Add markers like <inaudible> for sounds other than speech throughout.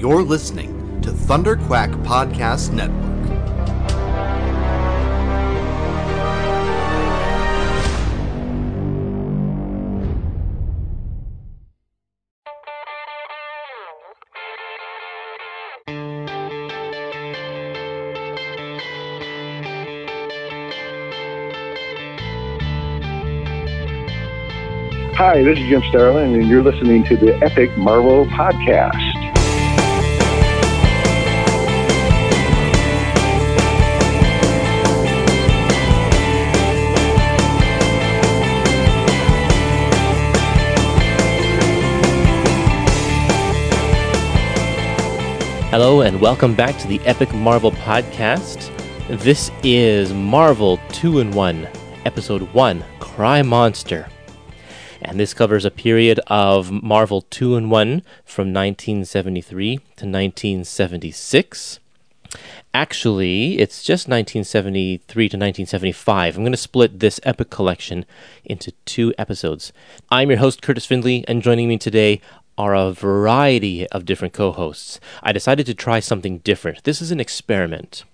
You're listening to Thunder Quack Podcast Network. Hi, this is Jim Starlin, and you're listening to the Epic Marvel Podcast. Hello, and welcome back to the Epic Marvel Podcast. This is Marvel 2 in 1, Episode 1 Cry Monster. And this covers a period of Marvel 2 in 1 from 1973 to 1976. Actually, it's just 1973 to 1975. I'm going to split this epic collection into two episodes. I'm your host, Curtis Findlay, and joining me today are a variety of different co hosts. I decided to try something different. This is an experiment.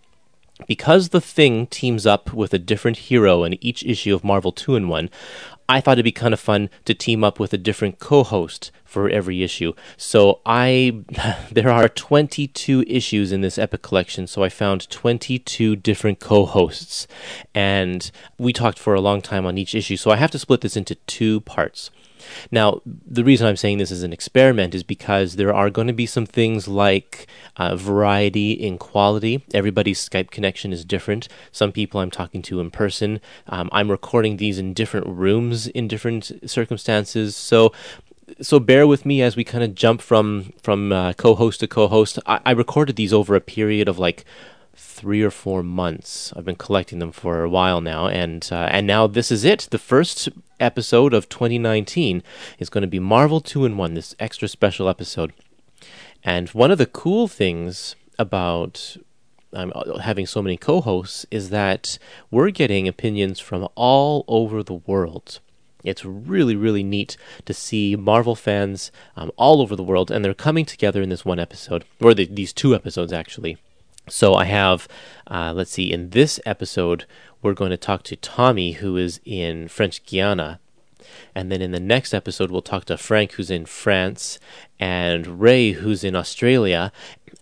Because the thing teams up with a different hero in each issue of Marvel 2 in 1, I thought it'd be kind of fun to team up with a different co-host for every issue. So I <laughs> there are 22 issues in this epic collection, so I found 22 different co-hosts and we talked for a long time on each issue. So I have to split this into two parts. Now, the reason I'm saying this is an experiment is because there are going to be some things like uh, variety in quality. Everybody's Skype connection is different. Some people I'm talking to in person. Um, I'm recording these in different rooms in different circumstances. So so bear with me as we kind of jump from from uh, co-host to co-host. I, I recorded these over a period of like three or four months. I've been collecting them for a while now, and uh, and now this is it. The first episode of 2019 is going to be Marvel Two in One. This extra special episode, and one of the cool things about um, having so many co-hosts is that we're getting opinions from all over the world. It's really, really neat to see Marvel fans um, all over the world, and they're coming together in this one episode, or the, these two episodes actually. So I have, uh, let's see, in this episode, we're going to talk to Tommy, who is in French Guiana. And then in the next episode, we'll talk to Frank, who's in France, and Ray, who's in Australia.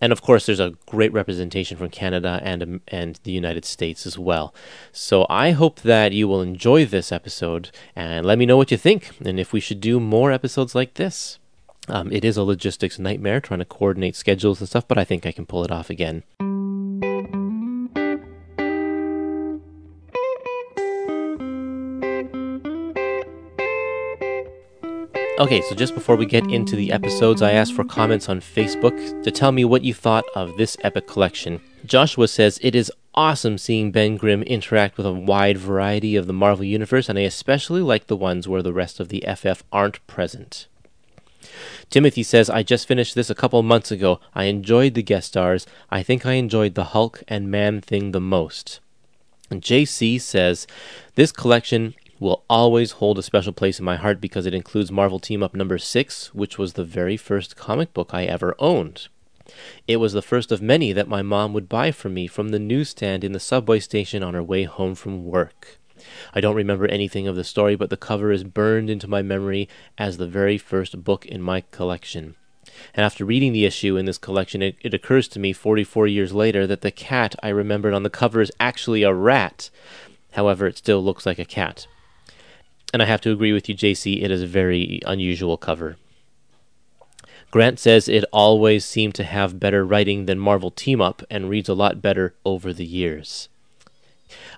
And of course, there's a great representation from Canada and um, and the United States as well. So I hope that you will enjoy this episode and let me know what you think and if we should do more episodes like this. Um, it is a logistics nightmare trying to coordinate schedules and stuff, but I think I can pull it off again. Okay, so just before we get into the episodes, I asked for comments on Facebook to tell me what you thought of this epic collection. Joshua says, It is awesome seeing Ben Grimm interact with a wide variety of the Marvel Universe, and I especially like the ones where the rest of the FF aren't present. Timothy says, I just finished this a couple months ago. I enjoyed the guest stars. I think I enjoyed the Hulk and Man thing the most. JC says, This collection will always hold a special place in my heart because it includes Marvel Team Up number 6, which was the very first comic book I ever owned. It was the first of many that my mom would buy for me from the newsstand in the subway station on her way home from work. I don't remember anything of the story, but the cover is burned into my memory as the very first book in my collection. And after reading the issue in this collection, it, it, occurs to me 44 years later that the cat I remembered on the cover is actually a rat. However, it still looks like a cat. And I have to agree with you, JC, it is a very unusual cover. Grant says it always seemed to have better writing than Marvel Team Up and reads a lot better over the years.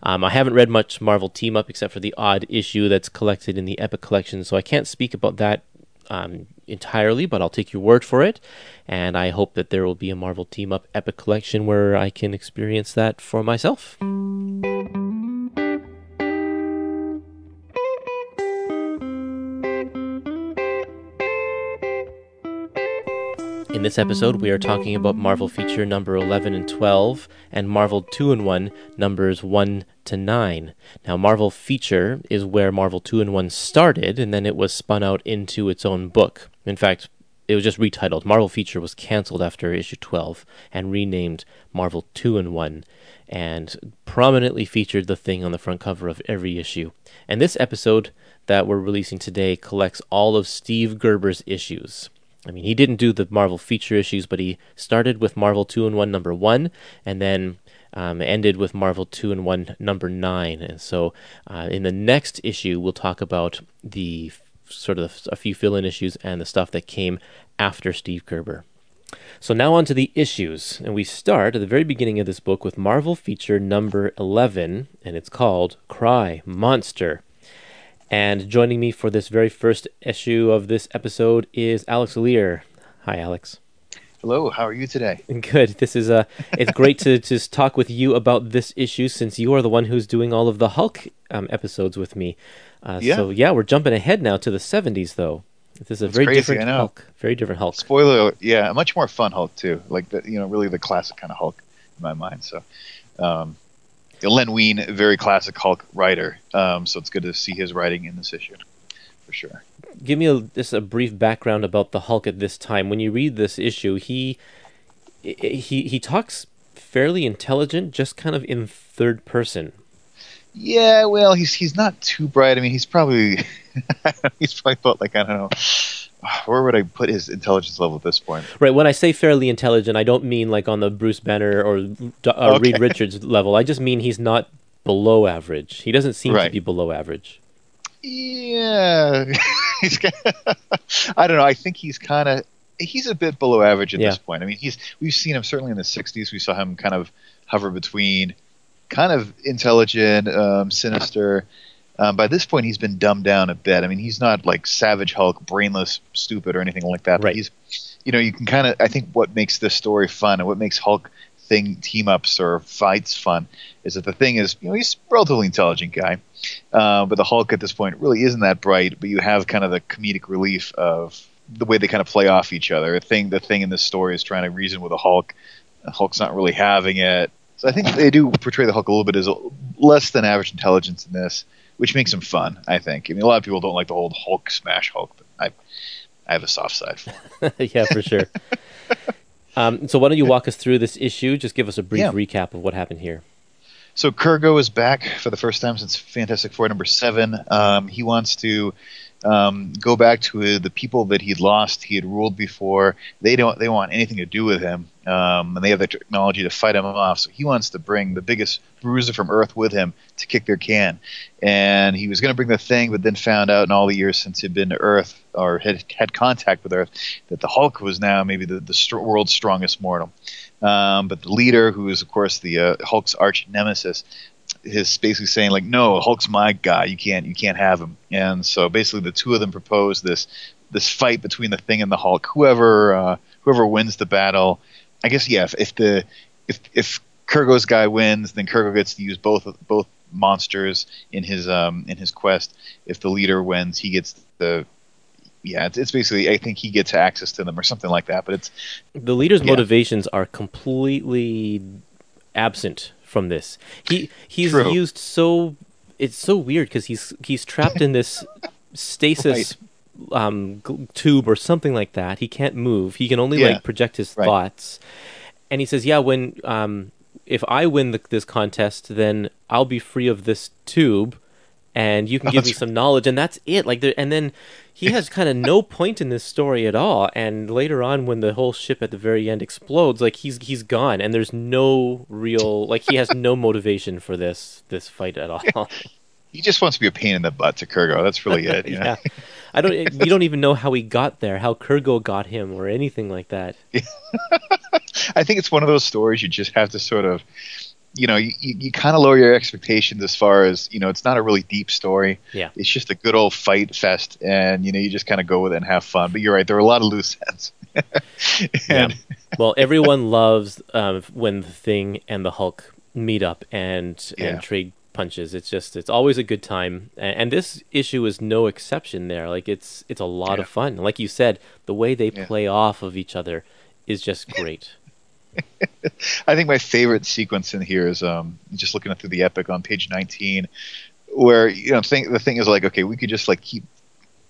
Um, I haven't read much Marvel Team Up except for the odd issue that's collected in the Epic Collection, so I can't speak about that um, entirely, but I'll take your word for it. And I hope that there will be a Marvel Team Up Epic Collection where I can experience that for myself. In this episode, we are talking about Marvel feature number 11 and 12 and Marvel 2 in 1 numbers 1 to 9. Now, Marvel feature is where Marvel 2 in 1 started, and then it was spun out into its own book. In fact, it was just retitled. Marvel Feature was canceled after issue 12 and renamed Marvel 2 in 1 and prominently featured the thing on the front cover of every issue. And this episode that we're releasing today collects all of Steve Gerber's issues. I mean, he didn't do the Marvel feature issues, but he started with Marvel 2 in 1 number 1 and then um, ended with Marvel 2 in 1 number 9. And so uh, in the next issue, we'll talk about the sort of a few fill in issues and the stuff that came after Steve Gerber. So now on to the issues, and we start at the very beginning of this book with Marvel feature number 11, and it's called Cry Monster. And joining me for this very first issue of this episode is Alex Lear. Hi, Alex. Hello, how are you today? <laughs> Good. This is uh it's great to just talk with you about this issue since you are the one who's doing all of the Hulk um, episodes with me. Uh, Yeah. So yeah, we're jumping ahead now to the 70s though. This is a very crazy, different Hulk. Very different Hulk. Spoiler, alert, yeah, a much more fun Hulk too. Like the, you know, really the classic kind of Hulk in my mind. So, um, Len Wein, very classic Hulk writer. Um, so it's good to see his writing in this issue, for sure. Give me a, just a brief background about the Hulk at this time. When you read this issue, he he he talks fairly intelligent, just kind of in third person. Yeah, well, he's he's not too bright. I mean, he's probably <laughs> he's probably about like I don't know. Where would I put his intelligence level at this point? Right. When I say fairly intelligent, I don't mean like on the Bruce Banner or uh, Reed Richards level. I just mean he's not below average. He doesn't seem to be below average. Yeah, <laughs> he's. ki- I don't know. I think he's kind of he's a bit below average at Yeah. this point. I mean, he's we've seen him certainly in the '60s. We saw him kind of hover between kind of intelligent, um, sinister. Um, by this point, he's been dumbed down a bit. I mean, he's not like Savage Hulk, brainless, stupid, or anything like that. but Right. He's, you know, you can kind of. I think what makes this story fun and what makes Hulk thing team ups or fights fun is that the thing is, you know, he's a relatively intelligent guy. Uh, but the Hulk at this point really isn't that bright. But you have kind of the comedic relief of the way they kind of play off each other. The thing, the thing in this story is trying to reason with the Hulk. The Hulk's not really having it. So I think they do portray the Hulk a little bit as a, less than average intelligence in this, which makes him fun. I think. I mean, a lot of people don't like the old Hulk smash Hulk, but I, I have a soft side for him. <laughs> yeah, for sure. <laughs> um, so why don't you walk us through this issue? Just give us a brief Yeah. recap of what happened here. So Kurrgo is back for the first time since Fantastic Four number seven. Um, he wants to um, go back to the people that he'd lost, he had ruled before. They don't they want anything to do with him, um, and they have the technology to fight him off. So he wants to bring the biggest bruiser from Earth with him to kick their can. And he was going to bring the thing, but then found out in all the years since he'd been to Earth or had had contact with Earth that the Hulk was now maybe the, the str- world's strongest mortal. Um, but the leader, who is of course the uh, Hulk's arch nemesis, is basically saying like, "No, Hulk's my guy. You can't, you can't have him." And so basically, the two of them propose this this fight between the Thing and the Hulk. Whoever uh, whoever wins the battle, I guess yeah. If, if the if if Kurrgo's guy wins, then Kurrgo gets to use both both monsters in his um in his quest. If the leader wins, he gets the yeah. It's, it's basically I think he gets access to them or something like that. But it's The leader's Yeah. motivations are completely absent from this. He he's True. used so it's so weird because he's he's trapped in this stasis um, gl- tube or something like that. He can't move. He can only Yeah. like project his Right. thoughts. And he says, "Yeah, when um, if I win the, this contest, then I'll be free of this tube." And you can <laughs> oh, give me some knowledge, and that's it. Like, there, and then he <laughs> has kind of no point in this story at all. And later on, when the whole ship at the very end explodes, like he's he's gone, and there's no real like he has no motivation for this this fight at all. <laughs> he just wants to be a pain in the butt to Kurrgo. That's really it. You know? yeah, I don't. We don't even know how he got there, how Kurrgo got him, or anything like that. I think it's one of those stories you just have to sort of, you know, you, you, kind of lower your expectations as far as, you know, it's not a really deep story. Yeah. It's just a good old fight fest, and, you know, you just kind of go with it and have fun. But you're right, there are a lot of loose ends. <laughs> and, Well, everyone loves um, when the Thing and the Hulk meet up and Yeah. and trade punches. It's just it's always a good time, and, and this issue is no exception. There, like it's it's a lot Yeah. of fun. Like you said, the way they Yeah. play off of each other is just great. <laughs> I think my favorite sequence in here is um, just looking through the epic on page 19, where you know the thing is like okay, we could just like keep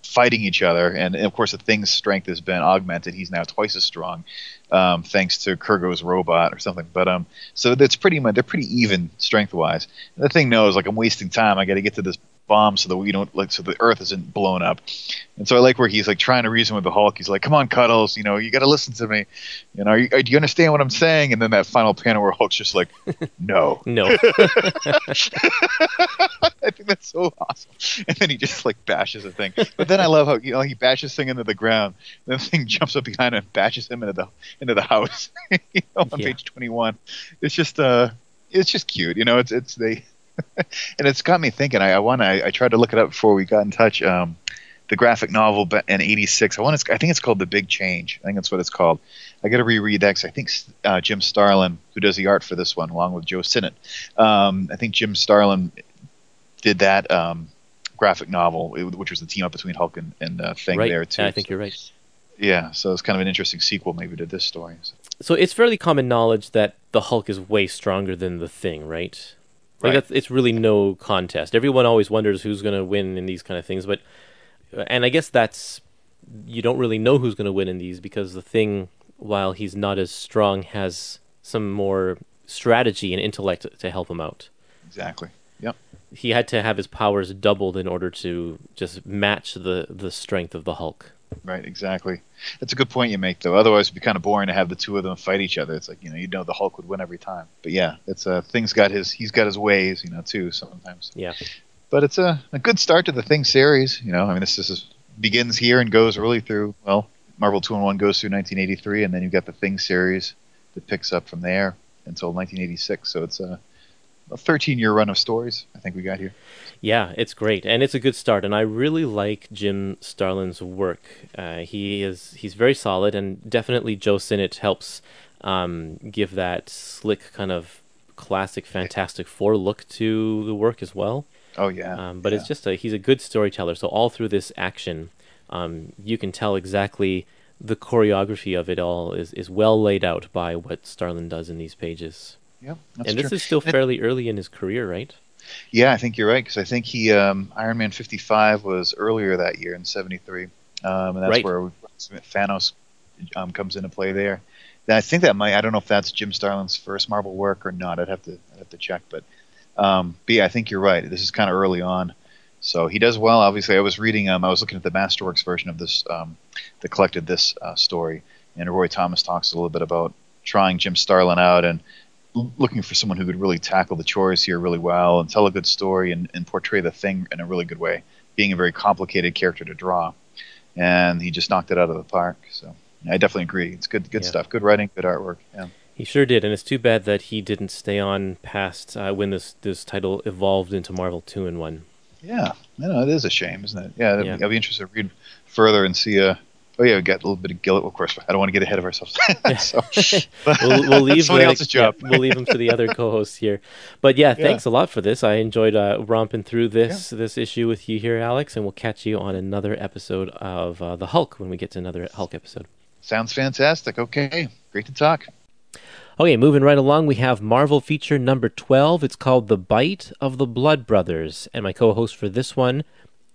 fighting each other, and, and of course the Thing's strength has been augmented. He's now twice as strong, um, thanks to Kurrgo's robot or something. But um, so that's pretty much they're pretty even strength wise. The Thing knows like I'm wasting time. I got to get to this bomb so that we don't like so the Earth isn't blown up. And so I like where he's like trying to reason with the Hulk. He's like, "Come on, Cuddles, you know, you got to listen to me. You know, you, do you understand what I'm saying?" And then that final panel where Hulk's just like, <laughs> "No, no." <laughs> <laughs> I think that's so awesome. And then he just like bashes the thing. But then I love how you know he bashes thing into the ground. Then the thing jumps up behind him and bashes him into the into the house. you know, on Yeah. page 21. It's just uh, it's just cute. You know, it's it's they. <laughs> and it's got me thinking. I, I want to. I, I tried to look it up before we got in touch. Um, the graphic novel in '86. I want. I think it's called The Big Change. I think that's what it's called. I got to reread that because I think uh, Jim Starlin, who does the art for this one, along with Joe Sinnott, um, I think Jim Starlin did that um, graphic novel, which was the team up between Hulk and, and uh, Thing right. there too. I think you're right. Yeah, so it's kind of an interesting sequel maybe to this story. So- So it's fairly common knowledge that the Hulk is way stronger than the Thing, right? Like Right. it's really no contest. Everyone always wonders who's going to win in these kind of things, but uh, and I guess that's you don't really know who's going to win in these because the Thing, while he's not as strong, has some more strategy and intellect to help him out. Exactly. Yep. He had to have his powers doubled in order to just match the the strength of the Hulk. Right, exactly. That's a good point you make, though. Otherwise, it'd be kind of boring to have the two of them fight each other. It's like you know, you'd know, the Hulk would win every time. But yeah, it's uh, things got his, he's got his ways, you know, too sometimes. Yeah. But it's a, a good start to the Thing series. You know, I mean, this, this is, begins here and goes really through. Well, Marvel Two and One goes through 1983, and then you've got the Thing series that picks up from there until 1986. So it's a, a 13 year run of stories. I think we got here. Yeah, it's great, and it's a good start. And I really like Jim Starlin's work. Uh, he is he's very solid, and definitely Joe Sinnott helps um, give that slick kind of classic Fantastic Four look to the work as well. Oh yeah. Um, but yeah. it's just a he's a good storyteller. So all through this action, um, you can tell exactly the choreography of it all is, is well laid out by what Starlin does in these pages. That's and this true. is still And- fairly early in his career, right? Yeah, I think you're right because I think he um, Iron Man 55 was earlier that year in '73, um, and that's Right. where Thanos um, comes into play there. And I think that might I don't know if that's Jim Starlin's first Marvel work or not. I'd have to I'd have to check, but um, but yeah, I think you're right. This is kind of early on, so he does well. Obviously, I was reading um, I was looking at the Masterworks version of this um, that collected this uh, story, and Roy Thomas talks a little bit about trying Jim Starlin out and looking for someone who could really tackle the chores here really well and tell a good story and, and portray the thing in a really good way, being a very complicated character to draw. And he just knocked it out of the park. So I definitely agree. It's good, good Yeah. stuff. Good writing, good artwork. Yeah. He sure did, and it's too bad that he didn't stay on past uh, when this this title evolved into Marvel Two in One. Yeah, I know it is a shame, isn't it? Yeah, Yeah. I'd be interested to read further and see. Uh, oh yeah, we got a little bit of Gillett. Of course, I don't want to get ahead of ourselves. <laughs> so, <laughs> We'll, <laughs> we'll leave somebody else's job. yeah, we'll leave them to the other co-hosts here. But yeah, thanks a lot for this. I enjoyed uh, romping through this this issue with you here, Alex, and we'll catch you on another episode of uh, the Hulk when we get to another Hulk episode. Sounds fantastic. Okay, great to talk. Okay, moving right along, we have Marvel feature number 12. It's called The Bite of the Blood Brothers. And my co host for this one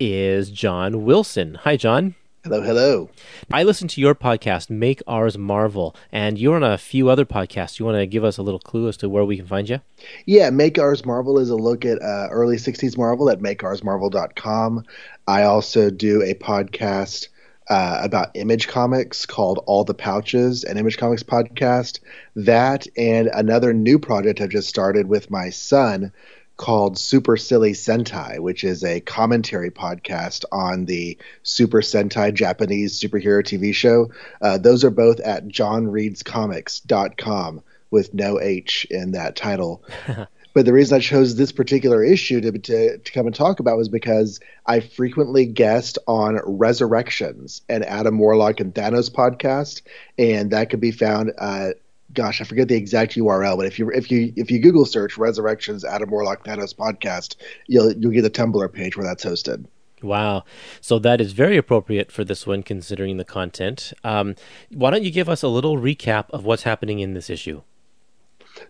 is John Wilson. Hi, John. Hello, hello. I listen to your podcast, Make Ours Marvel, and you're on a few other podcasts. You want to give us a little clue as to where we can find you? Yeah, Make Ours Marvel is a look at uh, early 60s Marvel at makeoursmarvel.com. I also do a podcast uh, about Image Comics called All the Pouches, an Image Comics podcast. That and another new project I've just started with my son called Super Silly Sentai, which is a commentary podcast on the Super Sentai Japanese superhero TV show. Uh, those are both at johnreadscomics.com with no H in that title. <laughs> but the reason I chose this particular issue to, to, to come and talk about was because I frequently guest on Resurrections and Adam Warlock and Thanos podcast, and that can be found. Uh, gosh, I forget the exact URL, but if you if you if you Google search Resurrections Adam Warlock Thanos podcast, you'll you'll get a Tumblr page where that's hosted. Wow. So that is very appropriate for this one, considering the content. Um, why don't you give us a little recap of what's happening in this issue?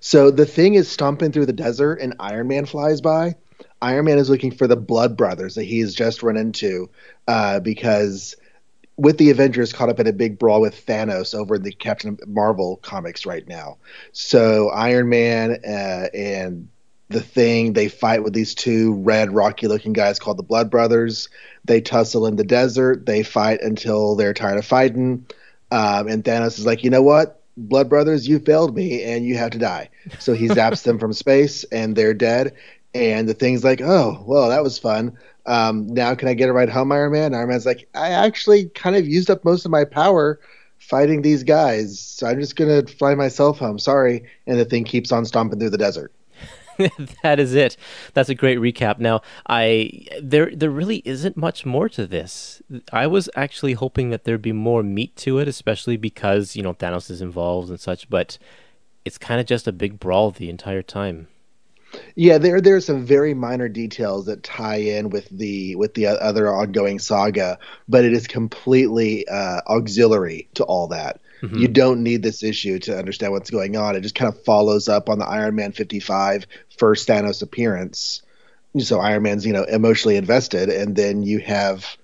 So the thing is stomping through the desert, and Iron Man flies by, Iron Man is looking for the Blood Brothers that he's just run into uh, because with the Avengers caught up in a big brawl with Thanos over the Captain Marvel comics right now. So Iron Man uh, and the Thing they fight with these two red, rocky-looking guys called the Blood Brothers. They tussle in the desert. They fight until they're tired of fighting. Um, and Thanos is like, you know what? Blood Brothers, you failed me and you have to die. So he zaps them from space and they're dead. And the thing's like, oh, well, that was fun. Um, now can I get a ride home, Iron Man? Iron Man's like, I actually kind of used up most of my power fighting these guys. So I'm just to fly myself home. Sorry. And the thing keeps on stomping through the desert. <laughs> that is it. That's a great recap. Now, I there there really isn't much more to this. I was actually hoping that there'd be more meat to it, especially because you know Thanos is involved and such. But it's kind of just a big brawl the entire time. Yeah, there there are some very minor details that tie in with the with the other ongoing saga, but it is completely uh, auxiliary to all that. Mm-hmm. You don't need this issue to understand what's going on. It just kind of follows up on the Iron Man 55 first Thanos appearance. So Iron Man's, you know, emotionally invested, and then you have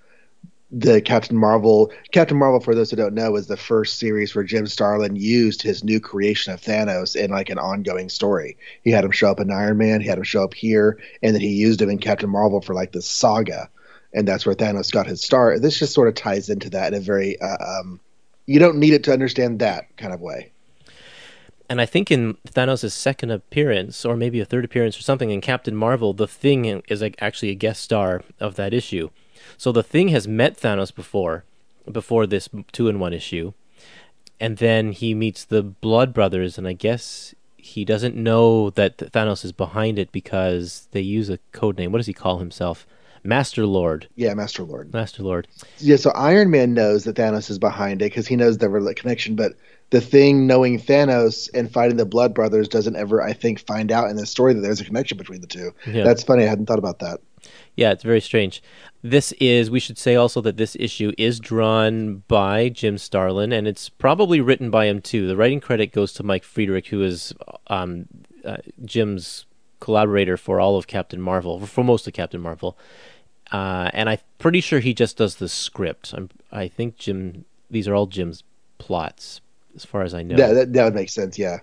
the Captain Marvel. Captain Marvel, for those who don't know, is the first series where Jim Starlin used his new creation of Thanos in like an ongoing story. He had him show up in Iron Man, he had him show up here, and then he used him in Captain Marvel for like this saga, and that's where Thanos got his start. This just sort of ties into that in a very uh, um, you don't need it to understand that kind of way. And I think in Thanos' second appearance, or maybe a third appearance or something in Captain Marvel, the Thing is like actually a guest star of that issue. So the Thing has met Thanos before, before this two in one issue, and then he meets the Blood Brothers, and I guess he doesn't know that Thanos is behind it because they use a code name. What does he call himself? Master Lord. Yeah, Master Lord. Master Lord. Yeah, so Iron Man knows that Thanos is behind it because he knows the connection, but the thing knowing Thanos and fighting the Blood Brothers doesn't ever, I think, find out in the story that there's a connection between the two. Yeah. That's funny. I hadn't thought about that. Yeah, it's very strange. This is, we should say also that this issue is drawn by Jim Starlin, and it's probably written by him too. The writing credit goes to Mike Friedrich, who is um, uh, Jim's collaborator for all of Captain Marvel, for most of Captain Marvel. Uh, and I'm pretty sure he just does the script. I'm, I think Jim. These are all Jim's plots, as far as I know. Yeah, that, that would make sense. Yeah.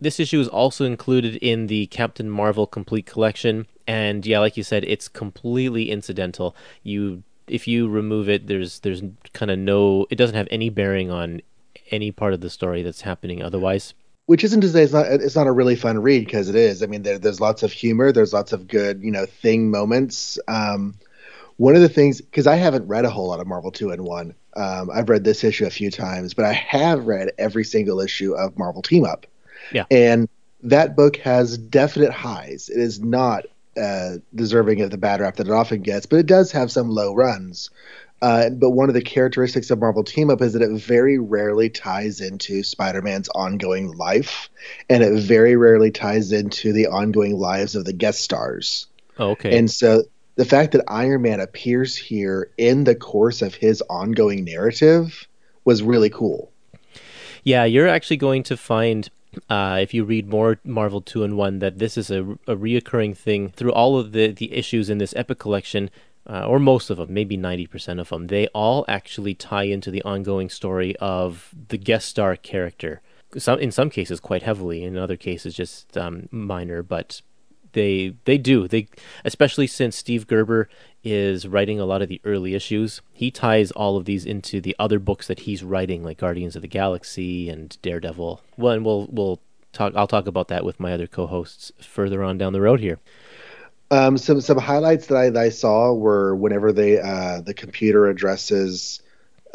This issue is also included in the Captain Marvel Complete Collection, and yeah, like you said, it's completely incidental. You, if you remove it, there's there's kind of no. It doesn't have any bearing on any part of the story that's happening otherwise which isn't to say it's not it's not a really fun read because it is. I mean, there, there's lots of humor, there's lots of good you know thing moments. Um, one of the things because I haven't read a whole lot of Marvel two and one. Um, I've read this issue a few times, but I have read every single issue of Marvel Team Up. Yeah, and that book has definite highs. It is not uh, deserving of the bad rap that it often gets, but it does have some low runs. Uh, but one of the characteristics of Marvel Team Up is that it very rarely ties into Spider Man's ongoing life, and it very rarely ties into the ongoing lives of the guest stars. Oh, okay. And so the fact that Iron Man appears here in the course of his ongoing narrative was really cool. Yeah, you're actually going to find uh, if you read more Marvel 2 and 1, that this is a, a reoccurring thing through all of the, the issues in this epic collection uh, or most of them, maybe 90% of them, they all actually tie into the ongoing story of the guest star character. Some, in some cases, quite heavily. In other cases, just um, minor. But they they do they especially since Steve Gerber is writing a lot of the early issues. He ties all of these into the other books that he's writing, like Guardians of the Galaxy and Daredevil. Well, and we'll we'll talk. I'll talk about that with my other co-hosts further on down the road here. Um, some some highlights that I, that I saw were whenever they uh, the computer addresses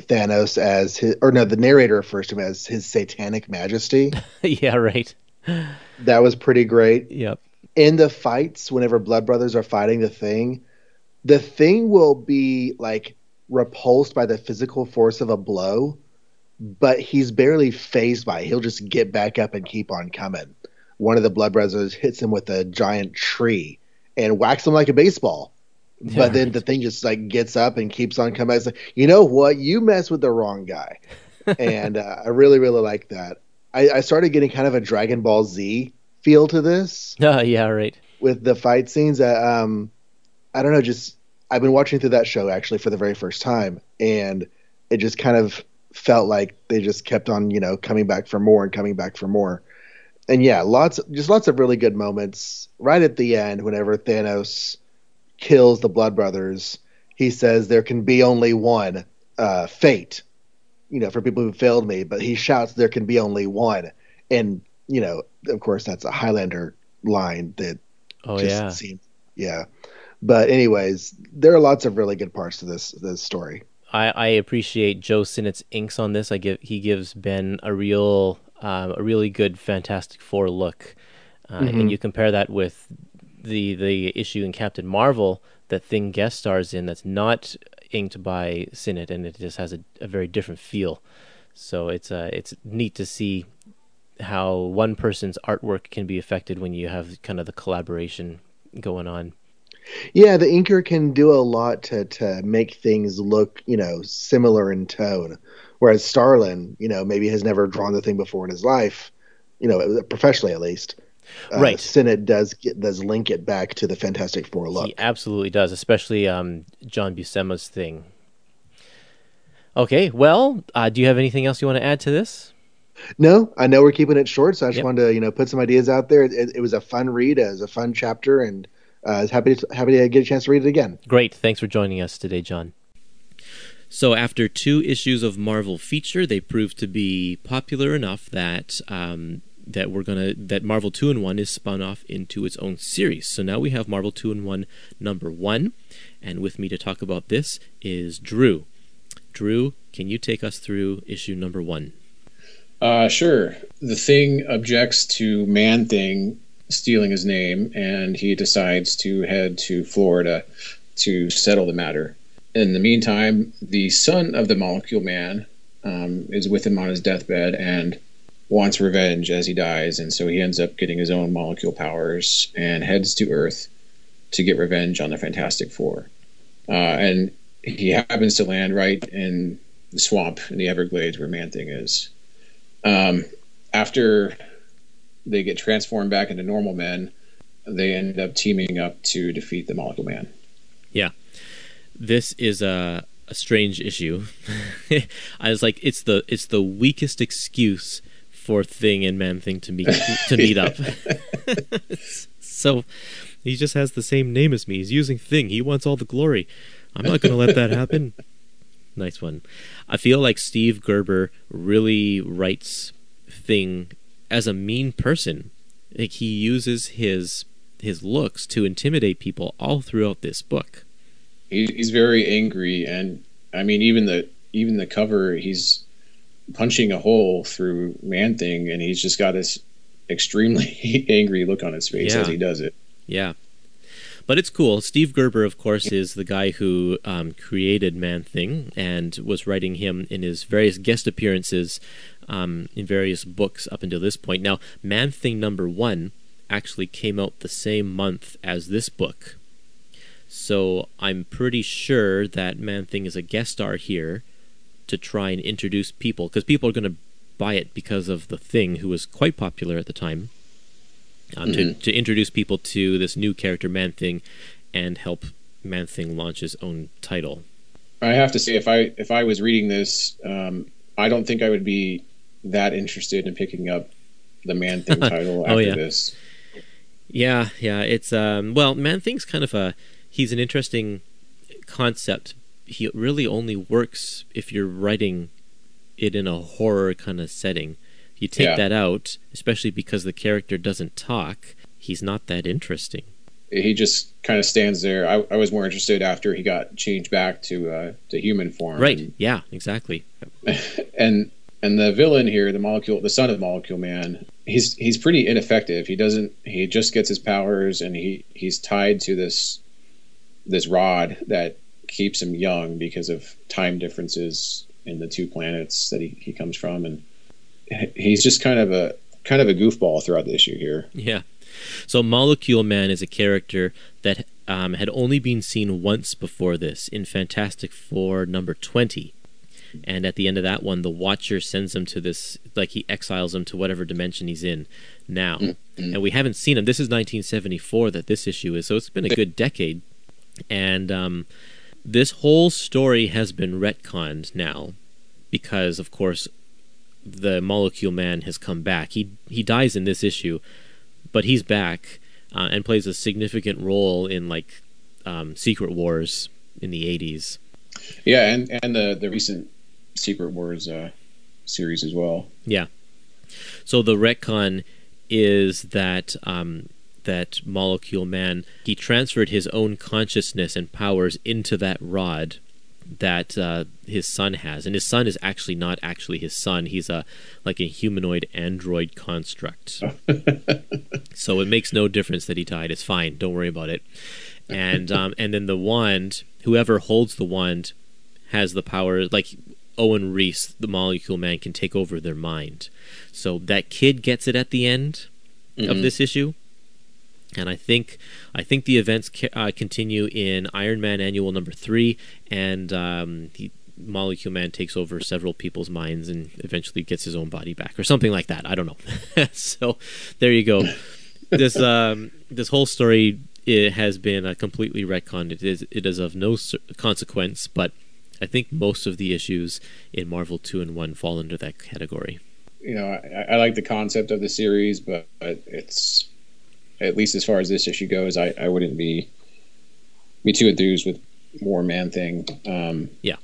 Thanos as his, or no, the narrator refers to him as his satanic majesty. <laughs> yeah, right. That was pretty great. Yep. In the fights, whenever Blood Brothers are fighting the Thing, the Thing will be like repulsed by the physical force of a blow, but he's barely phased by it. He'll just get back up and keep on coming. One of the Blood Brothers hits him with a giant tree and whacks him like a baseball. Yeah, but then the thing just like gets up and keeps on coming. It's like, you know what? You mess with the wrong guy. <laughs> and uh, I really, really like that. I, I, started getting kind of a Dragon Ball Z feel to this. Uh, <laughs> yeah, right. with the fight scenes. Uh, um, I don't know, just I've been watching through that show actually for the very first time, and it just kind of felt like they just kept on, you know, coming back for more and coming back for more. And yeah, lots, just lots of really good moments. Right at the end, whenever Thanos kills the Blood Brothers, he says there can be only one uh, fate, you know, for people who failed me. But he shouts, "There can be only one," and you know, of course, that's a Highlander line that Oh just yeah. seems, yeah. But anyways, there are lots of really good parts to this this story. I, I appreciate Joe Sinnott's inks on this. I give he gives Ben a real um, a really good Fantastic Four look, uh, and you compare that with the the issue in Captain Marvel that Thing guest stars in that's not inked by Sinnott, and it just has a, a very different feel. So it's uh, it's neat to see how one person's artwork can be affected when you have kind of the collaboration going on. Yeah, the inker can do a lot to to make things look, you know, similar in tone. Whereas Starlin, you know, maybe has never drawn the thing before in his life, you know, professionally at least. Uh, Right. Sinnott does get, does link it back to the Fantastic Four look. He absolutely does, especially um, John Buscema's thing. Okay, well, uh, do you have anything else you want to add to this? No, I know we're keeping it short, so I just Yep. wanted to, you know, put some ideas out there. It, it was a fun read, it was a fun chapter, and uh, I was happy to happy to get a chance to read it again. Great, thanks for joining us today, John. So, after two issues of Marvel feature, they proved to be popular enough that um, that we're gonna that Marvel Two and One is spun off into its own series. So now we have Marvel Two and One number one, and with me to talk about this is Drew. Drew, can you take us through issue number one? Uh, sure. The thing objects to Man Thing stealing his name, and he decides to head to Florida to settle the matter. In the meantime, the son of the Molecule Man um, is with him on his deathbed and wants revenge as he dies, and so he ends up getting his own molecule powers and heads to Earth to get revenge on the Fantastic Four. Uh, and he happens to land right in the swamp in the Everglades where Man Thing is. Um, after they get transformed back into normal men, they end up teaming up to defeat the Molecule Man. Yeah, this is a, a strange issue. <laughs> I was like, it's the it's the weakest excuse for Thing and Man Thing to meet to meet up. <laughs> so he just has the same name as me. He's using Thing. He wants all the glory. I'm not going to let that happen. Nice one. I feel like Steve Gerber really writes Thing as a mean person. Like he uses his his looks to intimidate people all throughout this book. He, he's very angry, and I mean, even the even the cover, he's punching a hole through Man Thing, and he's just got this extremely <laughs> angry look on his face Yeah. as he does it. Yeah. But it's cool. Steve Gerber, of course, is the guy who um, created Man Thing and was writing him in his various guest appearances um, in various books up until this point. Now, Man Thing number one actually came out the same month as this book. So I'm pretty sure that Man Thing is a guest star here to try and introduce people, because people are going to buy it because of the Thing, who was quite popular at the time um, to, to introduce people to this new character Man Thing and help Man Thing launch his own title. I have to say, if I if I was reading this, um, I don't think I would be that interested in picking up the Man Thing <laughs> title Oh, after yeah. this. Yeah, yeah, it's um well, Man Thing's kind of a he's an interesting concept. He really only works if you're writing it in a horror kind of setting. You take Yeah. that out, especially because the character doesn't talk, he's not that interesting. He just kind of stands there. I, I was more interested after he got changed back to uh, to human form. Right. Yeah, exactly. <laughs> and and the villain here, the molecule, the son of Molecule Man, he's he's pretty ineffective. He doesn't. He just gets his powers, and he he's tied to this this rod that keeps him young because of time differences in the two planets that he, he comes from, and he's just kind of a kind of a goofball throughout the issue here. Yeah. So Molecule Man is a character that um, had only been seen once before this in Fantastic Four number 20. And at the end of that one, the Watcher sends him to this, like he exiles him to whatever dimension he's in now. Mm-hmm. And we haven't seen him. This is 1974 that this issue is, so it's been a good decade. And um, this whole story has been retconned now because, of course, the Molecule Man has come back. He he dies in this issue, but he's back uh, and plays a significant role in like um, Secret Wars in the 80s. Yeah, and and the the recent Secret Wars uh, series as well. Yeah. So the retcon is that um, that Molecule Man he transferred his own consciousness and powers into that rod that uh, his son has, and his son is actually not actually his son. He's a like a humanoid android construct. <laughs> so it makes no difference that he died. It's fine. Don't worry about it. And um, and then the wand, whoever holds the wand, has the power. Like Owen Reece, the Molecule Man, can take over their mind. So that kid gets it at the end of this issue. And I think I think the events ca- uh, continue in Iron Man Annual Number Three, and um, the Molecule Man takes over several people's minds and eventually gets his own body back, or something like that. I don't know. <laughs> so there you go. This um, this whole story it has been uh, completely retconned. It is it is of no consequence, but I think most of the issues in Marvel Two and One fall under that category. You know, I, I like the concept of the series, but it's at least as far as this issue goes, I, I wouldn't be be too enthused with more Man Thing. Um, Yeah.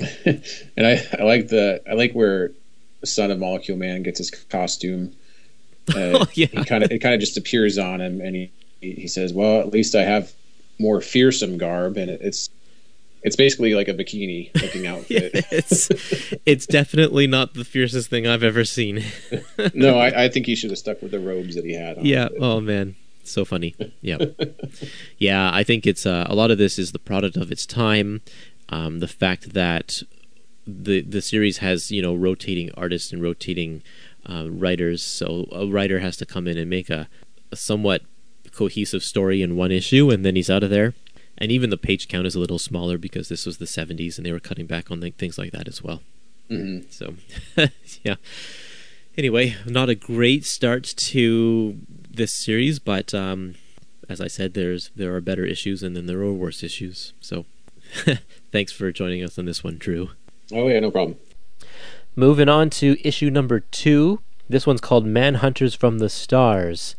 <laughs> and I, I like the I like where son of Molecule Man gets his costume. <laughs> Uh, Oh, yeah. kind of it kind of just appears on him, and he he says, "Well, at least I have more fearsome garb," and it, it's it's basically like a bikini looking <laughs> outfit. it's it's definitely not the fiercest thing I've ever seen. no, I, <laughs> I think he should have stuck with the robes that he had. On. yeah. Oh man, so funny. Yeah. <laughs> yeah. I think it's uh, a lot of this is the product of its time. Um, the fact that the the series has you know rotating artists and rotating uh, writers, so a writer has to come in and make a, a somewhat cohesive story in one issue, and then he's out of there. And even the page count is a little smaller because this was the 70s, and they were cutting back on like, things like that as well. Mhm. So, <laughs> yeah. Anyway, not a great start to this series, but um, as I said, there's there are better issues, and then there are worse issues. So, <laughs> thanks for joining us on this one, Drew. Oh yeah, no problem. Moving on to issue number two. This one's called Manhunters from the Stars.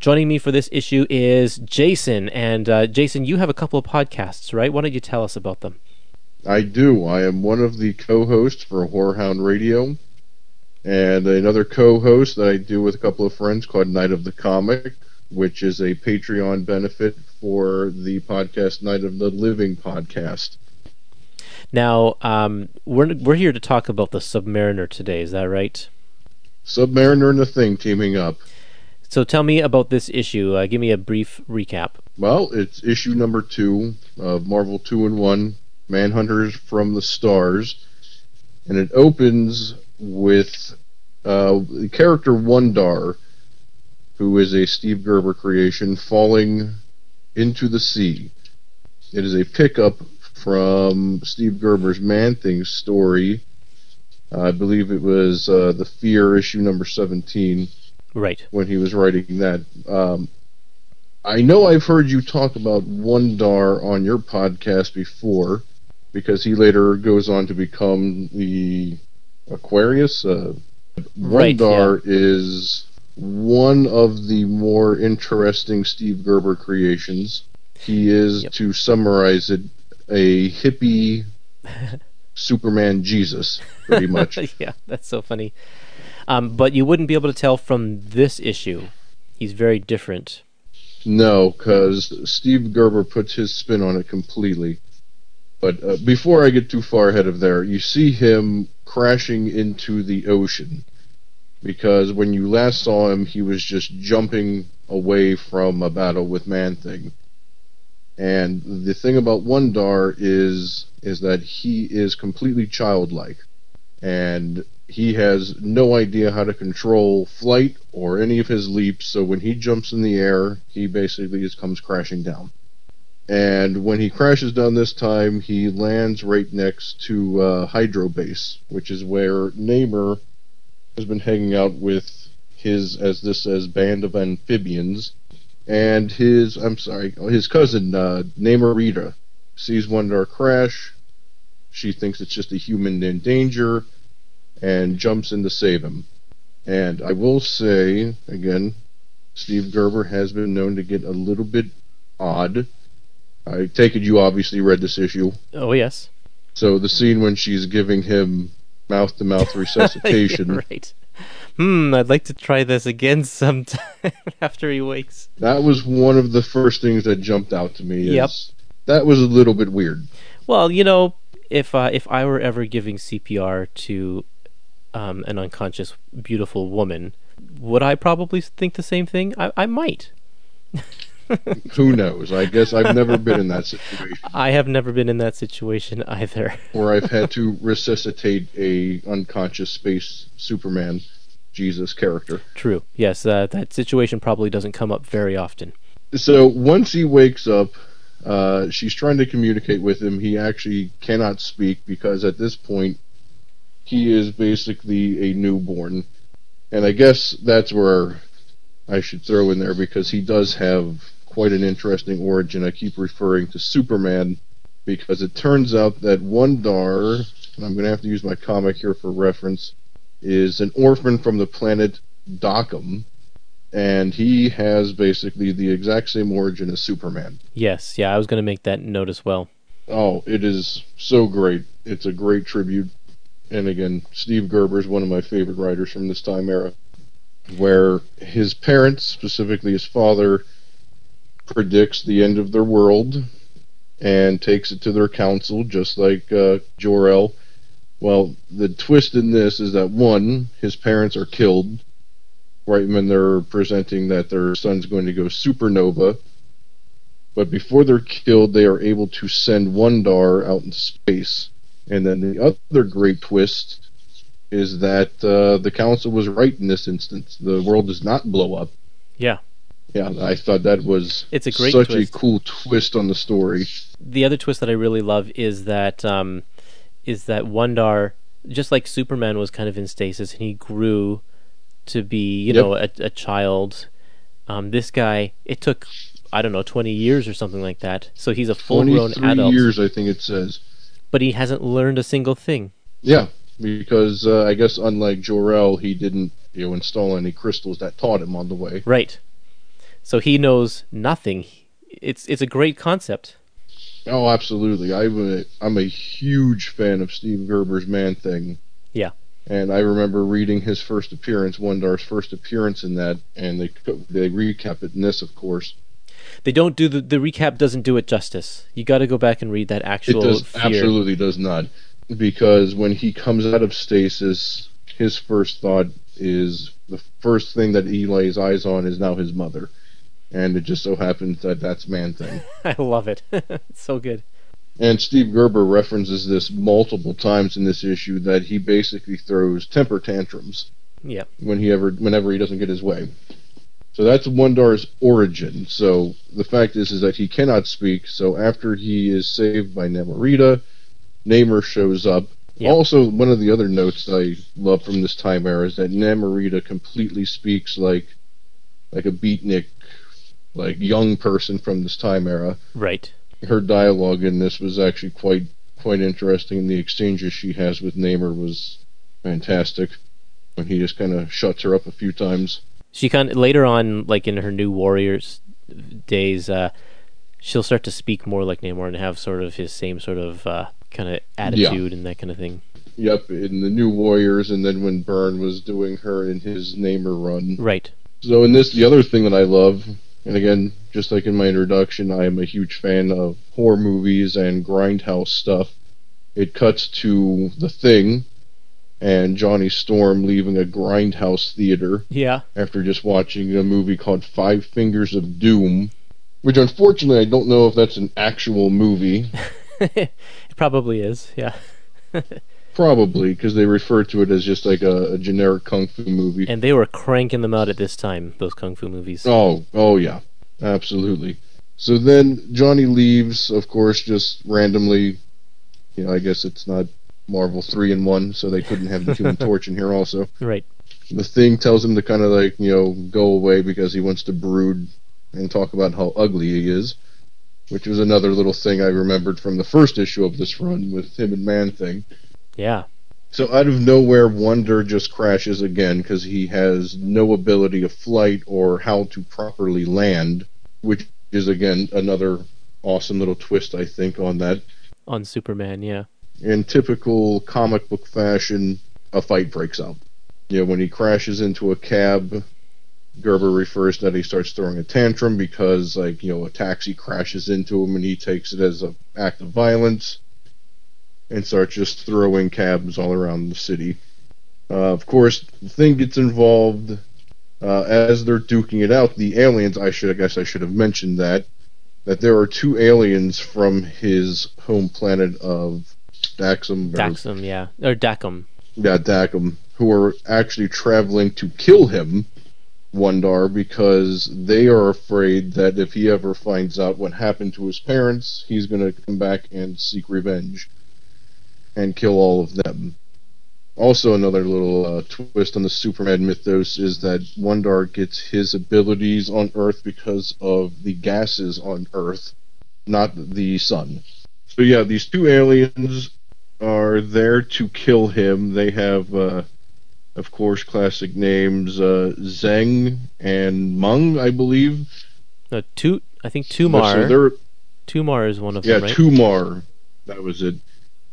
Joining me for this issue is Jason. And uh, Jason, you have a couple of podcasts, right? Why don't you tell us about them? I do. I am one of the co-hosts for Whorehound Radio, and another co-host that I do with a couple of friends called Night of the Comic, which is a Patreon benefit for the podcast Night of the Living podcast. Now, um, we're we're here to talk about the Submariner today. Is that right? Submariner and the Thing teaming up. So tell me about this issue. Uh, give me a brief recap. Well, it's issue number two of Marvel 2 in 1, Manhunters from the Stars. And it opens with uh, the character Wundarr, who is a Steve Gerber creation, falling into the sea. It is a pickup from Steve Gerber's Man Thing story. I believe it was uh, the Fear issue number 17 Right. when he was writing that. Um, I know I've heard you talk about Wundarr on your podcast before, because he later goes on to become the Aquarius. Uh, Right, Wundarr is one of the more interesting Steve Gerber creations. He is, Yep. to summarize it, a hippie <laughs> Superman Jesus, pretty much. <laughs> yeah, that's so funny. Um, but you wouldn't be able to tell from this issue. He's very different. No, because Steve Gerber puts his spin on it completely. But uh, before I get too far ahead of there, you see him crashing into the ocean. Because when you last saw him, he was just jumping away from a battle with Man Thing. And the thing about Wundarr is is that he is completely childlike, and he has no idea how to control flight or any of his leaps. So when he jumps in the air, he basically just comes crashing down. And when he crashes down this time, he lands right next to uh, Hydro Base, which is where Namor has been hanging out with his, as this says, band of amphibians, and his, I'm sorry, his cousin, uh, Namorita, sees Wundarr crash. She thinks it's just a human in danger, and jumps in to save him. And I will say, again, Steve Gerber has been known to get a little bit odd. I take it you obviously read this issue. Oh yes. So the scene when she's giving him mouth to mouth resuscitation. Right. Hmm, I'd like to try this again <laughs> sometime after he wakes. That was one of the first things that jumped out to me. Yep. That was a little bit weird. Well, you know, if uh, if I were ever giving CPR to um, an unconscious beautiful woman, would I probably think the same thing? I, I might. <laughs> Who knows? I guess I've never been in that situation <laughs> I have never been in that situation either. where I've had to resuscitate a unconscious space Superman Jesus character. True. Yes, uh, that situation probably doesn't come up very often. So once he wakes up, uh, she's trying to communicate with him. He actually cannot speak because at this point he is basically a newborn. And I guess that's where I should throw in there because he does have quite an interesting origin. I keep referring to Superman because it turns out that Wundarr, and I'm going to have to use my comic here for reference, is an orphan from the planet Dakkam, and he has basically the exact same origin as Superman. Yes, yeah, I was going to make that note as well. Oh, it is so great. It's a great tribute. And again, Steve Gerber is one of my favorite writers from this time era, where his parents, specifically his father, predicts the end of their world and takes it to their council, just like uh, Jor-El. Well, the twist in this is that one, his parents are killed right when they're presenting that their son's going to go supernova. But before they're killed, they are able to send Wundarr out into space. And then the other great twist is that uh, the council was right in this instance. The world does not blow up. Yeah. Yeah, I thought that was It's a great such twist. a cool twist on the story. The other twist that I really love is that um, is that Wundarr, just like Superman was kind of in stasis and he grew to be, you Yep. know, a, a child. Um, this guy, it took, I don't know, 20 years or something like that. So he's a full grown 23 adult. years, I think it says. But he hasn't learned a single thing. Yeah, because uh, I guess unlike Jor-El, he didn't you know install any crystals that taught him on the way. Right. So he knows nothing. It's it's a great concept. Oh, absolutely. I'm a, I'm a huge fan of Steve Gerber's Man Thing. Yeah. And I remember reading his first appearance, Wundarr's first appearance in that, and they they recap it in this, of course. They don't do the the recap doesn't do it justice. You got to go back and read that actual it does fear. absolutely does not, because when he comes out of stasis, his first thought is the first thing that he lays eyes on is now his mother, and it just so happens that that's Man Thing. <laughs> I love it. <laughs> it's so good. And Steve Gerber references this multiple times in this issue that he basically throws temper tantrums Yeah. when he ever whenever he doesn't get his way. So that's Wundarr's origin. So the fact is is that he cannot speak, so after he is saved by Namorita, Namor shows up. Yeah. Also, one of the other notes I love from this time era is that Namorita completely speaks like like a beatnik, like young person from this time era Right. Her dialogue in this was actually quite quite interesting. The exchanges she has with Namor was fantastic. When he just kind of shuts her up a few times. She kind of later on, like in her new Warriors days, uh, she'll start to speak more like Namor and have sort of his same sort of uh, kind of attitude and that kind of thing. Yep, in the New Warriors, and then when Byrne was doing her in his Namor run. Right. So in this, the other thing that I love, and again, just like in my introduction, I am a huge fan of horror movies and grindhouse stuff. It cuts to the Thing, and Johnny Storm leaving a grindhouse theater Yeah. after just watching a movie called Five Fingers of Doom, which unfortunately I don't know if that's an actual movie. <laughs> it probably is. Yeah. <laughs> Probably because they refer to it as just like a, a generic kung fu movie. And they were cranking them out at this time. Those kung fu movies. Oh, oh yeah, absolutely. So then Johnny leaves, of course, just randomly. You know, I guess it's not Marvel three in one, so they couldn't have the Human <laughs> Torch in here also. Right. The thing tells him to kind of like you know go away because he wants to brood and talk about how ugly he is, which was another little thing I remembered from the first issue of this run with him and Man Thing. Yeah. So out of nowhere, Wundarr just crashes again because he has no ability of flight or how to properly land, which is again another awesome little twist I think on that. On Superman, yeah. In typical comic book fashion, a fight breaks out. You know, when he crashes into a cab, Gerber refers that he starts throwing a tantrum because, like, you know, a taxi crashes into him and he takes it as an act of violence and starts just throwing cabs all around the city. Uh, of course, the thing gets involved uh, as they're duking it out. The aliens, I should, I guess, I should have mentioned that that there are two aliens from his home planet of Daxam. or- Daxum, yeah. Or Dakkam. yeah, Dakkam, who are actually traveling to kill him, Wundarr, because they are afraid that if he ever finds out what happened to his parents, he's going to come back and seek revenge and kill all of them. Also, another little uh, twist on the Superman mythos is that Wundarr gets his abilities on Earth because of the gases on Earth, not the sun. So, yeah, these two aliens are there to kill him. They have, uh, of course, classic names uh, Zeng and Mung, I believe. No, Tu I think Tumar. they're Tumar is one of yeah, them, right? Tumar. That was it.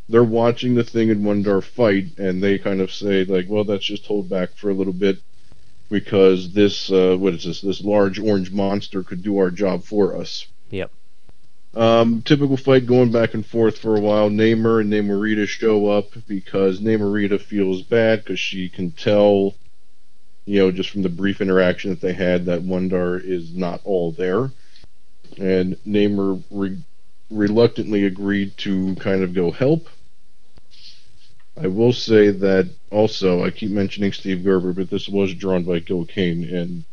They're watching the thing in Wundarr fight, and they kind of say like, "Well, that's just hold back for a little bit." Because this, uh, what is this? This large orange monster could do our job for us. Yep. Um, typical fight going back and forth for a while. Namor and Namorita show up because Namorita feels bad because she can tell, you know, just from the brief interaction that they had, that Wundarr is not all there. And Namor re- reluctantly agreed to kind of go help. I will say that also, I keep mentioning Steve Gerber, but this was drawn by Gil Kane and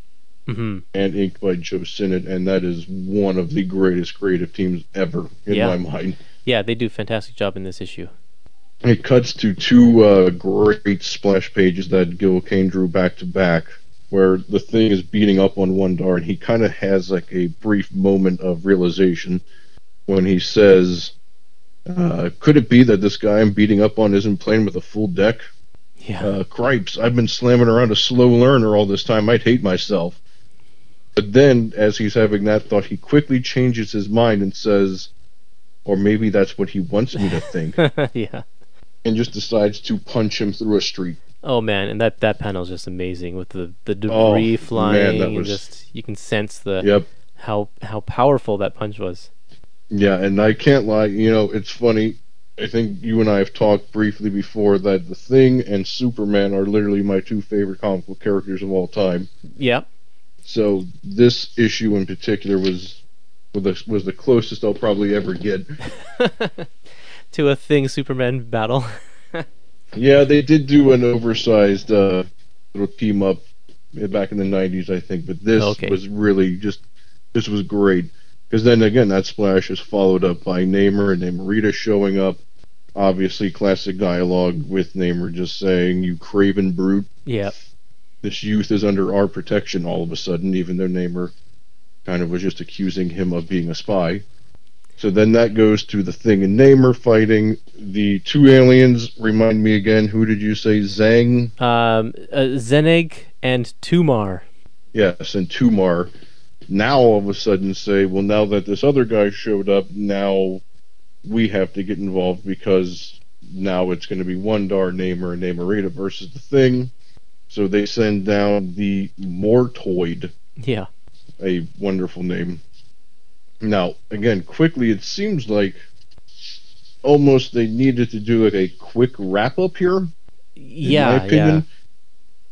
hmm and inked by Joe Sinnott, and that is one of the greatest creative teams ever in Yeah. my mind. Yeah, they do a fantastic job in this issue. It cuts to two uh, great splash pages that Gil Kane drew back to back, where the thing is beating up on Wundarr, and he kind of has like a brief moment of realization when he says, uh, "Could it be that this guy I'm beating up on isn't playing with a full deck? Yeah. Uh, cripes, I've been slamming around a slow learner all this time. I'd hate myself. But then, as he's having that thought, he quickly changes his mind and says, or maybe that's what he wants me to think, <laughs> yeah. and just decides to punch him through a street. Oh man, and that that panel is just amazing with the the debris Oh, debris man, flying that and was- just you can sense the Yep. how how powerful that punch was. Yeah, and I can't lie, you know, it's funny. I think you and I have talked briefly before that The Thing and Superman are literally my two favorite comic book characters of all time. Yep. So this issue in particular was was the, was the closest I'll probably ever get. <laughs> <laughs> to a thing Superman battle. <laughs> Yeah, they did do an oversized uh, little team up back in the '90s, I think, but this Okay. was really just this was great because then again that splash is followed up by Namor and Namorita showing up. Obviously, classic dialogue with Namor just saying, "You craven brute." yep. This youth is under our protection all of a sudden, even though Namor kind of was just accusing him of being a spy. So then that goes to the thing and Namor fighting the two aliens. Remind me again, who did you say? Zhang? Um, uh, Zeneg and Tumar. Yes, and Tumar. Now all of a sudden say, well, now that this other guy showed up, now we have to get involved because now it's going to be Wundarr, Namor, and Namorita versus the thing. So they send down the Mortoid. Yeah. a wonderful name. Now, again, quickly, it seems like almost they needed to do like a quick wrap up here, in Yeah. my Yeah.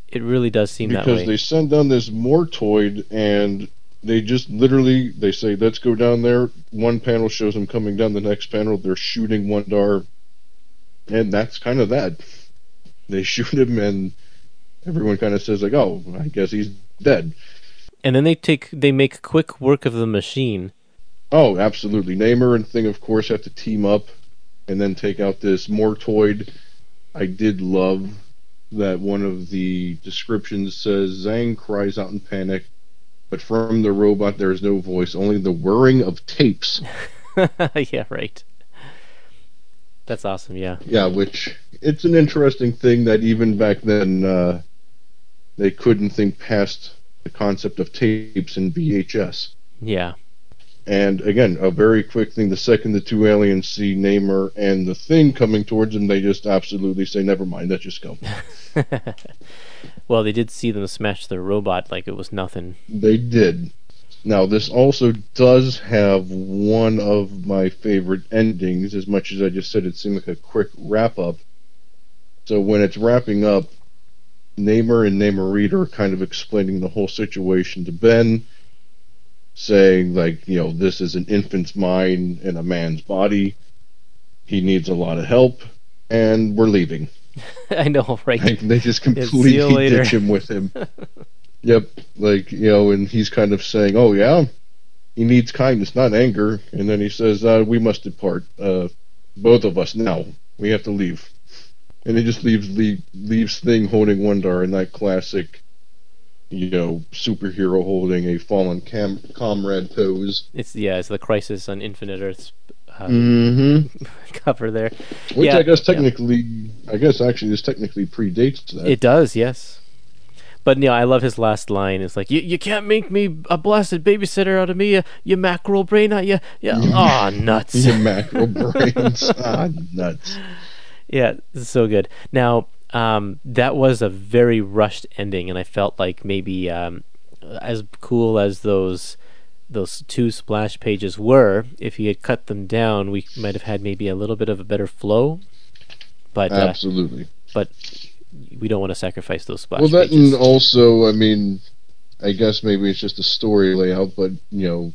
It really does seem that way. because they send down this Mortoid and they just literally they say, "Let's go down there." One panel shows them coming down. The next panel, they're shooting one Wundarr, and that's kind of that. They <laughs> shoot him, and everyone kind of says like, "Oh, I guess he's dead." and then they take they make quick work of the machine Oh, absolutely. Namor and Thing, of course, have to team up and then take out this Mortoid. I did love that one of the descriptions says Zang cries out in panic, but from the robot there is no voice, only the whirring of tapes. <laughs> yeah, right. That's awesome. Yeah. Yeah, which it's an interesting thing that even back then uh, they couldn't think past the concept of tapes and VHS. Yeah. And again, a very quick thing. The second the two aliens see Namor and the thing coming towards them, they just absolutely say, "Never mind, let's just go." well, they did see them smash their robot like it was nothing. They did. Now, this also does have one of my favorite endings. As much as I just said, it seemed like a quick wrap up. So when it's wrapping up, Namor and Namorita are kind of explaining the whole situation to Ben saying like, you know, this is an infant's mind in a man's body. He needs a lot of help, and we're leaving. <laughs> I know, right? Like, they just completely ditch him with him. <laughs> yep, like you know, and he's kind of saying, "Oh yeah, he needs kindness, not anger." And then he says, uh, "We must depart, uh, both of us now. We have to leave." And he just leaves leave, leaves Thing holding Wundarr in that classic you know, superhero holding a fallen cam- comrade pose. It's yeah, it's the Crisis on Infinite Earths uh, mm-hmm. <laughs> cover there. Which yeah, I guess technically, yeah. I guess actually this technically predates that. It does, yes. But you know, I love his last line. It's like, "You you can't make me a blasted babysitter out of me, you, you mackerel brain, out you yeah, <laughs> ah nuts, you mackerel brains, <laughs> ah nuts." Yeah, this is so good. Now, um, that was a very rushed ending, and I felt like maybe um, as cool as those those two splash pages were, if he had cut them down, we might have had maybe a little bit of a better flow. But uh, absolutely, uh, but we don't want to sacrifice those splash. Pages. Well, that pages. and also, I mean, I guess maybe it's just a story layout, but you know,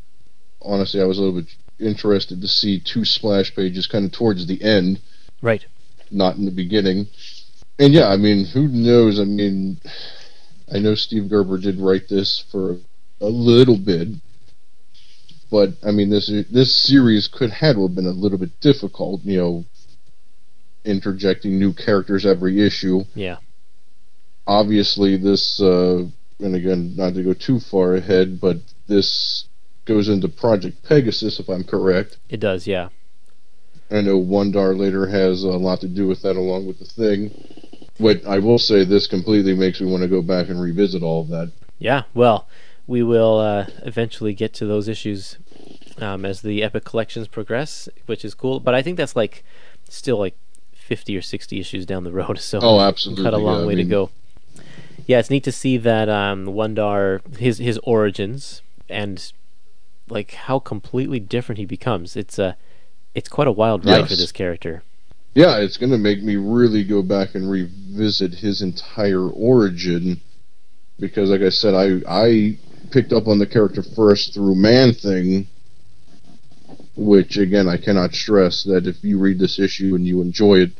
honestly, I was a little bit interested to see two splash pages kind of towards the end, right? Not in the beginning and yeah, I mean, who knows? I mean, I know Steve Gerber did write this for a little bit, but I mean, this this series could have been a little bit difficult. You know, interjecting new characters every issue. Yeah. Obviously, this, uh, and again, not to go too far ahead, but this goes into Project Pegasus, if I'm correct. It does, yeah. I know Wundarr later has a lot to do with that, along with the thing. But I will say this completely makes me want to go back and revisit all of that. Yeah, well, we will uh, eventually get to those issues um, as the Epic collections progress, which is cool. But I think that's like still like fifty or sixty issues down the road, <laughs> so oh, absolutely, cut a long yeah, way I mean, to go. Yeah, it's neat to see that um, Wundarr his his origins and like how completely different he becomes. It's a it's quite a wild ride yes. for this character yeah, it's going to make me really go back and revisit his entire origin because, like I said, I I picked up on the character first through Man Thing, which again I cannot stress that if you read this issue and you enjoy it,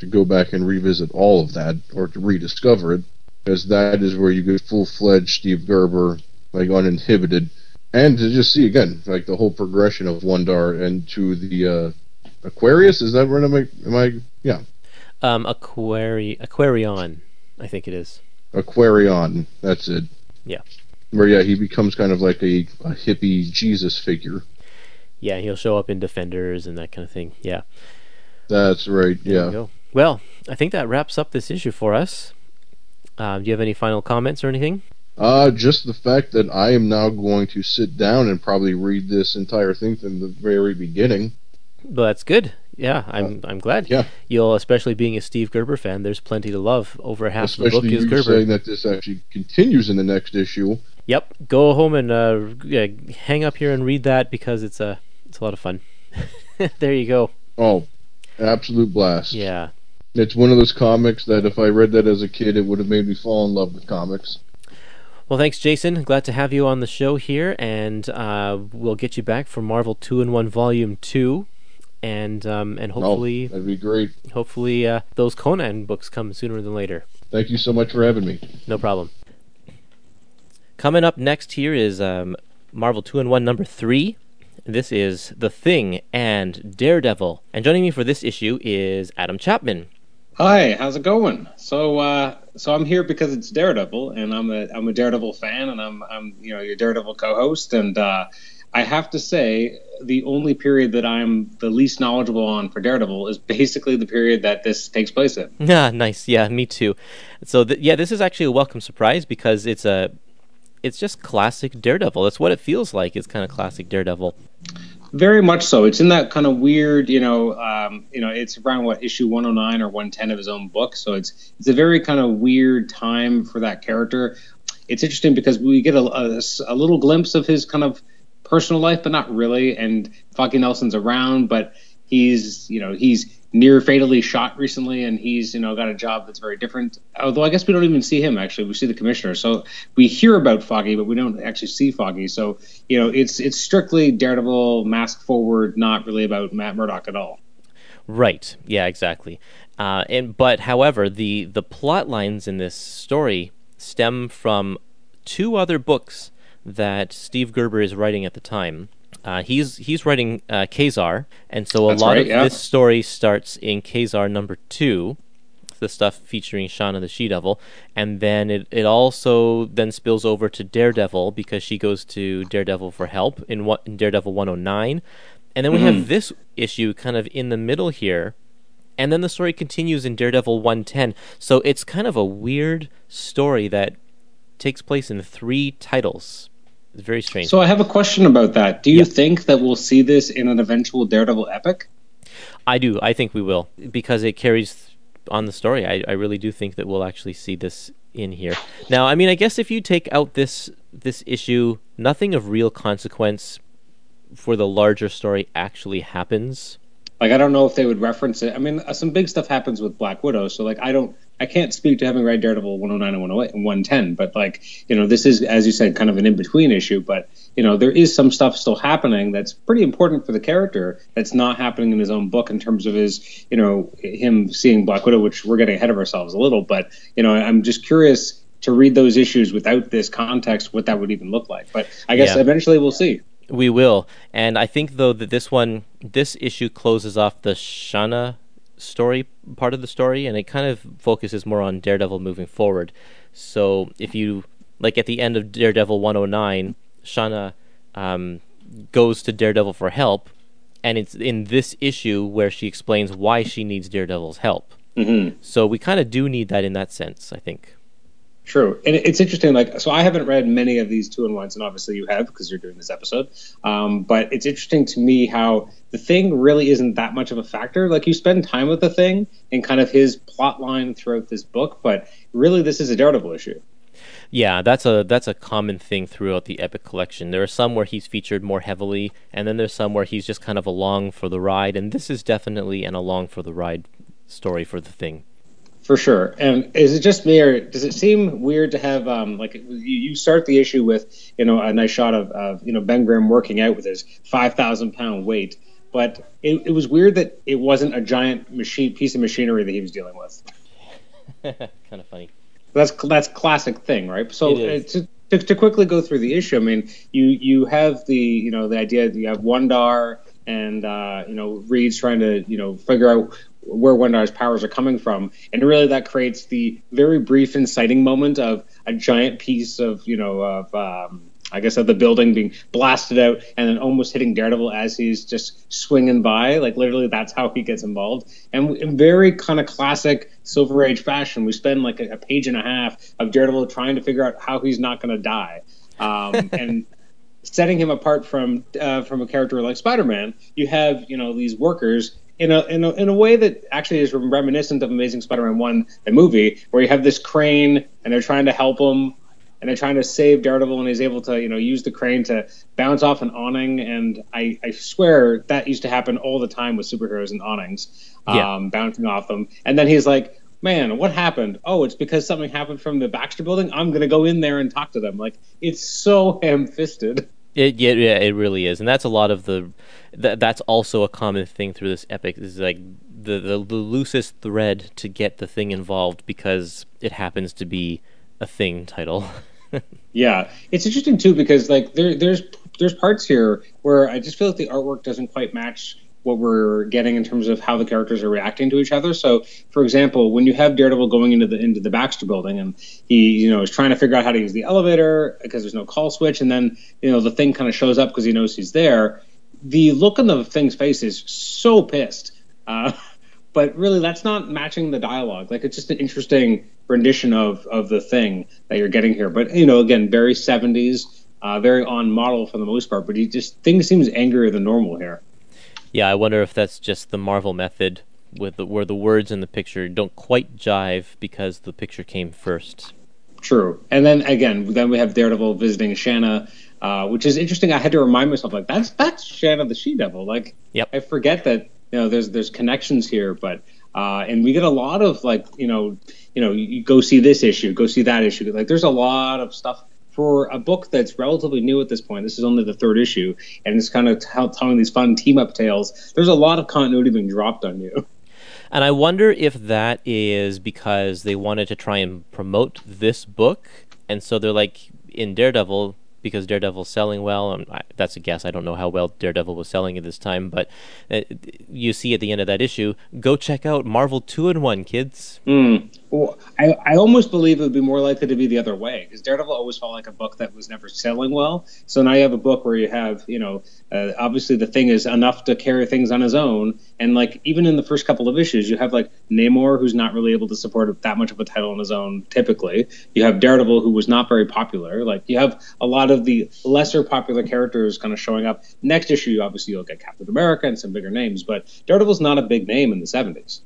to go back and revisit all of that or to rediscover it, because that is where you get full fledged Steve Gerber, like uninhibited, and to just see again like the whole progression of Wundarr and to the uh, Aquarius? Is that where am I? Am I? Yeah. Um, Aquari Aquarian, I think it is. Aquarian. That's it. Yeah. Where yeah, he becomes kind of like a, a hippie Jesus figure. Yeah, he'll show up in Defenders and that kind of thing. Yeah. That's right. There yeah. Well, I think that wraps up this issue for us. Um, do you have any final comments or anything? Uh, just the fact that I am now going to sit down and probably read this entire thing from the very beginning. Well, that's good. Yeah, I'm uh, I'm glad. Yeah, you'll especially being a Steve Gerber fan. There's plenty to love. Over half especially the book is Gerber. saying that this actually continues in the next issue. Yep, go home and uh, yeah, hang up here and read that because it's a it's a lot of fun. <laughs> there you go. Oh, absolute blast. Yeah, it's one of those comics that if I read that as a kid, it would have made me fall in love with comics. Well, thanks, Jason. Glad to have you on the show here, and uh, we'll get you back for Marvel Two in One Volume Two and um, and hopefully oh, that'd be great. Hopefully, uh, those Conan books come sooner than later. Thank you so much for having me. No problem. Coming up next here is um, Marvel Two and One number three, This is The Thing and Daredevil. And joining me for this issue is Adam Chapman. Hi, how's it going? So, uh, so I'm here because it's Daredevil, and I'm a I'm a Daredevil fan, and I'm I'm you know your Daredevil co-host, and uh, I have to say the only period that I'm the least knowledgeable on for Daredevil is basically the period that this takes place in. Yeah, <laughs> nice. Yeah, me too. So th- yeah, this is actually a welcome surprise because it's a it's just classic Daredevil. That's what it feels like. It's kind of classic Daredevil. Very much so. It's in that kind of weird, you know, um, you know, it's around what issue 109 or 110 of his own book. So it's it's a very kind of weird time for that character. It's interesting because we get a, a, a little glimpse of his kind of personal life, but not really. And Foggy Nelson's around, but he's, you know, he's near fatally shot recently, and he's you know got a job that's very different. Although I guess we don't even see him actually. We see the commissioner, so we hear about Foggy, but we don't actually see Foggy. So you know it's it's strictly Daredevil mask forward, not really about Matt Murdock at all. Right. Yeah. Exactly. Uh, and but however, the the plot lines in this story stem from two other books that Steve Gerber is writing at the time. Uh, he's he's writing uh, Ka-Zar, and so a That's lot right, of yeah. this story starts in Ka-Zar number two, the stuff featuring Shanna the She Devil, and then it, it also then spills over to Daredevil because she goes to Daredevil for help in what in Daredevil 109, and then we Mm-hmm. have this issue kind of in the middle here, and then the story continues in Daredevil 110. So it's kind of a weird story that takes place in three titles. It's very strange. So I have a question about that. Do you Yeah. think that we'll see this in an eventual Daredevil epic? I do. I think we will because it carries on the story. I, I really do think that we'll actually see this in here. Now, I mean, I guess if you take out this this issue, nothing of real consequence for the larger story actually happens. Like I don't know if they would reference it. I mean, uh, some big stuff happens with Black Widow, so like I don't, I can't speak to having read Daredevil 109 and 108 and 110. But like you know, this is as you said, kind of an in between issue. But you know, there is some stuff still happening that's pretty important for the character that's not happening in his own book in terms of his, you know, him seeing Black Widow, which we're getting ahead of ourselves a little. But you know, I'm just curious to read those issues without this context, what that would even look like. But I guess Yeah. eventually we'll see. We will, and I think though that this one, this issue closes off the Shanna story part of the story, and it kind of focuses more on Daredevil moving forward. So if you like at the end of Daredevil 109, Shanna um, goes to Daredevil for help, and it's in this issue where she explains why she needs Daredevil's help. Mm-hmm. So we kind of do need that in that sense, I think. True, and it's interesting. Like, so I haven't read many of these two in ones, and obviously you have because you're doing this episode. Um, but it's interesting to me how the thing really isn't that much of a factor. Like, you spend time with the thing and kind of his plot line throughout this book, but really this is a Daredevil issue. Yeah, that's a that's a common thing throughout the Epic collection. There are some where he's featured more heavily, and then there's some where he's just kind of along for the ride. And this is definitely an along for the ride story for the thing. For sure. And is it just me, or does it seem weird to have um, like you, you start the issue with you know a nice shot of, of you know Ben Grimm working out with his five thousand pound weight, but it, it was weird that it wasn't a giant machine piece of machinery that he was dealing with. <laughs> kind of funny. That's that's classic thing, right? So uh, to, to to quickly go through the issue, I mean, you you have the you know the idea that you have Wundarr and uh, you know Reed's trying to you know figure out where Wundarr's powers are coming from, and really that creates the very brief inciting moment of a giant piece of you know of um, I guess of the building being blasted out and then almost hitting Daredevil as he's just swinging by. Like literally, that's how he gets involved. And in very kind of classic Silver Age fashion, we spend like a, a page and a half of Daredevil trying to figure out how he's not going to die. Um, <laughs> and setting him apart from uh, from a character like Spider-Man, you have you know these workers in a, in a in a way that actually is reminiscent of Amazing Spider-Man one, the movie, where you have this crane and they're trying to help him and they're trying to save Daredevil, and he's able to, you know, use the crane to bounce off an awning. And I, I swear that used to happen all the time with superheroes and awnings, um, Yeah. bouncing off them. And then he's like, "Man, what happened? Oh, it's because something happened from the Baxter Building. I'm gonna go in there and talk to them." Like it's so ham-fisted. It yeah, yeah it really is, and that's a lot of the. That, that's also a common thing through this epic. Is like the, the the loosest thread to get the thing involved because it happens to be a thing title. <laughs> Yeah, it's interesting too because like there there's there's parts here where I just feel like the artwork doesn't quite match what we're getting in terms of how the characters are reacting to each other. So, for example, when you have Daredevil going into the into the Baxter building and he, you know, is trying to figure out how to use the elevator because there's no call switch, and then you know the thing kind of shows up because he knows he's there. The look on the thing's face is so pissed, uh, <laughs> but really that's not matching the dialogue. Like it's just an interesting rendition of of the thing that you're getting here. But you know, again, very 70s, uh, very on model for the most part. But he just things seems angrier than normal here. Yeah, I wonder if that's just the Marvel method, with the, where the words in the picture don't quite jive because the picture came first. True, and then again, then we have Daredevil visiting Shanna, uh, which is interesting. I had to remind myself, like that's that's Shanna the She Devil. Like, yep. I forget that you know there's there's connections here, but uh, and we get a lot of like you know you know you go see this issue, go see that issue. Like, there's a lot of stuff for a book that's relatively new at this point. This is only the third issue, and it's kind of t- telling these fun team up tales. There's a lot of continuity being dropped on you. And I wonder if that is because they wanted to try and promote this book, and so they're like in Daredevil because Daredevil's selling well. And I, that's a guess. I don't know how well Daredevil was selling at this time, but uh, you see at the end of that issue, go check out Marvel Two in One, kids. Mm. I, I almost believe it would be more likely to be the other way because Daredevil always felt like a book that was never selling well. So now you have a book where you have, you know, uh, obviously the thing is enough to carry things on his own, and like even in the first couple of issues, you have like Namor who's not really able to support that much of a title on his own. Typically, you have Daredevil who was not very popular. Like you have a lot of the lesser popular characters kind of showing up. Next issue, obviously you'll get Captain America and some bigger names, but Daredevil's not a big name in the 70s.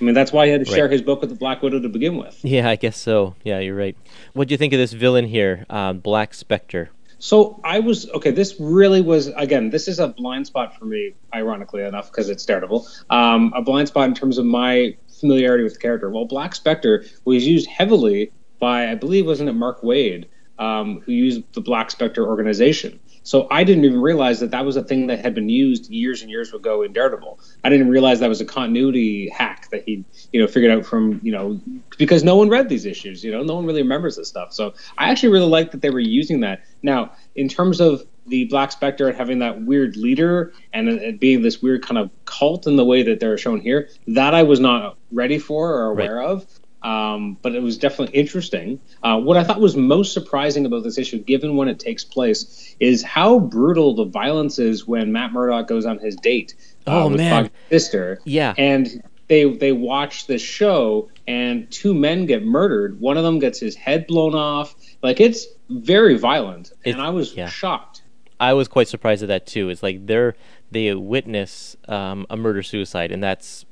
I mean, that's why he had to Right. share his book with the Black Widow to begin with. Yeah, I guess so. Yeah, you're right. What do you think of this villain here, um, Black Spectre? So I was okay. This really was again. This is a blind spot for me, ironically enough, because it's Daredevil. Um, a blind spot in terms of my familiarity with the character. Well, Black Spectre was used heavily by, I believe, wasn't it Mark Waid, um, who used the Black Spectre organization. So I didn't even realize that that was a thing that had been used years and years ago in Daredevil. I didn't realize that was a continuity hack that he, you know, figured out from, you know, because no one read these issues. You know, no one really remembers this stuff. So I actually really like that they were using that. Now, in terms of the Black Spectre having that weird leader and it being this weird kind of cult in the way that they're shown here, that I was not ready for or aware of. Um, but it was definitely interesting. Uh, what I thought was most surprising about this issue, given when it takes place, is how brutal the violence is when Matt Murdock goes on his date uh, Oh, with man. Sister. Yeah. And they they watch this show, and two men get murdered. One of them gets his head blown off. Like it's very violent, It- and I was yeah. shocked. I was quite surprised at that too. It's like they're they witness um, a murder suicide, and that's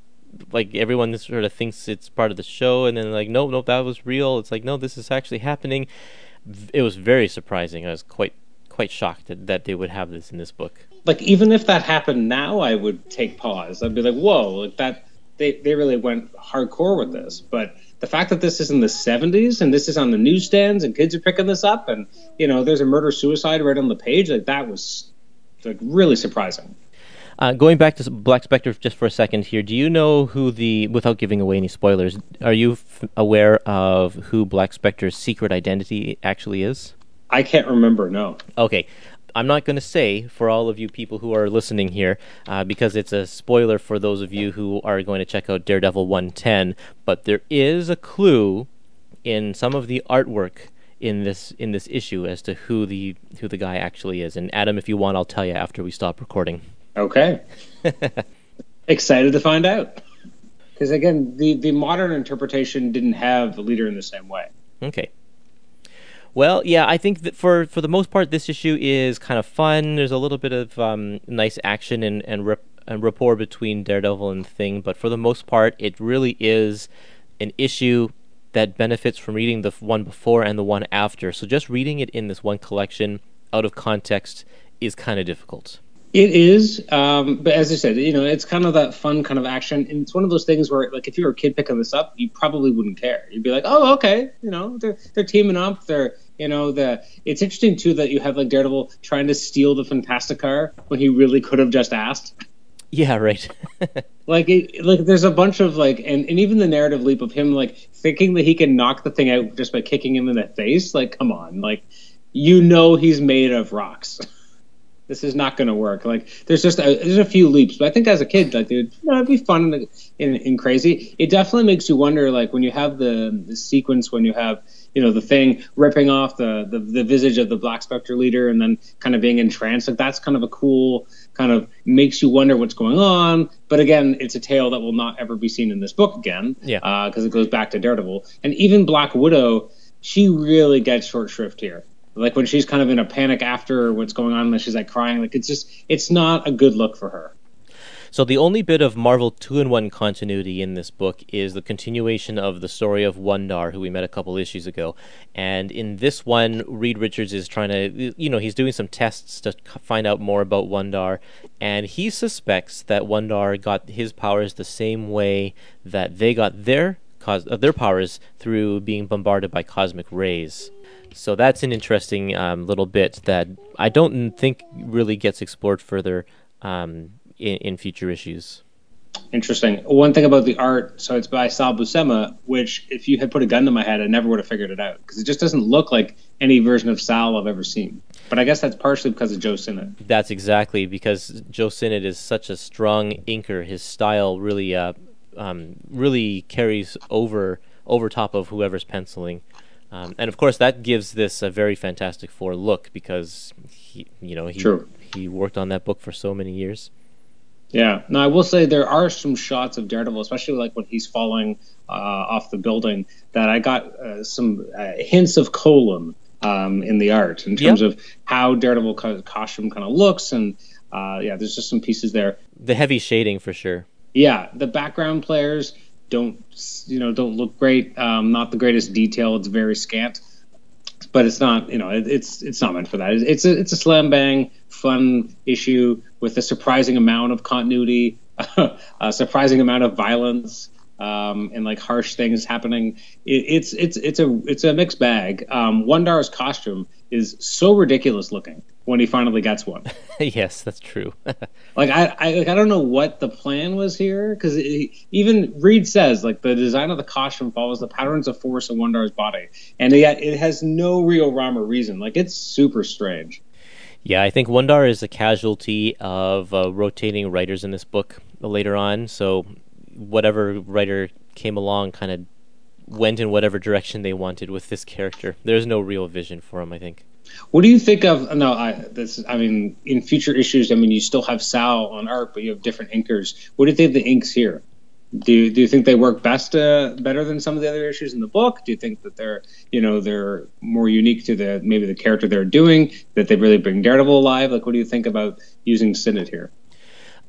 like everyone sort of thinks it's part of the show, and then like no, no, that was real. It's like no, this is actually happening. It was very surprising. I was quite quite shocked that, that they would have this in this book. Like even if that happened now, I would take pause. I'd be like, whoa, like that. They they really went hardcore with this, but. The fact that this is in the 70s and this is on the newsstands and kids are picking this up and you know there's a murder suicide right on the page like that was like really surprising. Uh, going back to Black Spectre just for a second here, do you know who the, without giving away any spoilers, are you f- aware of who Black Spectre's secret identity actually is? I can't remember. No. Okay. I'm not going to say for all of you people who are listening here, uh, because it's a spoiler for those of you who are going to check out Daredevil 110, but there is a clue in some of the artwork in this in this issue as to who the who the guy actually is. And Adam, if you want, I'll tell you after we stop recording. Okay. <laughs> Excited to find out. Because again, the, the modern interpretation didn't have the leader in the same way. Okay. Well, yeah, I think that for for the most part, this issue is kind of fun. There's a little bit of um, nice action and and, rep- and rapport between Daredevil and Thing, but for the most part, it really is an issue that benefits from reading the one before and the one after. So just reading it in this one collection out of context is kind of difficult. It is, um, but as I said, you know, it's kind of that fun kind of action, and it's one of those things where, like, if you were a kid picking this up, you probably wouldn't care. You'd be like, "Oh, okay," you know, they're they're teaming up. They're, you know, the. It's interesting too that you have like Daredevil trying to steal the Fantastic Car when he really could have just asked. Yeah, right. <laughs> Like, it, like there's a bunch of like, and, and even the narrative leap of him like thinking that he can knock the thing out just by kicking him in the face. Like, come on, like, you know, he's made of rocks. <laughs> this is not going to work. Like there's just a, there's a few leaps, but I think as a kid, like dude, you know, it'd be fun and, and, and crazy. It definitely makes you wonder, like when you have the, the sequence when you have you know the thing ripping off the, the the visage of the Black Spectre leader and then kind of being entranced. Like that's kind of a cool kind of makes you wonder what's going on. But again, it's a tale that will not ever be seen in this book again. Yeah. Uh, because it goes back to Daredevil and even Black Widow. She really gets short shrift here like when she's kind of in a panic after what's going on and she's like crying like it's just it's not a good look for her So the only bit of Marvel two in one continuity in this book is the continuation of the story of Wundarr, who we met a couple issues ago. And in this one, Reed Richards is trying to, you know, he's doing some tests to find out more about Wundarr, and he suspects that Wundarr got his powers the same way that they got their cos- uh, their powers through being bombarded by cosmic rays. So that's an interesting um, little bit that I don't think really gets explored further um, in, in future issues. interesting one thing about the art so it's by sal buscema which if you had put a gun to my head i never would have figured it out because it just doesn't look like any version of sal i've ever seen but i guess that's partially because of joe sinnott That's exactly because Joe Sinnott is such a strong inker. His style really, uh, um, really carries over over top of whoever's penciling, um, and of course that gives this a very Fantastic Four look because he, you know, he True. he worked on that book for so many years. Yeah. Now, I will say there are some shots of Daredevil, especially like when he's falling uh, off the building, that I got uh, some uh, hints of Colan um, in the art in terms Yep. of how Daredevil co- costume kind of looks, and uh, yeah, there's just some pieces there. The heavy shading for sure. Yeah, the background players don't you know don't look great. Um, not the greatest detail. It's very scant, but it's not you know it, it's it's not meant for that. It's a it's a slam bang fun issue with a surprising amount of continuity, <laughs> a surprising amount of violence. Um, and like harsh things happening. It, it's it's it's a it's a mixed bag. Um, Wundarr's costume is so ridiculous looking when he finally gets one. <laughs> yes, that's true. <laughs> Like I, I, like I don't know what the plan was here because even Reed says like the design of the costume follows the patterns of force in Wundarr's body, and yet it has no real rhyme or reason. Like it's super strange. Yeah, I think Wundarr is a casualty of uh, rotating writers in this book later on. So whatever writer came along kind of went in whatever direction they wanted with this character. There's no real vision for him, I think. What do you think of? No, I this. I mean, in future issues, I mean, you still have Sal on art, but you have different inkers. What do you think of the inks here? Do you, do you think they work best uh, better than some of the other issues in the book? Do you think that they're you know they're more unique to the maybe the character they're doing that they really bring Daredevil alive? Like, what do you think about using Sinnott here?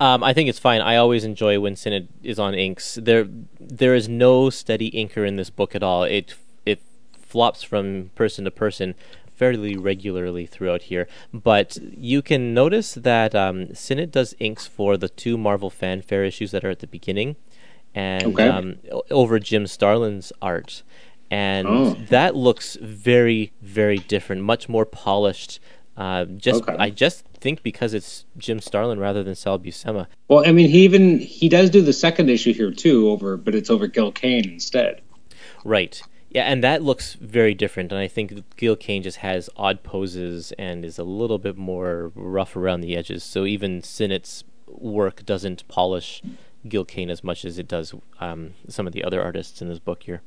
Um, I think it's fine. I always enjoy when Sinnott is on inks. There, there is no steady inker in this book at all. It it flops from person to person fairly regularly throughout here. But you can notice that um, Sinnott does inks for the two Marvel fanfare issues that are at the beginning, and Okay. um, over Jim Starlin's art, and Oh. that looks very very different, much more polished. Uh, just Okay. I just think because it's Jim Starlin rather than Sal Buscema. Well, I mean, he even he does do the second issue here too, over but it's over Gil Kane instead. Right. Yeah, and that looks very different. And I think Gil Kane just has odd poses and is a little bit more rough around the edges. So even Sinnott's work doesn't polish Gil Kane as much as it does um, some of the other artists in this book here.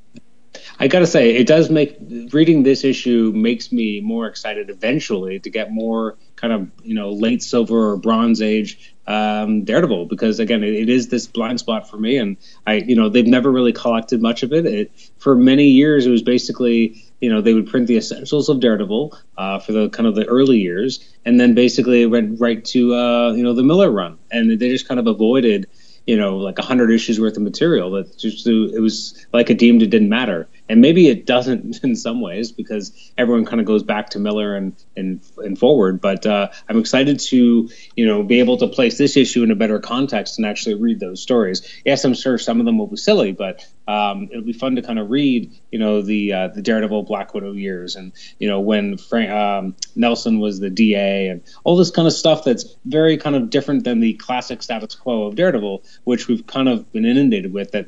I gotta say, it does make reading this issue makes me more excited eventually to get more kind of you know late silver or bronze age um, Daredevil because again, it, it is this blind spot for me, and I you know they've never really collected much of it. it for many years, it was basically you know they would print the essentials of Daredevil uh, for the kind of the early years, and then basically it went right to uh, you know the Miller run, and they just kind of avoided you know, like a hundred issues worth of material that just it was like it deemed it didn't matter. And maybe it doesn't <laughs> in some ways because everyone kind of goes back to Miller and and and forward. But uh, I'm excited to you know be able to place this issue in a better context and actually read those stories. Yes, I'm sure some of them will be silly, but um, it'll be fun to kind of read you know the uh, the Daredevil Black Widow years and you know when Frank um, Nelson was the DA and all this kind of stuff that's very kind of different than the classic status quo of Daredevil, which we've kind of been inundated with. That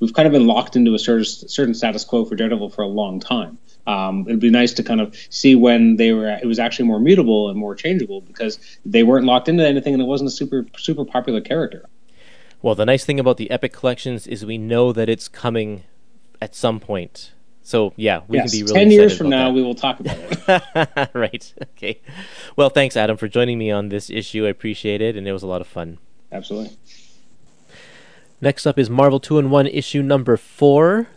we've kind of been locked into a certain status quo for Daredevil for a long time. Um, it'd be nice to kind of see when they were it was actually more mutable and more changeable because they weren't locked into anything and it wasn't a super super popular character. Well, the nice thing about the Epic collections is we know that it's coming at some point. So yeah, we yes, can be really ten years from now that. we will talk about it. <laughs> right. Okay. Well, thanks, Adam, for joining me on this issue. I appreciate it, and it was a lot of fun. Absolutely. Next up is Marvel 2 in 1 issue number 4.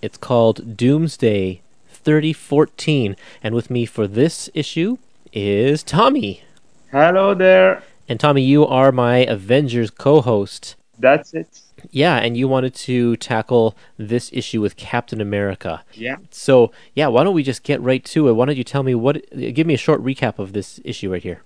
It's called Doomsday 3014. And with me for this issue is Tommy. Hello there. And Tommy, you are my Avengers co host. That's it. Yeah, and you wanted to tackle this issue with Captain America. Yeah. So, yeah, why don't we just get right to it? Why don't you tell me what. Give me a short recap of this issue right here.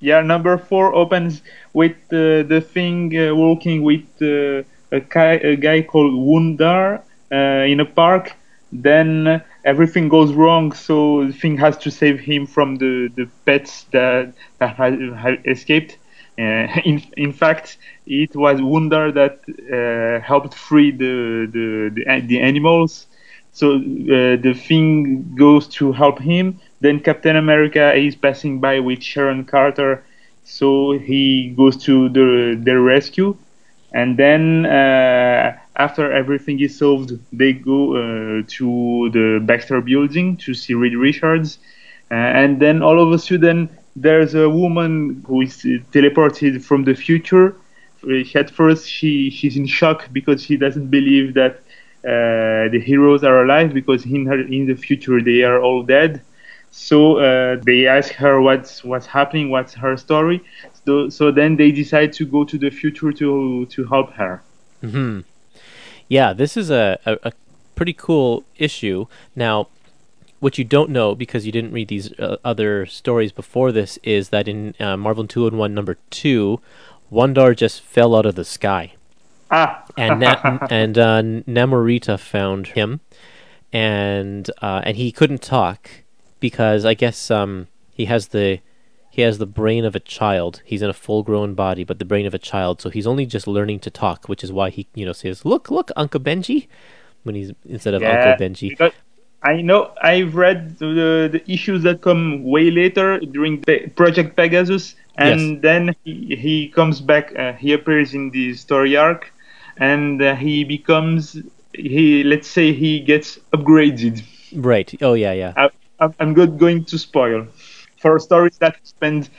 Yeah, number four opens with uh, the thing uh, walking with uh, a, guy, a guy called Wundarr uh, in a park. Then everything goes wrong, so the thing has to save him from the, the pets that, that have, escaped. Uh, <laughs> in in fact, it was Wundarr that uh, helped free the the the, the animals. So the thing goes to help him. Then Captain America is passing by with Sharon Carter, so he goes to the their rescue. And then uh, after everything is solved, they go uh, to the Baxter Building to see Reed Richards. Uh, and then all of a sudden, there's a woman who is teleported from the future. At first, she she's in shock because she doesn't believe that uh, the heroes are alive because in her in the future they are all dead. So uh, they ask her what's what's happening, what's her story. So, so then they decide to go to the future to to help her. Hmm. Yeah, this is a, a, a pretty cool issue. Now, what you don't know because you didn't read these uh, other stories before this is that in uh, Marvel 2 and 1 number 2, Wundarr just fell out of the sky. Ah. and Na- <laughs> and uh, Namorita found him, and uh, and he couldn't talk because I guess um, he has the he has the brain of a child. He's in a full grown body, but the brain of a child. So he's only just learning to talk, which is why he you know says, "Look, look, Uncle Benji," when he's instead of Yeah, Uncle Benji. I know I've read the, the issues that come way later during the Project Pegasus, and Yes. then he, he comes back. Uh, he appears in the story arc, and uh, he becomes he. Let's say he gets upgraded. Right. Oh yeah, yeah. I, I'm- not going to spoil for stories that spent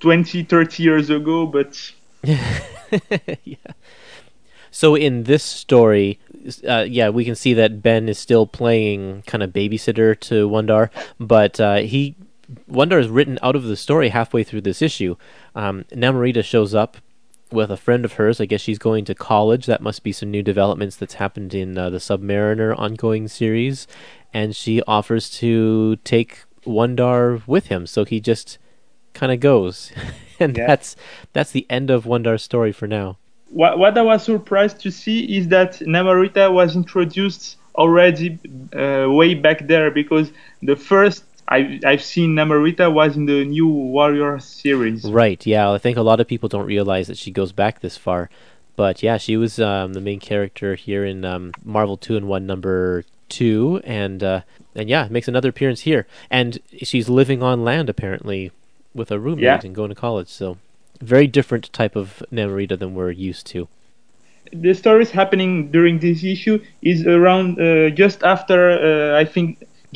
20, 30 years ago, but <laughs> yeah. So in this story, uh, yeah, we can see that Ben is still playing kind of babysitter to Wundarr, but uh, he Wundarr is written out of the story halfway through this issue. Um, Namorita shows up with a friend of hers. I guess she's going to college. That must be some new developments that's happened in uh, the Submariner ongoing series, and she offers to take Wundarr with him. So he just kind of goes, <laughs> and Yeah. that's that's the end of Wundarr's story for now. what, what I was surprised to see is that Namorita was introduced already uh, way back there because the first I, I've seen Namorita was in the new Warrior series. Right. Yeah. I think a lot of people don't realize that she goes back this far, but yeah, she was um, the main character here in um, Marvel Two and One number two, and uh, and yeah, makes another appearance here, and she's living on land apparently with a roommate Yeah. and going to college. So very different type of Namorita than we're used to. The stories happening during this issue is around uh, just after uh, I think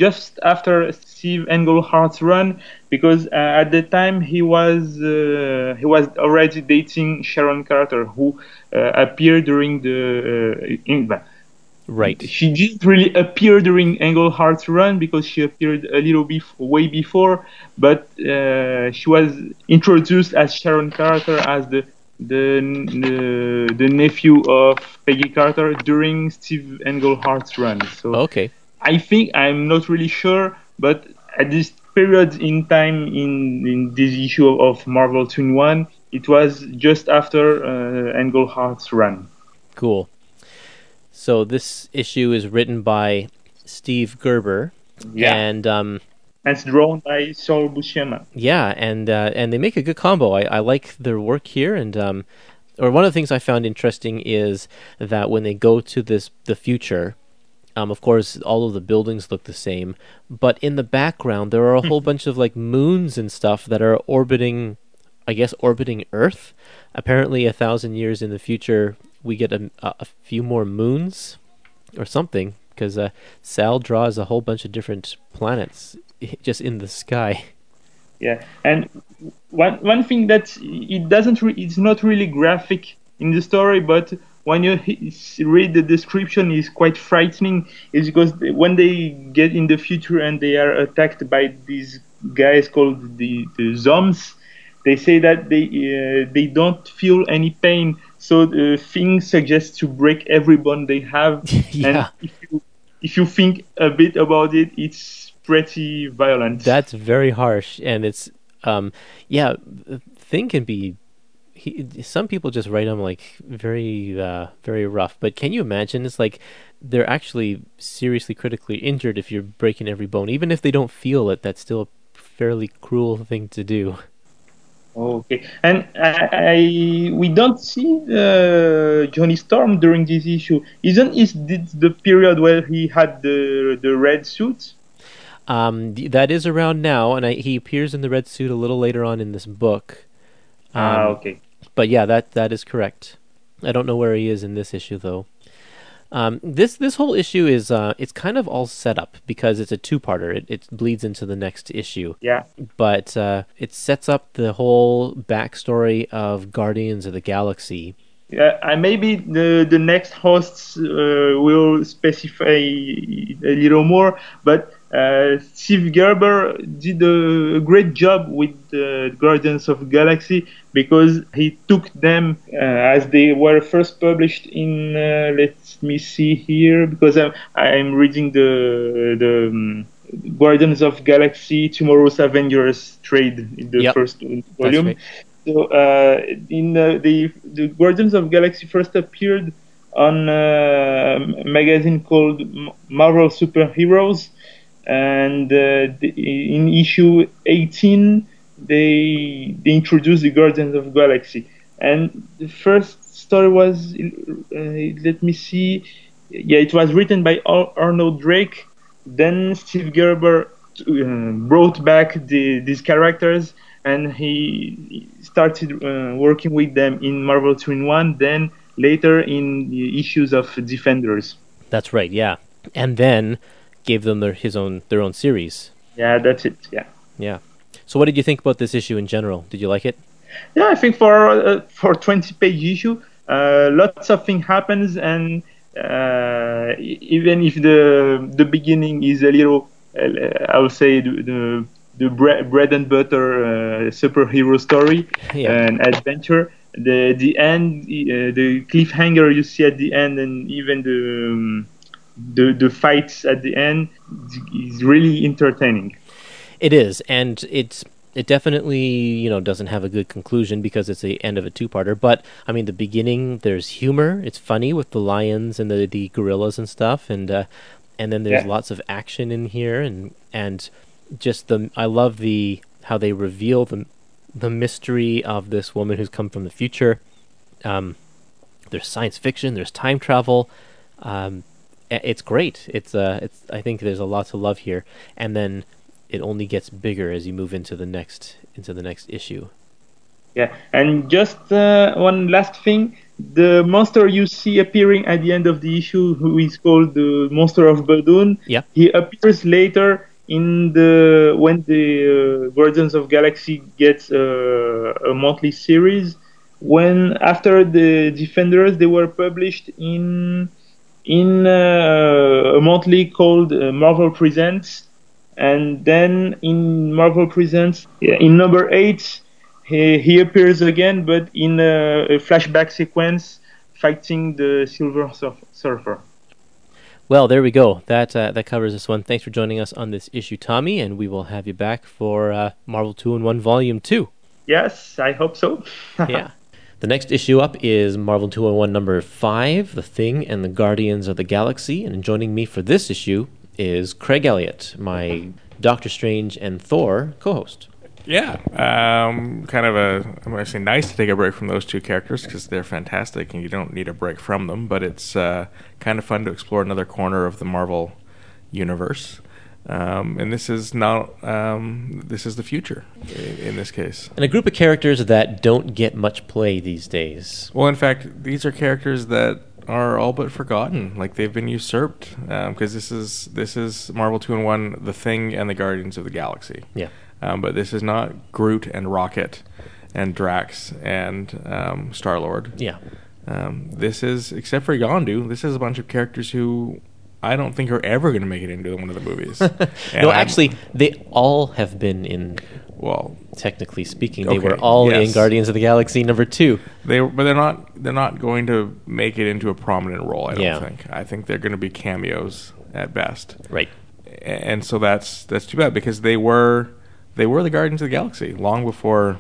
just after Steve Englehart's run because uh, at the time he was uh, he was already dating Sharon Carter who uh, appeared during the uh, in, Right. She didn't really appear during Englehart's run because she appeared a little bit way before, but uh, she was introduced as Sharon Carter as the the the, the nephew of Peggy Carter during Steve Englehart's run. So Okay. I think I'm not really sure, but at this period in time in in this issue of Marvel 2 1, it was just after uh, Englehart's run. Cool. So this issue is written by Steve Gerber, Yeah. and um, And it's drawn by Sal Buscema. Yeah, and uh, and they make a good combo. I, I like their work here, and um, or one of the things I found interesting is that when they go to this the future, Um, of course, all of the buildings look the same, but in the background there are a whole bunch of like moons and stuff that are orbiting, I guess, orbiting Earth. Apparently, a thousand years in the future, we get a, a few more moons or something because uh, Sal draws a whole bunch of different planets <laughs> just in the sky. Yeah, and one one thing that it doesn't re- it's not really graphic in the story, but when you read the description, is quite frightening. Is because when they get in the future and they are attacked by these guys called the the zombies, they say that they uh, they don't feel any pain. So the thing suggests to break every bone they have. <laughs> Yeah. And if you if you think a bit about it, it's pretty violent. That's very harsh, and it's um, yeah, the thing can be. He, some people just write them like very, uh, very rough. But can you imagine? It's like they're actually seriously critically injured if you're breaking every bone, even if they don't feel it. That's still a fairly cruel thing to do. Okay, and I, I we don't see uh, Johnny Storm during this issue. Isn't is this the period where he had the the red suit? Um, that is around now, and I, he appears in the red suit a little later on in this book. ah, Um, okay. But yeah, that that is correct. I don't know where he is in this issue though. Um, this this whole issue is uh, it's kind of all set up because it's a two parter. It it bleeds into the next issue, Yeah, but uh, it sets up the whole backstory of Guardians of the Galaxy. yeah. And maybe the the next hosts uh, will specify a little more. But uh, Steve Gerber did a great job with the Guardians of the Galaxy because he took them uh, as they were first published in. Uh, let me see here because I'm I'm reading the the. Um, Guardians of Galaxy Tomorrow's Avengers trade in the Yep, first volume. right. So uh, in uh, the the Guardians of Galaxy first appeared on a magazine called Marvel Superheroes, and uh, in issue 18 they they introduced the Guardians of Galaxy, and the first story was uh, let me see, yeah, it was written by Ar- Arnold Drake. Then Steve Gerber uh, brought back the, these characters and he started uh, working with them in Marvel 2 in 1, then later in the issues of Defenders. That's right, yeah, and then gave them their his own their own series. Yeah, that's it. Yeah. Yeah. So, what did you think about this issue in general? Did you like it? Yeah, I think for uh, for 20 page issue, uh, lots of thing happens, and uh, even if the the beginning is a little, uh, I would say the the, the bre- bread and butter uh, superhero story <laughs> Yeah. and adventure. The the end, uh, the cliffhanger you see at the end, and even the um, the the fights at the end is really entertaining. It is, and it's it definitely you know doesn't have a good conclusion because it's the end of a two-parter. But I mean, the beginning there's humor. It's funny with the lions and the the gorillas and stuff, and uh, and then there's Yeah. lots of action in here, and and just the I love the how they reveal the the mystery of this woman who's come from the future. Um, there's science fiction. There's time travel. Um, it's great. It's uh, it's. I think there's a lot to love here, and then it only gets bigger as you move into the next into the next issue. Yeah, and just uh, one last thing: the monster you see appearing at the end of the issue, who is called the Monster of Badoon, Yeah. he appears later in the when the uh, Guardians of Galaxy gets uh, a monthly series. When after the Defenders, they were published in in uh, a monthly called uh, Marvel Presents, and then in Marvel Presents, yeah, in number eight, he, he appears again, but in a, a flashback sequence fighting the Silver Surf- Surfer. Well, there we go. That uh, that covers this one. Thanks for joining us on this issue, Tommy, and we will have you back for uh, Marvel Two in One Volume Two. Yes, I hope so. <laughs> yeah. The next issue up is Marvel 201 number 5, The Thing and the Guardians of the Galaxy. And joining me for this issue is Craig Elliott, my Doctor Strange and Thor co host. Yeah, um, kind of a. I'm say nice to take a break from those two characters because they're fantastic, and you don't need a break from them. But it's uh, kind of fun to explore another corner of the Marvel universe. Um, and this is not. Um, this is the future in, in this case. And a group of characters that don't get much play these days. Well, in fact, these are characters that are all but forgotten. Like they've been usurped because this is this is Marvel two and one, The Thing, and the Guardians of the Galaxy. Yeah. Um, but this is not Groot and Rocket and Drax and um, Star Lord. Yeah. Um, this is, except for Yondu, this is a bunch of characters who I don't think are ever going to make it into one of the movies. <laughs> No, actually, they all have been in. well, Technically speaking, they Okay, were all in. Guardians of the Galaxy number two. they but they're not they're not going to make it into a prominent role. I don't Yeah. think. I think they're going to be cameos at best. Right. and so that's that's too bad because they were they were the Guardians of the Galaxy long before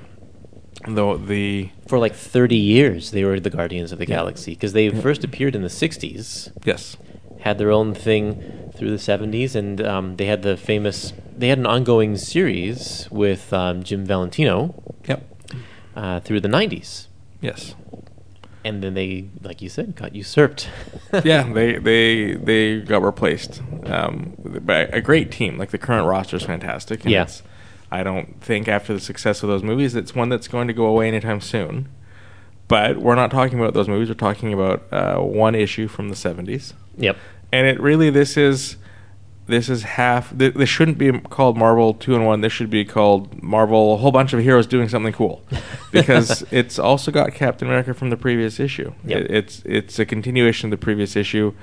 the the For like 30 years, they were the Guardians of the Galaxy because they first appeared in the 60s, yes had their own thing through the 70s, and um, they had the famous. They had an ongoing series with um, Jim Valentino yep uh, through the 90s. yes And then they, like you said, got usurped. <laughs> yeah they they they got replaced um, by a great team like the current roster is fantastic and Yeah. it's, I don't think after the success of those movies it's one that's going to go away anytime soon but we're not talking about those movies we're talking about uh, one issue from the 70s Yep. and it really this is this is half th- this shouldn't be called marvel 2 and 1 this should be called marvel a whole bunch of heroes doing something cool <laughs> because it's also got captain america from the previous issue Yep. it, it's it's a continuation of the previous issue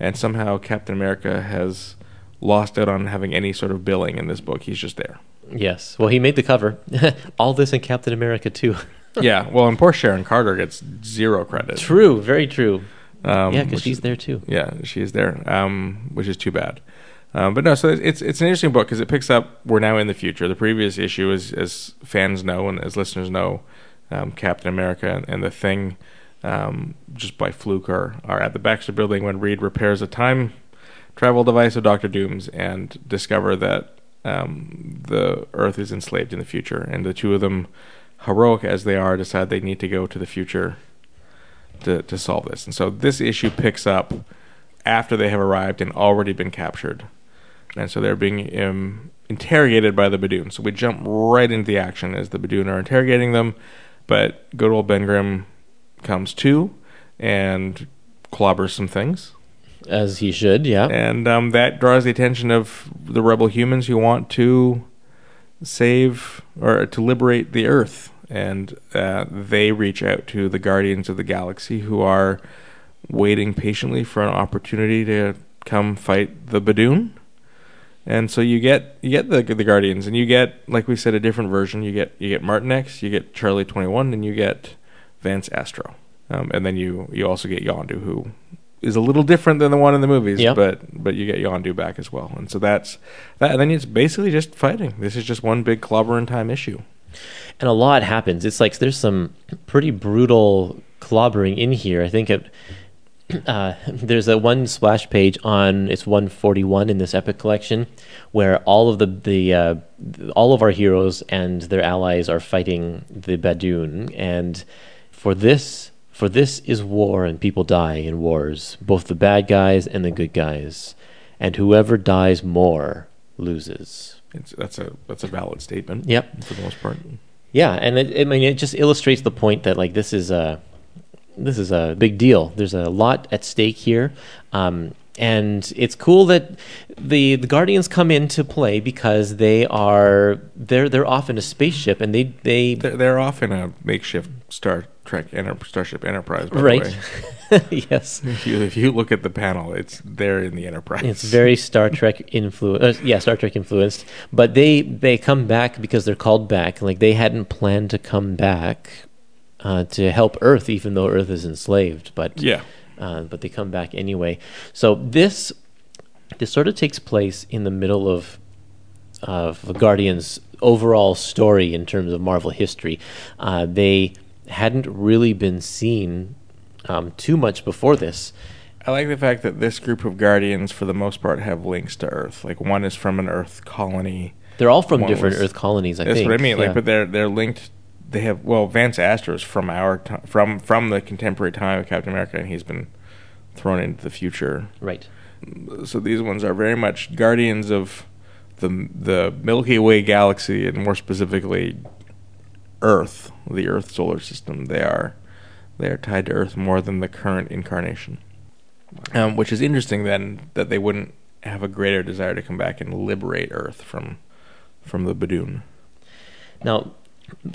and somehow captain america has lost out on having any sort of billing in this book he's just there Yes. Well, he made the cover. <laughs> All this in Captain America too. <laughs> yeah well and poor sharon carter gets zero credit true. Very true. Um, yeah, because she's is- there too. Yeah, she is there, um, which is too bad. Um, but no, so it's it's an interesting book because it picks up. We're now in the future. The previous issue, is, as fans know and as listeners know, um, Captain America and, and the Thing, um, just by fluke, are are at the Baxter Building when Reed repairs a time travel device of Doctor Doom's and discover that um, the Earth is enslaved in the future, and the two of them, heroic as they are, decide they need to go to the future to, to solve this. And so this issue picks up after they have arrived and already been captured. And so they're being um, interrogated by the Badoon. So we jump right into the action as the Badoon are interrogating them. But good old Ben Grimm comes to and clobbers some things. As he should. Yeah. And um, that draws the attention of the rebel humans who want to save or to liberate the Earth. And uh, they reach out to the Guardians of the Galaxy who are waiting patiently for an opportunity to come fight the Badoon. And so you get you get the the Guardians, and you get like we said a different version. You get you get Martinex, you get Charlie Twenty One, and you get Vance Astro, um, and then you you also get Yondu, who is a little different than the one in the movies, Yep. but but you get Yondu back as well, and so that's that. And then it's basically just fighting. This is just one big clobber in time issue. And a lot happens. It's like there's some pretty brutal clobbering in here. I think it, <clears throat> uh, <laughs> there's a one splash page on it's 141 in this epic collection where all of the the uh, all of our heroes and their allies are fighting the Badoon, and for this for this is war and people die in wars, both the bad guys and the good guys, and whoever dies more loses. It's, that's a that's a valid statement. Yep. for the most part. Yeah, and it, I mean, it just illustrates the point that like this is a this is a big deal. There's a lot at stake here, um, and it's cool that the the Guardians come into play because they are they're they're off in a spaceship and they they They're, they're off in a makeshift Star Trek enter, Starship Enterprise. By right. The way. <laughs> yes, If you, if you look at the panel, it's there in the Enterprise. It's very Star Trek influenced. Uh, yeah, Star Trek influenced. But they they come back because they're called back. Like they hadn't planned to come back uh, to help Earth, even though Earth is enslaved. But yeah. uh, but they come back anyway. So this this sort of takes place in the middle of of the Guardians' overall story in terms of Marvel history. Uh, they hadn't really been seen um, too much before this. I like the fact that this group of Guardians, for the most part, have links to Earth. Like one is from an Earth colony, They're all from One different was- Earth colonies, I That's think. what I mean. Like, but they're they're linked. They have well, Vance Astro is from our ti from from the contemporary time of Captain America, and he's been thrown into the future. right. So these ones are very much guardians of the the Milky Way galaxy, and more specifically, Earth, the Earth solar system. They are they are tied to Earth more than the current incarnation, um, which is interesting. Then that they wouldn't have a greater desire to come back and liberate Earth from from the Badoon. Now,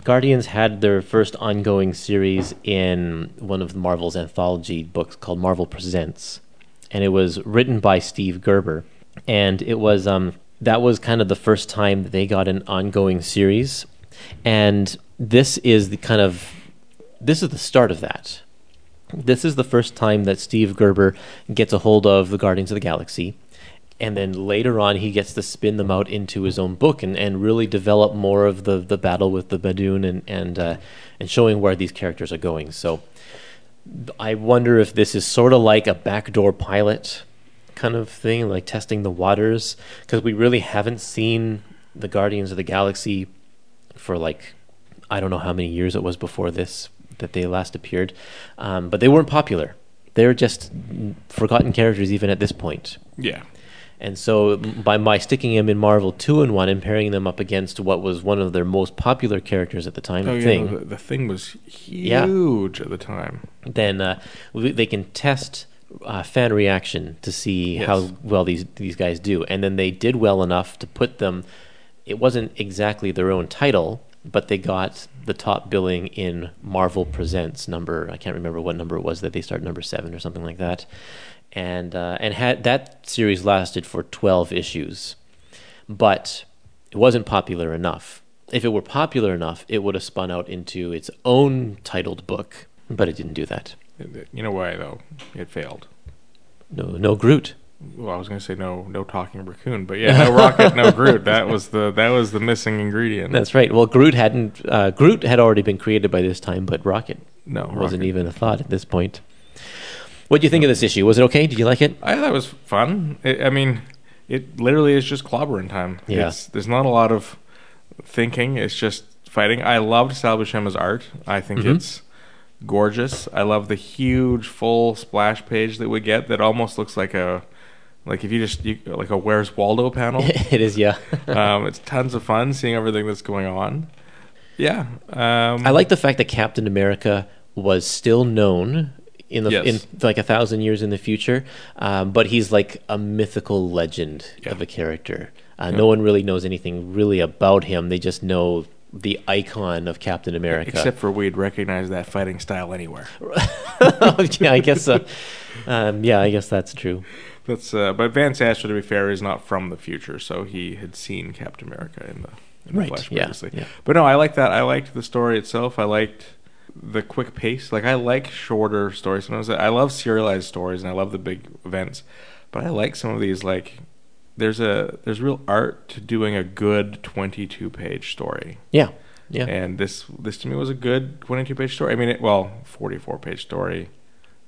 Guardians had their first ongoing series in one of Marvel's anthology books called Marvel Presents, and it was written by Steve Gerber, and it was um, that was kind of the first time that they got an ongoing series, and this is the kind of this is the start of that. This is the first time that Steve Gerber gets a hold of the Guardians of the Galaxy. And then later on, he gets to spin them out into his own book and, and really develop more of the, the battle with the Badoon and and uh, and showing where these characters are going. So I wonder if this is sort of like a backdoor pilot kind of thing, like testing the waters, because we really haven't seen the Guardians of the Galaxy for like I don't know how many years it was before this that they last appeared, um, but they weren't popular. They're just forgotten characters even at this point. Yeah. And so, by my sticking him in Marvel two and one and pairing them up against what was one of their most popular characters at the time, Oh the yeah, Thing, the, the thing was Yeah. huge at the time. then uh, they can test uh, fan reaction to see Yes. how well these these guys do. And then they did well enough to put them. It wasn't exactly their own title, but they got the top billing in Marvel Presents number. I can't remember what number it was that they started number seven or something like that. And uh, and had that series lasted for twelve issues, but it wasn't popular enough. If it were popular enough, it would have spun out into its own titled book, but it didn't do that. You know why though? It failed. No, no Groot. Well, I was going to say no, no talking raccoon, but yeah, no Rocket, no Groot. That was the that was the missing ingredient. That's right. Well, Groot hadn't. Uh, Groot had already been created by this time, but Rocket no, wasn't Rocket. even a thought at this point. What do you think of this issue? Was it okay? Did you like it? I thought it was fun. I I mean, it literally is just clobbering time. Yeah. There's not a lot of thinking. It's just fighting. I loved Sal Buscema's art. I think Mhm. it's gorgeous. I love the huge full splash page that we get. That almost looks like a like if you just you, like a Where's Waldo panel. <laughs> it is, yeah. <laughs> um, it's tons of fun seeing everything that's going on. Yeah, um, I like the fact that Captain America was still known in the Yes. in like a thousand years in the future, um, but he's like a mythical legend Yeah. of a character. Uh, Yeah. No one really knows anything really about him. They just know the icon of Captain America. except for we'd recognize that fighting style anywhere. <laughs> yeah, I guess. Uh, um, yeah, I guess that's true. That's uh, but Vance Astro, to be fair, is not from the future, so he had seen Captain America in the, in the Right, yeah, previously. yeah. But no, I like that. I liked the story itself. I liked the quick pace. Like I like shorter stories. Sometimes I love serialized stories and I love the big events, but I like some of these. Like there's a there's real art to doing a good 22 page story. Yeah, yeah. And this this to me was a good 22 page story. I mean, it, well, 44 page story.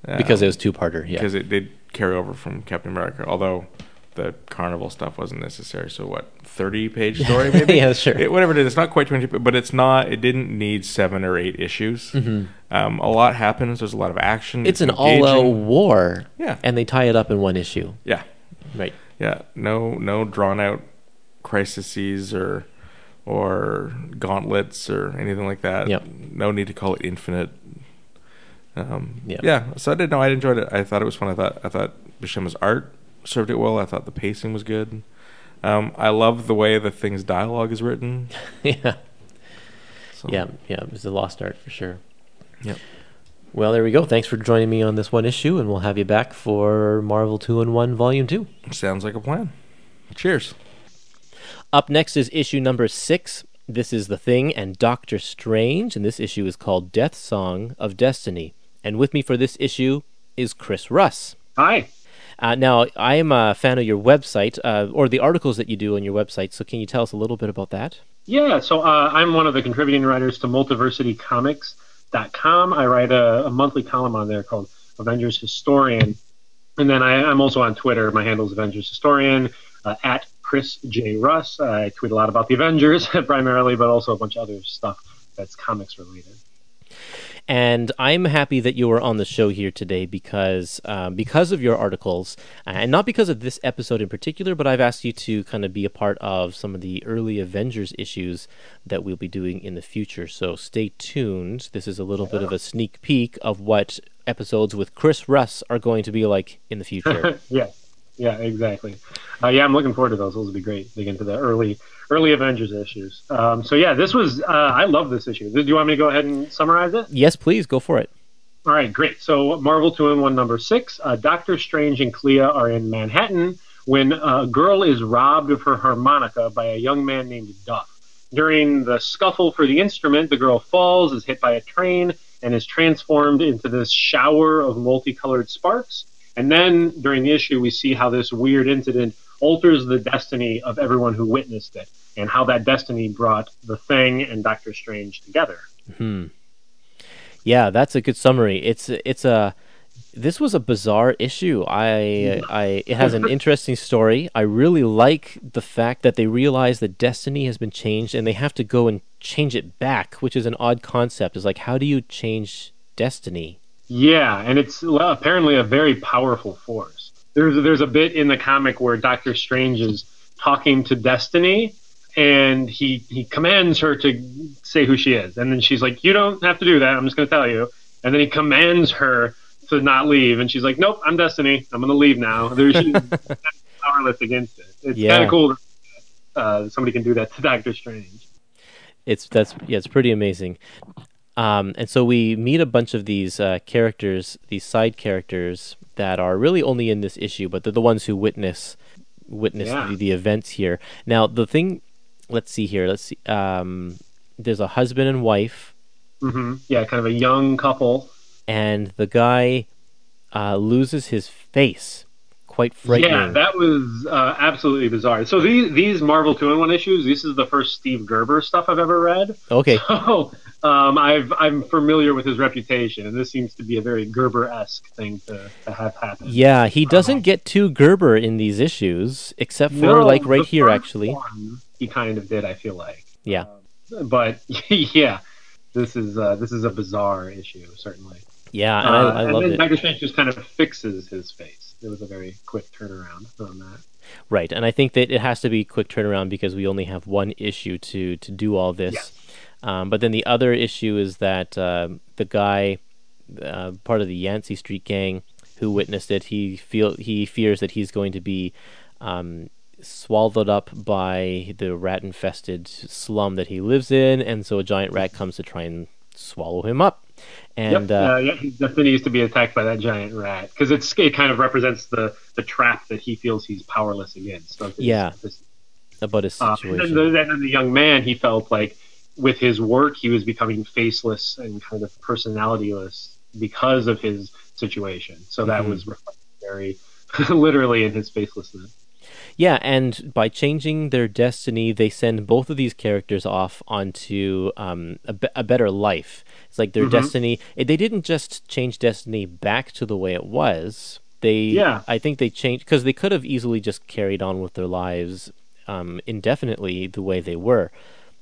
because Um, it was two parter. Yeah, because it did carry over from Captain America. Although the carnival stuff wasn't necessary. So what, thirty page story <laughs> maybe? Yeah, sure. It- whatever it is, it's not quite twenty, but it's not. It didn't need seven or eight issues. Mhm. Um, a lot happens. There's a lot of action. it's an engaging. all-out war. Yeah. and they tie it up in one issue. Yeah, Right. yeah. No, no drawn out crises or or gauntlets or anything like that. Yep. No need to call it infinite. Um, Yep. Yeah. So I didn't know. I enjoyed it. I thought it was fun. I thought I thought Buscema's art served it well. I thought the pacing was good. Um, I love the way the thing's dialogue is written. <laughs> yeah, So, yeah, yeah. It was a lost art for sure. Yep. Well, there we go. Thanks for joining me on this one issue, and we'll have you back for Marvel Two in One Volume Two. Sounds like a plan. Cheers. Up next is issue number six. This is The Thing and Doctor Strange, and this issue is called Death Song of Destiny. And with me for this issue is Chris Russ. Hi. Uh, now, I am a fan of your website, uh, or the articles that you do on your website, so can you tell us a little bit about that? Yeah, so uh, I'm one of the contributing writers to multiversitycomics.com. I write a, a monthly column on there called Avengers Historian. And then I, I'm also on Twitter. My handle is Avengers Historian, uh, at Chris J. Russ. I tweet a lot about the Avengers <laughs> primarily, but also a bunch of other stuff that's comics related. And I'm happy that you are on the show here today because um, because of your articles, and not because of this episode in particular, but I've asked you to kind of be a part of some of the early Avengers issues that we'll be doing in the future. So stay tuned. This is a little bit of a sneak peek of what episodes with Chris Russ are going to be like in the future. <laughs> yeah, yeah, exactly. Uh, yeah, I'm looking forward to those. Those will be great. Dig into the early early Avengers issues. Um, so yeah, this was uh, I love this issue. Do you want me to go ahead and summarize it? yes, please go for it. All right, great. So Marvel two in one number six. Uh, Doctor Strange and Clea are in Manhattan when a girl is robbed of her harmonica by a young man named Duff. During the scuffle for the instrument, the girl falls, is hit by a train, and is transformed into this shower of multicolored sparks. And then during the issue, we see how this weird incident alters the destiny of everyone who witnessed it, and how that destiny brought the Thing and Doctor Strange together. Hmm. Yeah, that's a good summary. It's it's a this was a bizarre issue. I I it has an <laughs> interesting story. I really like the fact that they realize that destiny has been changed and they have to go and change it back, which is an odd concept. Is like how do you change destiny? Yeah, and it's well, apparently a very powerful force. There's there's a bit in the comic where Doctor Strange is talking to Destiny, and he he commands her to say who she is, and then she's like, "You don't have to do that. I'm just going to tell you." And then he commands her to not leave, and she's like, "Nope, I'm Destiny. I'm going to leave now." <laughs> There's she's powerless against it. It's Yeah. kind of cool. That, uh, somebody can do that to Doctor Strange. It's that's yeah, it's pretty amazing. Um, and so we meet a bunch of these uh, characters, these side characters that are really only in this issue, but they're the ones who witness witness Yeah. the, the events here. Now the thing, let's see here. Let's see. Um, there's a husband and wife, hmm Yeah, kind of a young couple. and the guy uh, loses his face. Quite frightening. Yeah, that was uh, absolutely bizarre. So these these Marvel two in one issues. This is the first Steve Gerber stuff I've ever read. okay. <laughs> So um, I've I'm familiar with his reputation, and this seems to be a very Gerber esque thing to, to have happen. Yeah, he doesn't get too Gerber in these issues, except for No, like right here, actually. he kind of did. I feel like, Yeah. but <laughs> yeah, this is uh, this is a bizarre issue, certainly. Yeah, and Uh, I, I and love then it. Doctor Strange just kind of fixes his face. It was a very quick turnaround on that. Right, and I think that it has to be quick turnaround because we only have one issue to to do all this. Um, but then the other issue is that uh, the guy, uh, part of the Yancey Street gang, who witnessed it, he feel he fears that he's going to be um, swallowed up by the rat-infested slum that he lives in, and so a giant rat comes to try and swallow him up. And yep. uh, uh, yeah, he definitely needs to be attacked by that giant rat because it's it kind of represents the the trap that he feels he's powerless against. So Yeah. this- about his uh, situation. and then the, then the young man, he felt like with his work, he was becoming faceless and kind of personalityless because of his situation. So that Mhm. was reflected very <laughs> literally in his facelessness. Yeah, and by changing their destiny, they send both of these characters off onto um, a, be- a better life. It's like their Mhm. destiny. eh, They didn't just change destiny back to the way it was. They, Yeah. I think they changed because they could have easily just carried on with their lives um, indefinitely the way they were,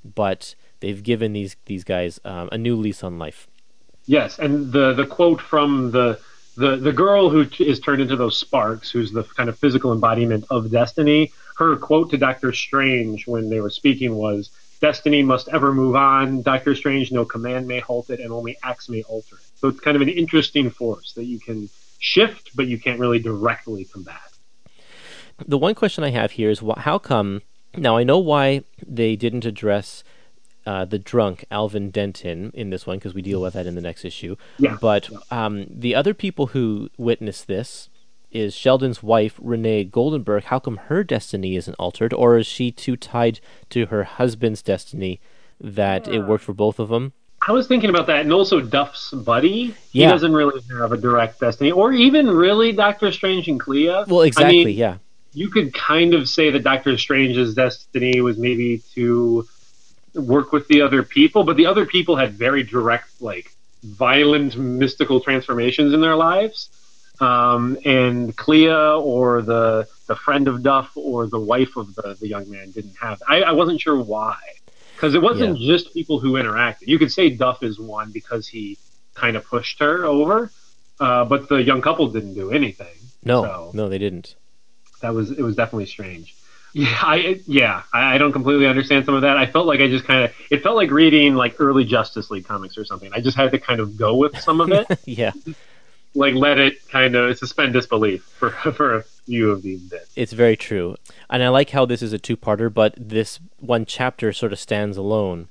but they've given these these guys um, a new lease on life. Yes, and the the quote from the the the girl who t- is turned into those sparks, who's the kind of physical embodiment of destiny. Her quote to Doctor Strange when they were speaking was, "Destiny must ever move on. Doctor Strange, no command may halt it, and only acts may alter it." So it's kind of an interesting force that you can shift, but you can't really directly combat. the one question I have here is wh- how come? Now I know why they didn't address uh, the drunk Alvin Denton in this one because we deal with that in the next issue. Yeah. But um, the other people who witness this is Sheldon's wife Renee Goldenberg. How come her destiny isn't altered, or is she too tied to her husband's destiny that it worked for both of them? I was thinking about that, and also Duff's buddy. He doesn't really have a direct destiny, or even really Doctor Strange and Clea. Well, I exactly. mean, yeah. you could kind of say that Doctor Strange's destiny was maybe to work with the other people, but the other people had very direct, like violent, mystical transformations in their lives. um, and Clea or the the friend of Duff or the wife of the, the young man didn't have. I, I wasn't sure why, because it wasn't Yeah. just people who interacted. You could say Duff is one because he kind of pushed her over, uh, but the young couple didn't do anything. No, So- no, they didn't. That was it was definitely strange. Yeah, I yeah, I, don't completely understand some of that. I felt like I just kind of it felt like reading like early Justice League comics or something. I just had to kind of go with some of it, <laughs> yeah, like let it kind of suspend disbelief for <laughs> for a few of these bits. it's very true. And I like how this is a two-parter, but this one chapter sort of stands alone.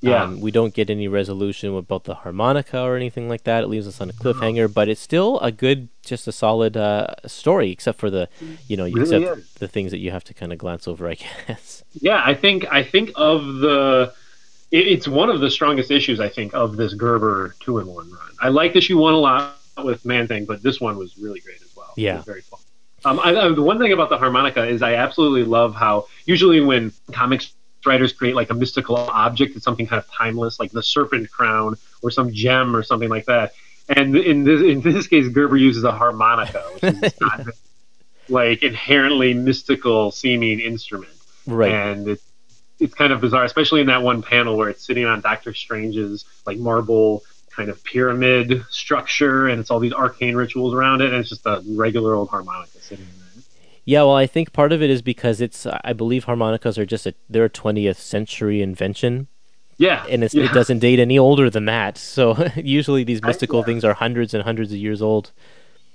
Yeah. Um, we don't get any resolution about the harmonica or anything like that. It leaves us on a cliffhanger, but it's still a good, just a solid uh, story, except for the, you know, Really except is. the things that you have to kind of glance over, I guess. <laughs> Yeah, I think I think of the it, it's one of the strongest issues I think of this Gerber two in one run. I like issue one a lot with Man Thing, but this one was really great as well. Yeah. very fun. Um, I, I, the one thing about the harmonica is I absolutely love how usually when comics writers create like a mystical object, that's something kind of timeless, like the serpent crown or some gem or something like that. And in this in this case, Gerber uses a harmonica, which is <laughs> not this, like inherently mystical seeming instrument Right. and it's it's kind of bizarre, especially in that one panel where it's sitting on Doctor Strange's like marble kind of pyramid structure, and it's all these arcane rituals around it, and it's just a regular old harmonica sitting there. Yeah, well, I think part of it is because it's, I believe harmonicas are just a, they're a 20th century invention. Yeah, and it's, yeah. it doesn't date any older than that. <laughs> So usually these I- mystical yeah. things are hundreds and hundreds of years old.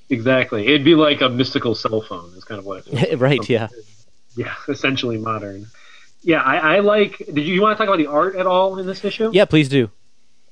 exactly. It'd be like a mystical cell phone. Is kind of what it feels like. <laughs> right? Yeah. Yeah, <laughs> essentially modern. Yeah, I, I like. Did you, you want to talk about the art at all in this issue? Yeah, please do.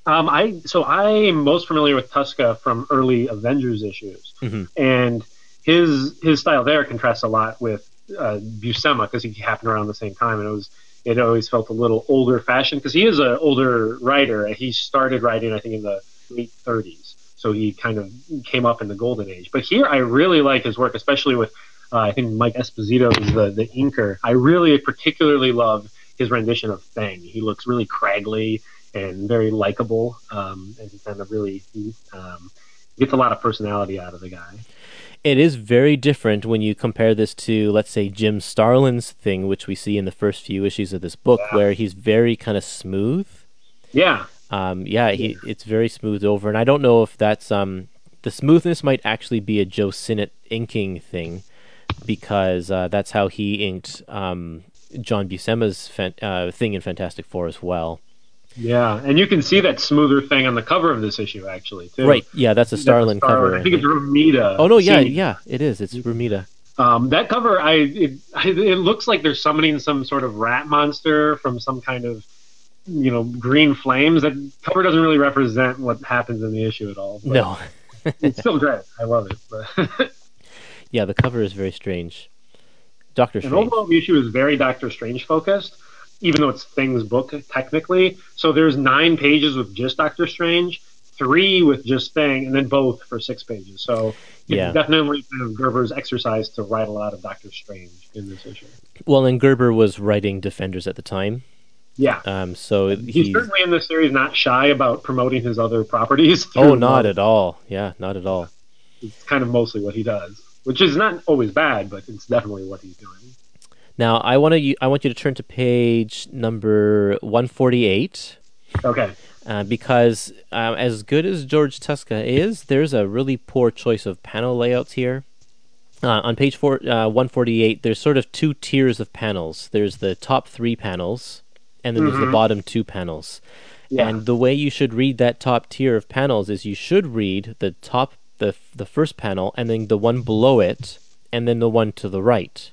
Um, I so I am most familiar with Tuska from early Avengers issues, Mhm. and his his style there contrasts a lot with uh, Buscema because he happened around the same time, and it was it always felt a little older fashioned because he is an older writer. He started writing, I think, in the late 30s, so he kind of came up in the golden age. But here, I really like his work, especially with uh, I think Mike Esposito is the the inker. I really particularly love his rendition of Fang. He looks really craggly and very likable, um, and he kind of really um, gets a lot of personality out of the guy. It is very different when you compare this to, let's say, Jim Starlin's thing, which we see in the first few issues of this book, where he's very kind of smooth. Yeah, Um, yeah, he, it's very smoothed over, and I don't know if that's um, the smoothness might actually be a Joe Sinnott inking thing, because uh, that's how he inked um, John Buscema's fan- uh, thing in Fantastic Four as well. Yeah, and you can see that smoother thing on the cover of this issue actually too. Right? Yeah, that's a That's Starlin Starlin. cover. I think it's Romita. Oh no, yeah, Seed. yeah, it is. It's Romita. Um, that cover, I it, I it looks like they're summoning some sort of rat monster from some kind of you know green flames. That cover doesn't really represent what happens in the issue at all. No, <laughs> it's still great. I love it. <laughs> Yeah, the cover is very strange. Doctor And Strange. overall, the issue is very Doctor Strange focused, even though it's Thing's book technically. So there's nine pages with just Doctor Strange, three with just Thing, and then both for six pages. So it's Yeah. definitely kind of Gerber's exercise to write a lot of Doctor Strange in this issue. Well, and Gerber was writing Defenders at the time, Yeah. um, so He's he's. certainly in this series not shy about promoting his other properties. <laughs> Oh, not at all. Yeah, not at all. It's kind of mostly what he does, which is not always bad, but it's definitely what he's doing. Now, I want to. I want you to turn to page number one forty-eight. Okay. Uh, because um, as good as George Tuska is, there's a really poor choice of panel layouts here. Uh, on page four, uh, 148, there's sort of two tiers of panels. There's the top three panels, and then there's the Mhm. bottom two panels. Yeah. And the way you should read that top tier of panels is you should read the top, the the first panel, and then the one below it, and then the one to the right.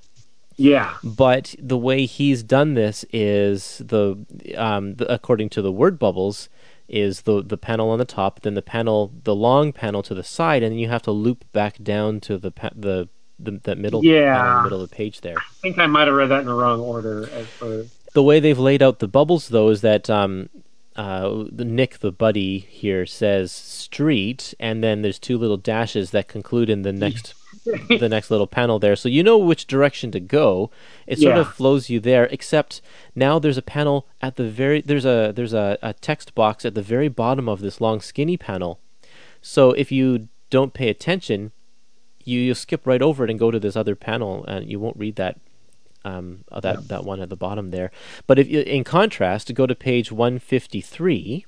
Yeah. But the way he's done this is the, um, the according to the word bubbles, is the the panel on the top, then the panel, the long panel to the side, and then you have to loop back down to the pa- the the that middle Yeah. the middle of the page there. I think I might have read that in the wrong order. As for The way they've laid out the bubbles, though, is that um, uh, the Nick, the buddy here, says street, and then there's two little dashes that conclude in the next <laughs> the next little panel there. So you know which direction to go. It sort Yeah. of flows you there, except now there's a panel at the very there's a there's a, a text box at the very bottom of this long skinny panel. So if you don't pay attention, you, you skip right over it and go to this other panel, and you won't read that um, uh, that that one at the bottom there. But if you, in contrast, to go to page 153,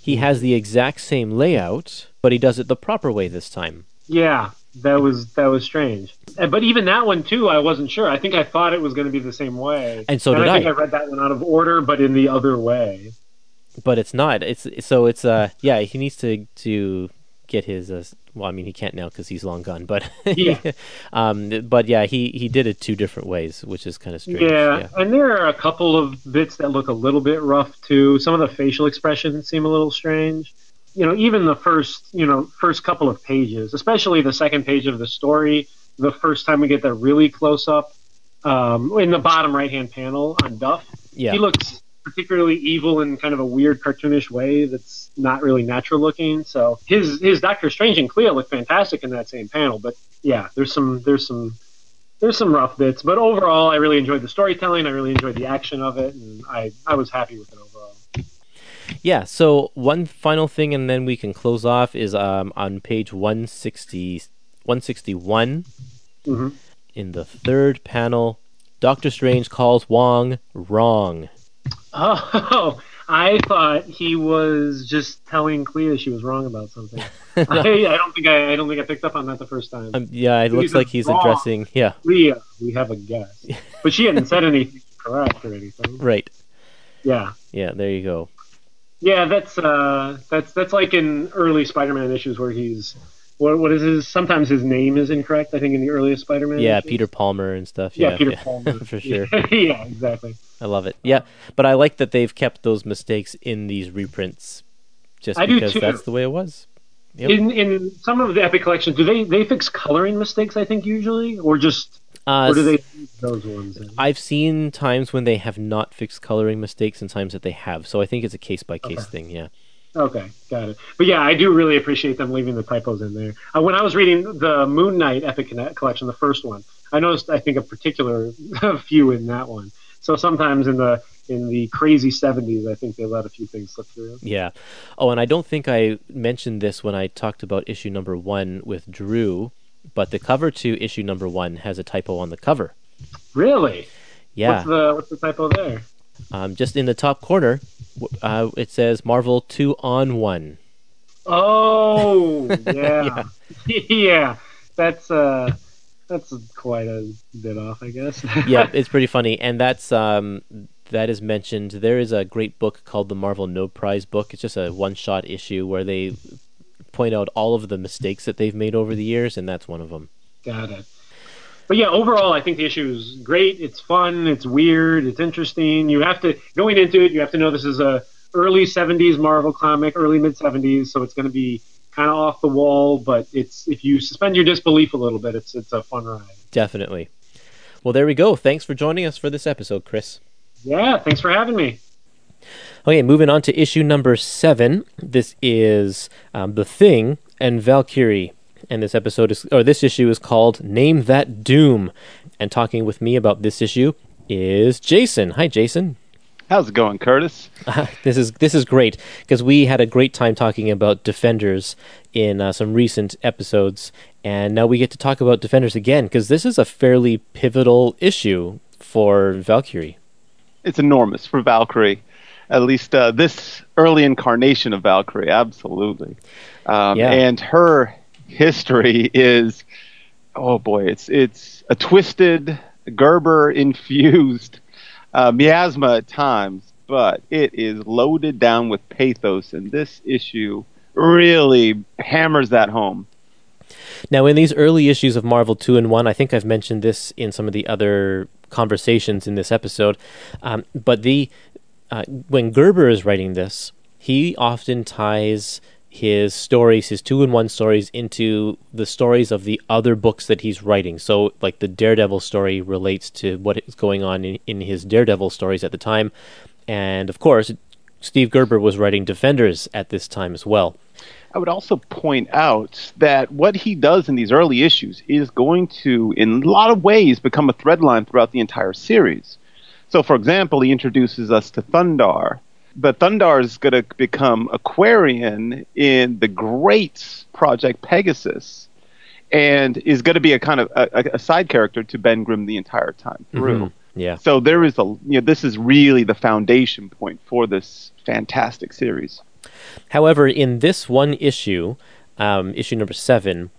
he has the exact same layout, but he does it the proper way this time. Yeah, that was that was strange. But even that one too, I wasn't sure. I think I thought it was going to be the same way. And so and did I think I. I read that one out of order, but in the other way. But it's not. It's so it's uh yeah. He needs to to get his uh, well. I mean, he can't now because he's long gone. But <laughs> Yeah. um. But yeah, he he did it two different ways, which is kind of strange. Yeah, and there are a couple of bits that look a little bit rough too. Some of the facial expressions seem a little strange. You know, even the first, you know, first couple of pages, especially the second page of the story, the first time we get that really close up um, in the bottom right hand panel on Duff, Yeah. he looks particularly evil in kind of a weird cartoonish way that's not really natural looking. So his his Doctor Strange and Clea look fantastic in that same panel. But yeah, there's some there's some there's some rough bits, but overall, I really enjoyed the storytelling. I really enjoyed the action of it, and I, I was happy with it overall. Yeah. So one final thing, and then we can close off is um on page 160, 161 Mhm. in the third panel. Doctor Strange calls Wong wrong. Oh, <laughs> I thought he was just telling Clea she was wrong about something. <laughs> <laughs> I, I don't think I, I don't think I picked up on that the first time. Um, yeah, it He's looks like he's addressing. Yeah, Clea, we have a guess, but she hadn't said anything correct or anything. right. Yeah, Yeah, there you go. Yeah, that's uh, that's that's like in early Spider-Man issues where he's what what is his? Sometimes his name is incorrect. I think in the earliest Spider-Man. Yeah, issues. Peter Palmer and stuff. Yeah, Yeah, Peter <laughs> Palmer for sure. <laughs> yeah, exactly. I love it. Yeah, but I like that they've kept those mistakes in these reprints, just I because that's the way it was. Yep. In in some of the Epic collections, do they they fix coloring mistakes? I think usually, or just Uh, or do they those ones? In? I've seen times when they have not fixed coloring mistakes, and times that they have. So I think it's a case by case thing. Yeah. Okay, got it. But yeah, I do really appreciate them leaving the typos in there. Uh, when I was reading the Moon Knight Epic collection, the first one, I noticed I think a particular <laughs> few in that one. So sometimes in the in the crazy seventies, I think they let a few things slip through. Yeah. Oh, and I don't think I mentioned this when I talked about issue number one with Drew, but the cover to issue number one has a typo on the cover. Really? Yeah. What's the what's the typo there? Um, just in the top corner, uh, it says Marvel 2 on 1. Oh, <laughs> yeah, <laughs> yeah. That's uh, that's quite a bit off, I guess. <laughs> yeah, it's pretty funny, and that's um, that is mentioned. There is a great book called the Marvel No Prize book. It's just a one-shot issue where they point out all of the mistakes that they've made over the years, and that's one of them. Got it. But yeah, overall, I think the issue is great. It's fun. It's weird. It's interesting. You have to going into it. You have to know this is a early '70s Marvel comic, early mid '70s, so it's going to be kind of off the wall. But it's if you suspend your disbelief a little bit, it's it's a fun ride. Definitely. Well, there we go. Thanks for joining us for this episode, Chris. Yeah, thanks for having me. Okay, moving on to issue number seven. This is um, The Thing and Valkyrie. And this episode is, or this issue is called Name That Doom. And talking with me about this issue is Jason. Hi, Jason. How's it going, Curtis? <laughs> this is this is great because we had a great time talking about Defenders in uh, some recent episodes, and now we get to talk about Defenders again because this is a fairly pivotal issue for Valkyrie. It's enormous for Valkyrie. At least uh, this early incarnation of Valkyrie, absolutely. Um, Yeah. And her history is, oh boy, it's it's a twisted, Gerber infused uh, miasma at times, but it is loaded down with pathos, and this issue really hammers that home. Now, in these early issues of Marvel 2 and 1, I think I've mentioned this in some of the other conversations in this episode, um, but the uh, when Gerber is writing this, he often ties his stories, his two in one stories, into the stories of the other books that he's writing. So, like the Daredevil story relates to what is going on in, in his Daredevil stories at the time. And of course, Steve Gerber was writing Defenders at this time as well. I would also point out that what he does in these early issues is going to, in a lot of ways, become a thread line throughout the entire series. So, for example, he introduces us to Wundarr. But Wundarr is going to become Aquarian in the great Project Pegasus. and is going to be a kind of a, a side character to Ben Grimm the entire time through. Mhm. Yeah. So there is a you know this is really the foundation point for this fantastic series. However, in this one issue, um, issue number seven,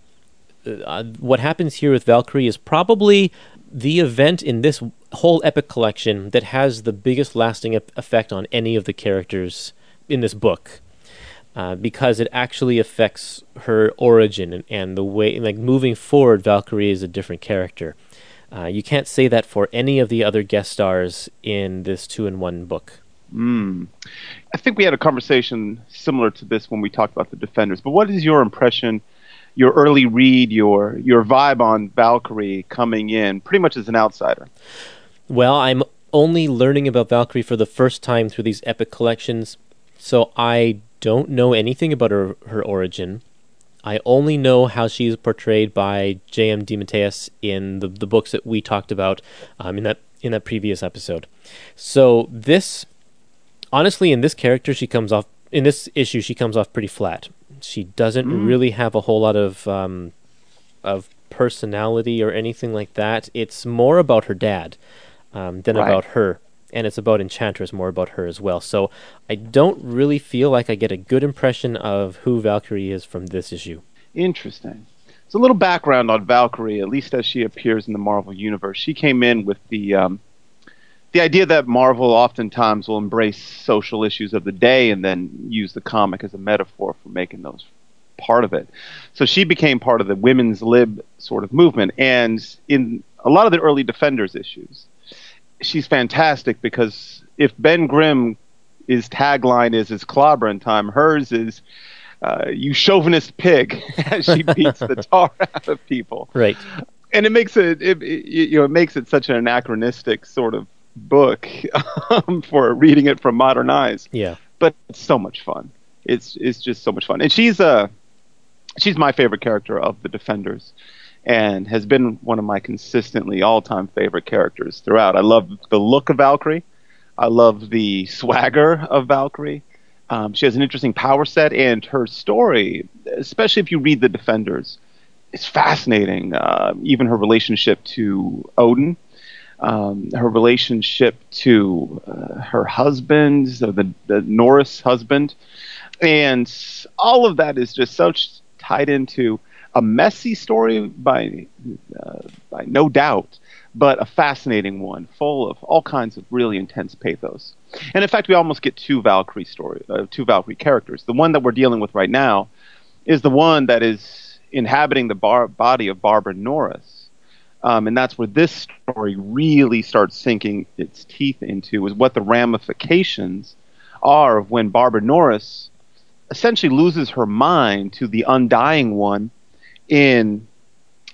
uh, what happens here with Valkyrie is probably the event in this whole epic collection that has the biggest lasting effect on any of the characters in this book. Uh, because it actually affects her origin and, and the way, like moving forward, Valkyrie is a different character. Uh, you can't say that for any of the other guest stars in this two in one book. Mm. I think we had a conversation similar to this when we talked about the Defenders. But what is your impression, your early read, your your vibe on Valkyrie coming in, pretty much as an outsider? Well, I'm only learning about Valkyrie for the first time through these epic collections, so I don't know anything about her, her origin. I only know how she's portrayed by J.M. DeMatteis in the, the books that we talked about um, in that in that previous episode. So this, honestly, in this character, she comes off in this issue. She comes off pretty flat. She doesn't Mm. really have a whole lot of um, of personality or anything like that. It's more about her dad um, than Right. about her. And it's about Enchantress, more about her as well. So I don't really feel like I get a good impression of who Valkyrie is from this issue. Interesting. So a little background on Valkyrie, at least as she appears in the Marvel universe. She came in with the um, the idea that Marvel oftentimes will embrace social issues of the day and then use the comic as a metaphor for making those part of it. So she became part of the women's lib sort of movement, and in a lot of the early Defenders issues, she's fantastic because if Ben Grimm his tagline is "Is clobbering time," hers is uh, "You chauvinist pig," <laughs> as she beats the <laughs> tar out of people. Right. And it makes it, it, it you know, it makes it such an anachronistic sort of book <laughs> um, for reading it from modern eyes. Yeah. But it's so much fun. It's it's just so much fun, and she's uh she's my favorite character of the Defenders, and has been one of my consistently all time favorite characters throughout. I love the look of Valkyrie. I love the swagger of Valkyrie. Um, she has an interesting power set, and her story, especially if you read the Defenders, is fascinating. Uh, even her relationship to Odin, um, her relationship to uh, her husband, so the, the Norris husband, and all of that is just so tied into a messy story by uh, by no doubt, but a fascinating one, full of all kinds of really intense pathos. And in fact, we almost get two Valkyrie story, uh, two Valkyrie characters. The one that we're dealing with right now is the one that is inhabiting the bar- body of Barbara Norris. Um, and that's where this story really starts sinking its teeth into is what the ramifications are of when Barbara Norris essentially loses her mind to the undying one in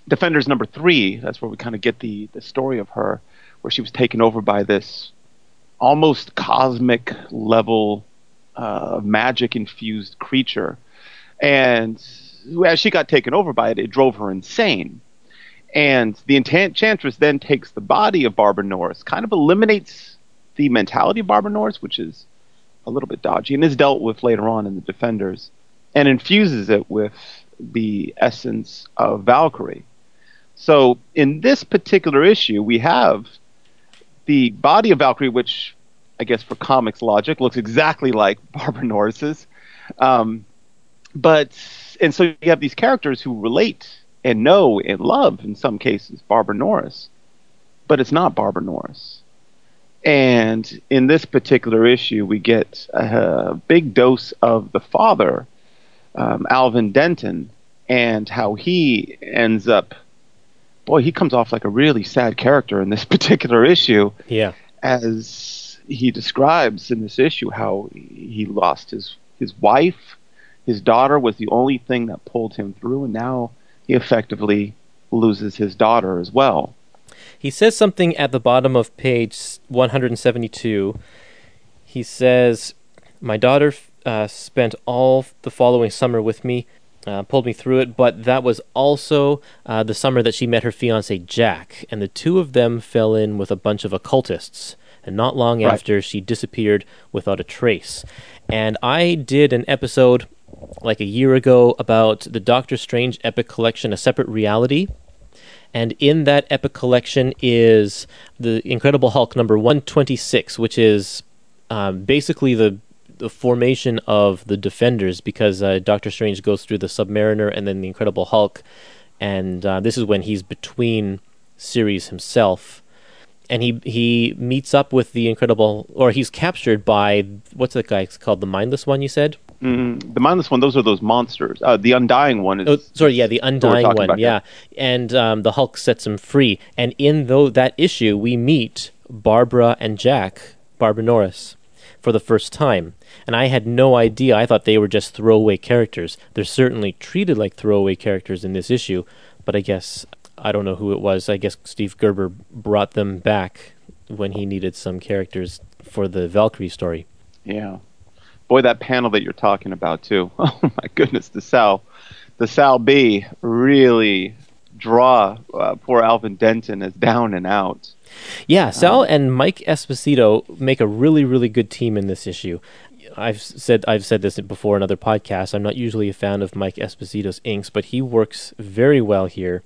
Defenders number three. That's where we kind of get the, the story of her, where she was taken over by this almost cosmic level uh, magic infused creature. And as she got taken over by it, it drove her insane. And the Enchantress then takes the body of Barbara Norris, kind of eliminates the mentality of Barbara Norris, which is a little bit dodgy, and is dealt with later on in the Defenders, and infuses it with the essence of Valkyrie. So in this particular issue, we have the body of Valkyrie, which I guess for comics logic looks exactly like <laughs> Barbara Norris's. Um, but and so you have these characters who relate and know and love in some cases Barbara Norris, but it's not Barbara Norris. And in this particular issue, we get a big dose of the father, um, Alvin Denton, and how he ends up. Boy, he comes off like a really sad character in this <laughs> particular issue Yeah. as he describes in this issue how he lost his his wife, his daughter was the only thing that pulled him through, and now he effectively loses his daughter as well. He says something at the bottom of page 172. He says, My daughter uh, spent all the following summer with me, uh, pulled me through it, but that was also uh, the summer that she met her fiance Jack, and the two of them fell in with a bunch of occultists. And not long Right. after, she disappeared without a trace. And I did an episode like a year ago about the Doctor Strange Epic Collection, A Separate Reality. And in that epic collection is the Incredible Hulk number 126, which is um, basically the the formation of the Defenders because uh, Doctor Strange goes through the Submariner and then the Incredible Hulk, and uh, this is when he's between series himself, and he he meets up with the Incredible, or he's captured by what's that guy called, the Mindless One? You said. Mm, the mindless one; those are those monsters. Uh, the undying one is. Oh, sorry, yeah, the undying one, yeah, and um, the Hulk sets him free. And in though that issue, we meet Barbara and Jack, Barbara Norris, for the first time. And I had no idea. I thought they were just throwaway characters. They're certainly treated like throwaway characters in this issue, but I guess I don't know who it was. I guess Steve Gerber brought them back when he needed some characters for the Valkyrie story. Yeah. Boy, that panel that you're talking about too. <laughs> Oh my goodness, the Sal, the Sal B really draw uh, poor Alvin Denton as down and out. Yeah, Sal and Mike Esposito make a really, really good team in this issue. I've said I've said this before in other podcasts. I'm not usually a fan of Mike Esposito's inks, but he works very well here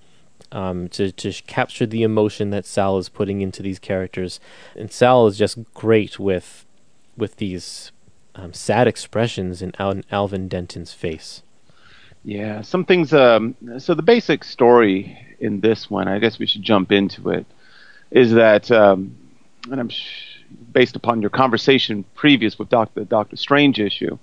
um, to to capture the emotion that Sal is putting into these characters. And Sal is just great with with these um, sad expressions in Al- Alvin Denton's face. Yeah, some things. Um, so the basic story in this one, I guess we should jump into it, is that, um, and I'm sh- based upon your conversation previous with Doctor Doctor Strange issue,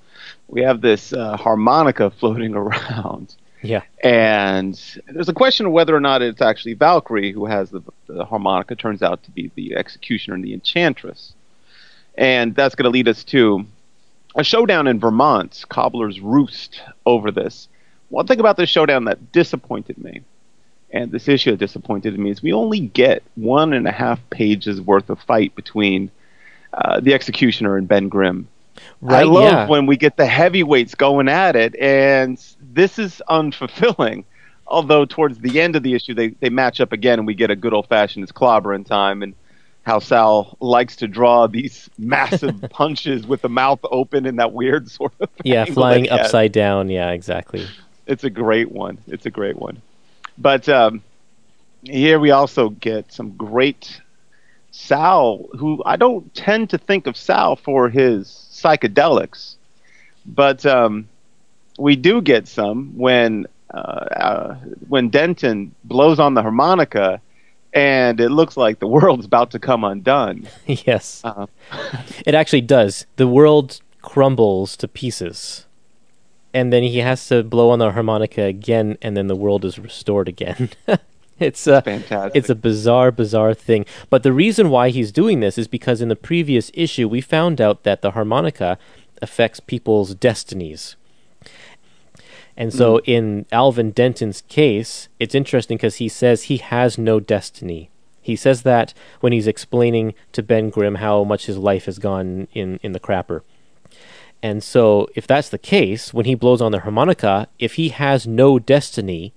we have this uh, harmonica floating <laughs> around, Yeah. and there's a question of whether or not it's actually Valkyrie who has the, the harmonica. Turns out to be the executioner and the enchantress, and that's going to lead us to a showdown in Vermont. Cobbler's roost over this. One thing about this showdown that disappointed me, and this issue disappointed me, is we only get one and a half pages worth of fight between uh, the executioner and Ben Grimm. Right, I love yeah. when we get the heavyweights going at it, and this is unfulfilling. <laughs> Although towards the end of the issue, they, they match up again, and we get a good old fashioned clobbering time, and how Sal likes to draw these <laughs> massive <laughs> punches with the mouth open in that weird sort of Yeah, flying that he has. upside down. Yeah, exactly. It's a great one. It's a great one. But um, here we also get some great Sal, who I don't tend to think of Sal for his psychedelics, but um, we do get some when uh, uh, when Denton blows on the harmonica, and it looks like the world's about to come undone. <laughs> yes. Uh, It actually does. The world crumbles to pieces. And then he has to blow on the harmonica again, and then the world is restored again. <laughs> it's a, Fantastic. It's a bizarre, bizarre thing. But the reason why he's doing this is because in the previous issue, we found out that the harmonica affects people's destinies. And so mm. in Alvin Denton's case, it's interesting because he says he has no destiny. He says that when he's explaining to Ben Grimm how much his life has gone in, in the crapper. And so, if that's the case, when he blows on the harmonica, if he has no destiny,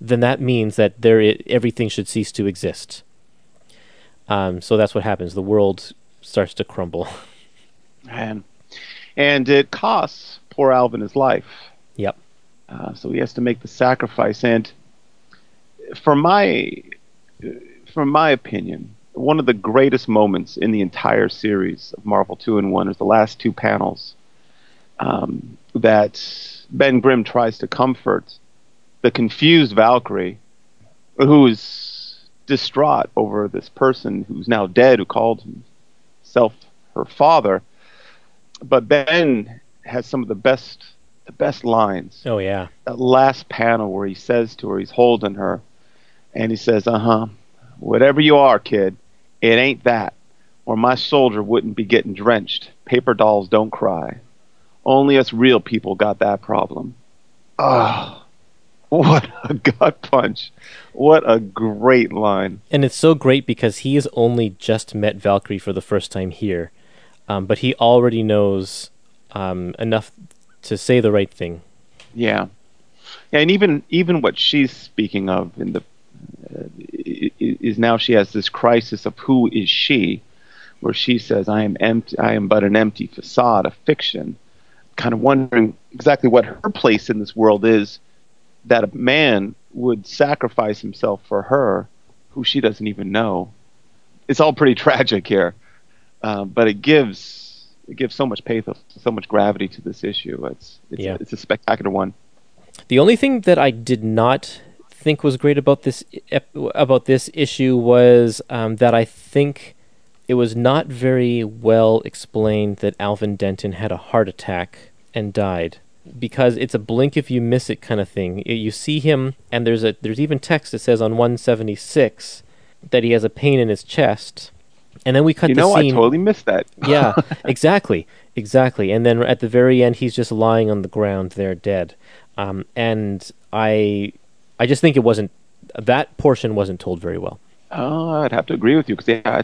then that means that there i- everything should cease to exist. Um, so that's what happens. The world starts to crumble. <laughs> and and it costs poor Alvin his life. Yep. Uh, so he has to make the sacrifice. And from my from my opinion, one of the greatest moments in the entire series of Marvel Two and One is the last two panels um, that Ben Grimm tries to comfort the confused Valkyrie, who's distraught over this person who's now dead, who called himself her father. But Ben has some of the best the best lines. Oh yeah. That last panel where he says to her, he's holding her, and he says, "Uh huh, whatever you are, kid, it ain't that, or my soldier wouldn't be getting drenched. Paper dolls don't cry. Only us real people got that problem." Ah, <laughs> what a gut punch! What a great line. And it's so great because he has only just met Valkyrie for the first time here, um, but he already knows um, enough to say the right thing. Yeah, yeah. and even even what she's speaking of in the uh, i- i- is now she has this crisis of who is she, where she says, "I am empty. I am but an empty facade, a fiction, kind of wondering exactly what her place in this world is that a man would sacrifice himself for her who she doesn't even know. It's all pretty <laughs> tragic here, uh, but it gives it gives so much pathos, so much gravity to this issue. It's it's, Yeah. a, it's a spectacular one. The only thing that I did not think was great about this about this issue was um, that I think it was not very well explained that Alvin Denton had a heart attack and died because it's a blink if you miss it kind of thing. You see him, and there's a there's even text that says on 176 that he has a pain in his chest, and then we cut you the know, I totally missed that. yeah, <laughs> exactly, exactly. And then at the very end, he's just lying on the ground there, dead. Um, and I, I just think it wasn't that portion wasn't told very well. Oh, I'd have to agree with you because yeah,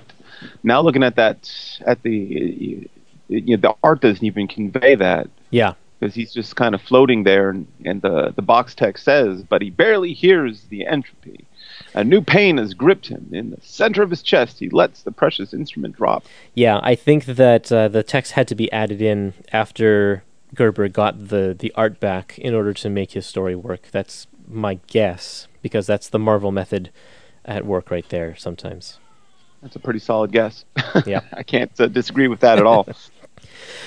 now looking at that, at the you know, the art doesn't even convey that Yeah, because he's just kind of floating there, and, and the the box text says, but he barely hears the entropy. A new pain has gripped him in the center of his chest. He lets the precious instrument drop. yeah. I think that uh, the text had to be added in after Gerber got the the art back in order to make his story work. That's my guess because that's the Marvel method at work right there. Sometimes. That's a pretty solid guess. <laughs> Yeah. I can't uh, disagree with that at all. <laughs>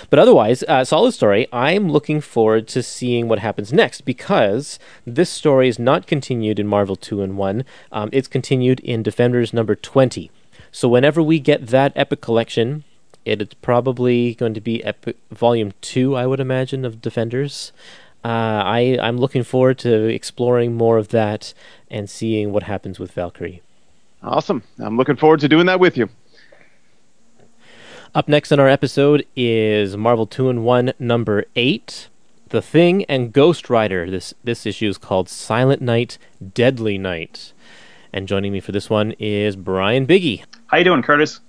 But otherwise, uh, solid story. I'm looking forward to seeing what happens next because this story is not continued in Marvel 2 and 1. Um, it's continued in Defenders number 20. So whenever we get that epic collection, it's probably going to be epic, volume 2, I would imagine, of Defenders. Uh, I, I'm looking forward to exploring more of that and seeing what happens with Valkyrie. awesome. I'm looking forward to doing that with you. Up next on our episode is Marvel 2 in 1 number 8, The Thing and Ghost Rider. This this issue is called Silent Night, Deadly Night. And joining me for this one is Brian Biggie. How you doing, Curtis?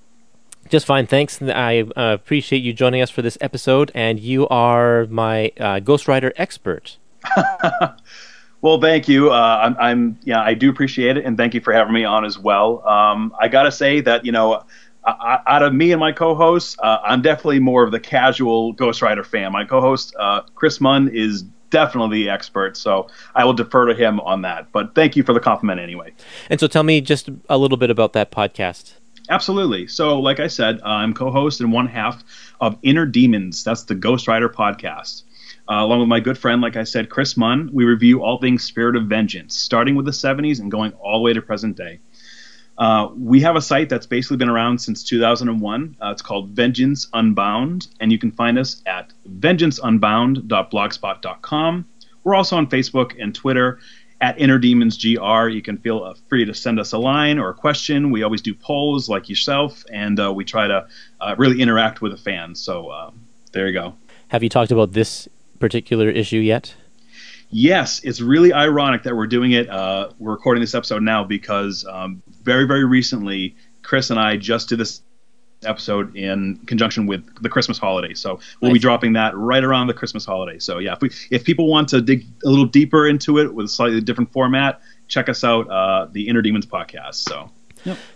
Just fine, thanks. I uh, appreciate you joining us for this episode, and you are my uh, Ghost Rider expert. <laughs> Well, thank you. Uh, I'm, I'm, yeah, I do appreciate it, and thank you for having me on as well. Um, I gotta say that you know, I, I, out of me and my co-hosts, uh, I'm definitely more of the casual Ghost Rider fan. My co-host uh, Chris Munn is definitely the expert, so I will defer to him on that. But thank you for the compliment anyway. And so tell me just a little bit about that podcast. Absolutely. So, like I said, I'm co-host and one half of Inner Demons. That's the Ghost Rider podcast. Uh, along with my good friend, like I said, Chris Munn, we review all things Spirit of Vengeance, starting with the 70s and going all the way to present day. Uh, we have a site that's basically been around since 2001. Uh, it's called Vengeance Unbound, and you can find us at vengeanceunbound.blogspot.com. We're also on Facebook and Twitter at Inner Demons GR. You can feel uh, free to send us a line or a question. We always do polls like yourself, and uh, we try to uh, really interact with the fans. So there you go. Have you talked about this particular issue yet? Yes, it's really ironic that we're doing it. Uh, we're recording this episode now because um, very, very recently, Chris and I just did this episode in conjunction with the Christmas holiday. So we'll be dropping that right around the Christmas holiday. So yeah, if, we, if people want to dig a little deeper into it with a slightly different format, check us out, uh, the Inner Demons podcast. So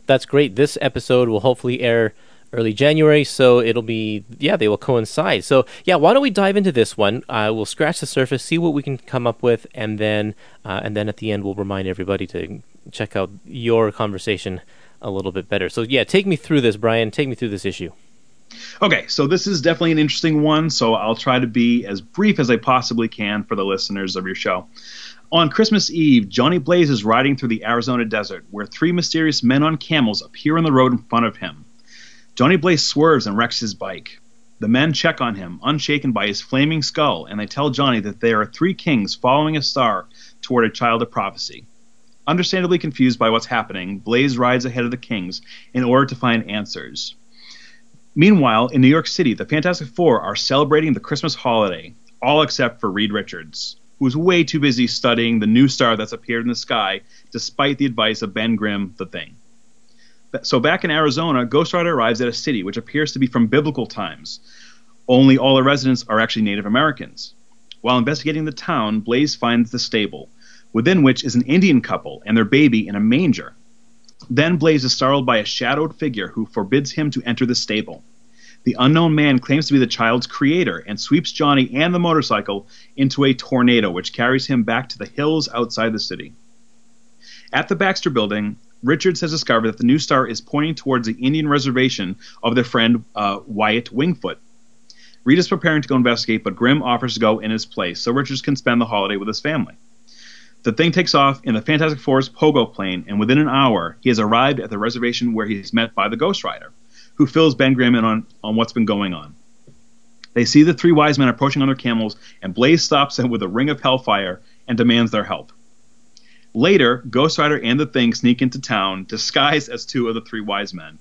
That's great. This episode will hopefully air early January, so it'll be yeah, they will coincide. So yeah, why don't we dive into this one? Uh, we'll scratch the surface, see what we can come up with, and then uh, and then at the end we'll remind everybody to check out your conversation a little bit better. So yeah, take me through this, Brian. Take me through this issue. Okay, so this is definitely an interesting one, so I'll try to be as brief as I possibly can for the listeners of your show. On Christmas Eve, Johnny Blaze is riding through the Arizona desert where three mysterious men on camels appear on the road in front of him. Johnny Blaze swerves and wrecks his bike. The men check on him, unshaken by his flaming skull, and they tell Johnny that there are three kings following a star toward a child of prophecy. Understandably confused by what's happening, Blaze rides ahead of the kings in order to find answers. Meanwhile, in New York City, the Fantastic Four are celebrating the Christmas holiday, all except for Reed Richards, who is way too busy studying the new star that's appeared in the sky, despite the advice of Ben Grimm, the Thing. So back in Arizona, Ghost Rider arrives at a city which appears to be from biblical times. Only all the residents are actually Native Americans. While investigating the town, Blaze finds the stable, within which is an Indian couple and their baby in a manger. Then Blaze is startled by a shadowed figure who forbids him to enter the stable. The unknown man claims to be the child's creator and sweeps Johnny and the motorcycle into a tornado, which carries him back to the hills outside the city. At the Baxter building, Richards has discovered that the new star is pointing towards the Indian reservation of their friend uh, Wyatt Wingfoot. Reed is preparing to go investigate, but Grimm offers to go in his place so Richards can spend the holiday with his family. The thing takes off in the Fantastic Four's pogo plane, and within an hour, he has arrived at the reservation where he is met by the Ghost Rider, who fills Ben Grimm in on, on what's been going on. They see the three wise men approaching on their camels, and Blaze stops them with a ring of hellfire and demands their help. Later, Ghost Rider and the Thing sneak into town, disguised as two of the three wise men.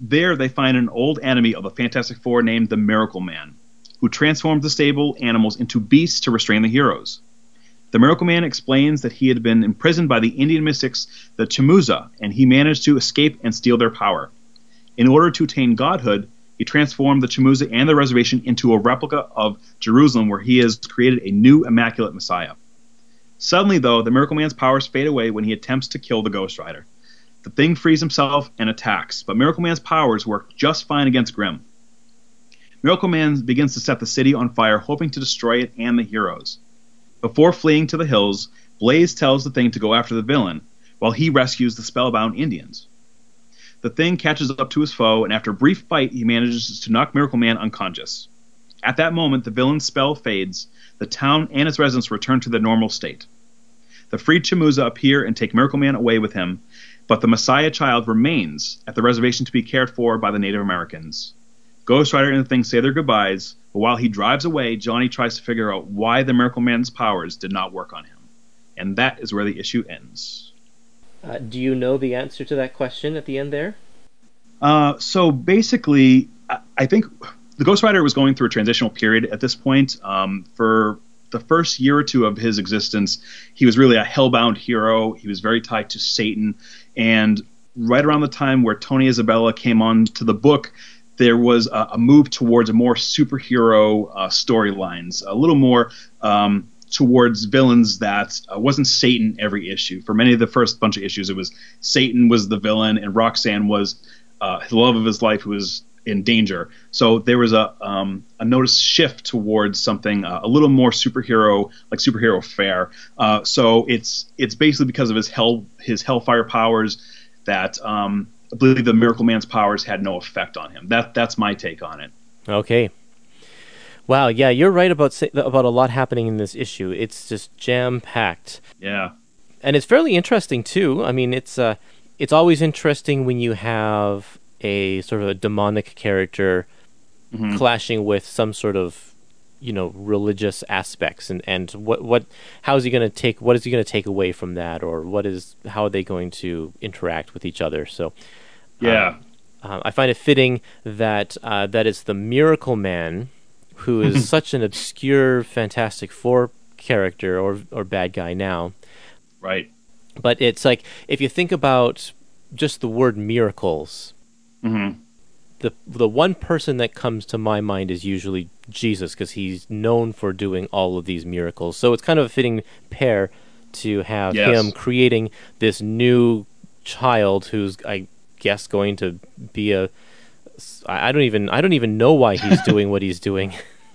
There, they find an old enemy of the Fantastic Four named the Miracle Man, who transforms the stable animals into beasts to restrain the heroes. The Miracle Man explains that he had been imprisoned by the Indian mystics, the Chimuza, and he managed to escape and steal their power. In order to attain godhood, he transformed the Chimuza and the reservation into a replica of Jerusalem, where he has created a new Immaculate Messiah. Suddenly, though, the Miracle Man's powers fade away when he attempts to kill the Ghost Rider. The Thing frees himself and attacks, but Miracle Man's powers work just fine against Grimm. Miracle Man begins to set the city on fire, hoping to destroy it and the heroes. Before fleeing to the hills, Blaze tells the Thing to go after the villain, while he rescues the spellbound Indians. The Thing catches up to his foe, and after a brief fight, he manages to knock Miracle Man unconscious. At that moment, the villain's spell fades, the town and its residents return to their normal state. The freed Chimuza appear and take Miracle Man away with him, but the Messiah child remains at the reservation to be cared for by the Native Americans. Ghost Rider and the Thing say their goodbyes, but while he drives away, Johnny tries to figure out why the Miracle Man's powers did not work on him. And that is where the issue ends. Uh, do you know the answer to that question at the end there? Uh, so basically, I, I think the Ghost Rider was going through a transitional period at this point. Um, for the first year or two of his existence, he was really a hellbound hero. He was very tied to Satan. And right around the time where Tony Isabella came on to the book, there was a, a move towards a more superhero uh, storylines, a little more um, towards villains that uh, wasn't Satan every issue. For many of the first bunch of issues, it was Satan was the villain and Roxanne was uh, the love of his life who was in danger. So there was a um, a notice shift towards something uh, a little more superhero, like superhero fare. Uh, so it's it's basically because of his hell his hellfire powers that um, I believe the Miracle Man's powers had no effect on him. That that's my take on it. Okay. Wow, yeah, you're right about about a lot happening in this issue. It's just jam packed. Yeah. And it's fairly interesting too. I mean, it's uh it's always interesting when you have a sort of a demonic character Mhm. clashing with some sort of you know religious aspects and and what what how is he going to take what is he going to take away from that or what is how are they going to interact with each other so Yeah. um, uh, I find it fitting that uh, that it's the Miracle Man who is such an obscure Fantastic Four character or or bad guy now Right. but it's like if you think about just the word miracles Mhm. the the one person that comes to my mind is usually Jesus because he's known for doing all of these miracles. So it's kind of a fitting pair to have Yes. him creating this new child who's I guess going to be a I don't even I don't even know why he's <laughs> doing what he's doing. <laughs>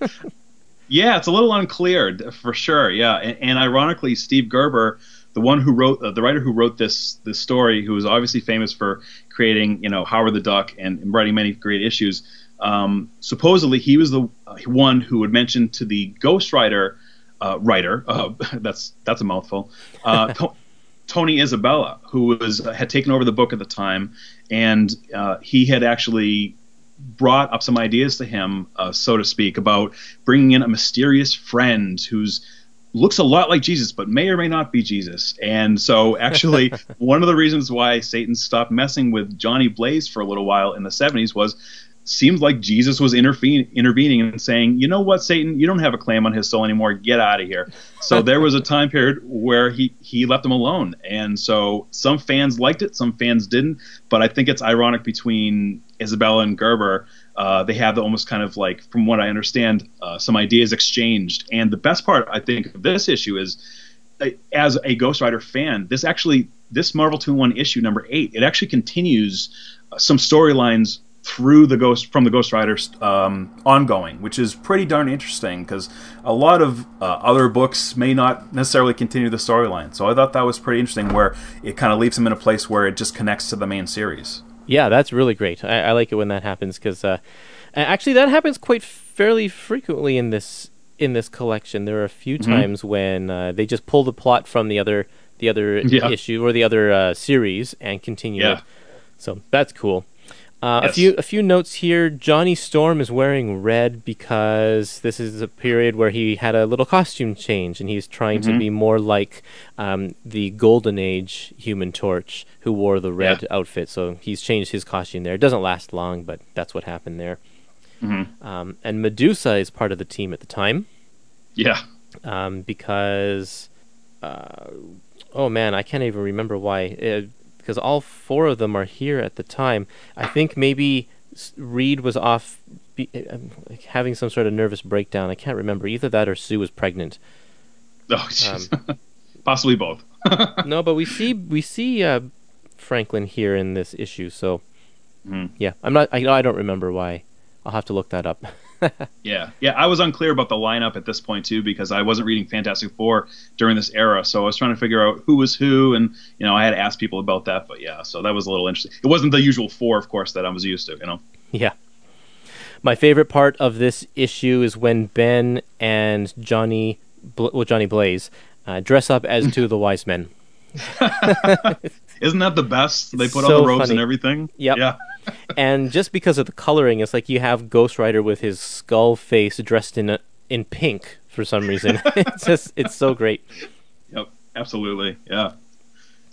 Yeah, it's a little unclear for sure. Yeah, and, and ironically, Steve Gerber, the one who wrote uh, the writer who wrote this this story, who was obviously famous for creating you know Howard the Duck and, and writing many great issues. Um, supposedly, he was the uh, one who would mention to the Ghost Rider uh, writer. <laughs> Uh, that's that's a mouthful. Uh, <laughs> Tony Isabella, who was had taken over the book at the time, and uh, he had actually brought up some ideas to him, uh, so to speak, about bringing in a mysterious friend who's looks a lot like Jesus, but may or may not be Jesus. And so, actually, <laughs> one of the reasons why Satan stopped messing with Johnny Blaze for a little while in the 70s was seemed like Jesus was intervene, intervening and saying, you know what, Satan, you don't have a claim on his soul anymore. Get out of here. So there was a time period where he, he left him alone. And so some fans liked it, some fans didn't. But I think it's ironic between Isabella and Gerber. Uh, they have the almost kind of like, from what I understand, uh, some ideas exchanged. And the best part, I think, of this issue is uh, as a Ghost Rider fan, this actually, this Marvel 2 1 issue number eight, it actually continues uh, some storylines through the Ghost from the Ghost Rider um, ongoing, which is pretty darn interesting because a lot of uh, other books may not necessarily continue the storyline. So I thought that was pretty interesting, where it kind of leaves them in a place where it just connects to the main series. Yeah, that's really great. I, I like it when that happens because uh, actually that happens quite fairly frequently in this in this collection. There are a few Mm-hmm. times when uh, they just pull the plot from the other the other Yeah. issue or the other uh, series and continue Yeah. it. So that's cool. Uh, A few a few notes here. Johnny Storm is wearing red because this is a period where he had a little costume change, and he's trying to Mhm. be more like um, the Golden Age Human Torch, who wore the red outfit. So he's changed his costume there. It doesn't last long, but that's what happened there. Mhm. Um, and Medusa is part of the team at the time Yeah. um, because, uh, oh man, I can't even remember why. Uh, because all four of them are here at the time. I think maybe Reed was off, be, uh, um, having some sort of nervous breakdown. I can't remember either that or Sue was pregnant. <laughs> Oh, jeez. <laughs> Possibly both. <laughs> no, but we see we see uh, Franklin here in this issue. So Mhm. yeah, I'm not. I, I don't remember why. I'll have to look that up. <laughs> Yeah, yeah. I was unclear about the lineup at this point too because I wasn't reading Fantastic Four during this era, so I was trying to figure out who was who, and you know I had to ask people about that. But yeah, so that was a little interesting. It wasn't the usual four, of course, that I was used to. You know. Yeah. My favorite part of this issue is when Ben and Johnny, well, Johnny Blaze, uh, dress up as <laughs> two of the wise men. <laughs> Isn't that the best? They put So on the robes funny. and everything. Yep. Yeah. <laughs> and just because of the coloring, it's like you have Ghost Rider with his skull face dressed in a, in pink for some reason. <laughs> it's just it's so great. Yep, absolutely. Yeah.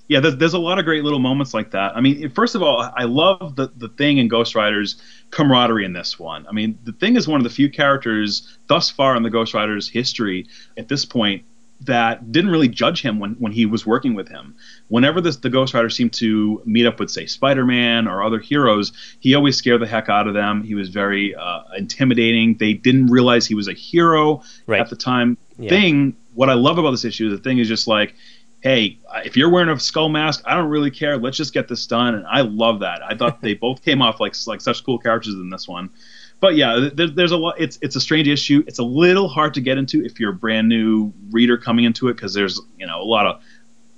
Yeah, there's, there's a lot of great little moments like that. I mean, first of all, I love the, the thing in Ghost Rider's camaraderie in this one. I mean, the thing is one of the few characters thus far in the Ghost Rider's history at this point that didn't really judge him when, when he was working with him. Whenever this, the Ghost Rider seemed to meet up with, say, Spider Man or other heroes, he always scared the heck out of them. He was very uh, intimidating. They didn't realize he was a hero Right. at the time. Yeah. Thing, what I love about this issue, the thing is just like, hey, if you're wearing a skull mask, I don't really care. Let's just get this done. And I love that. I thought <laughs> they both came off like like such cool characters in this one. But yeah, there, there's a lot. It's it's a strange issue. It's a little hard to get into if you're a brand new reader coming into it because there's you know a lot of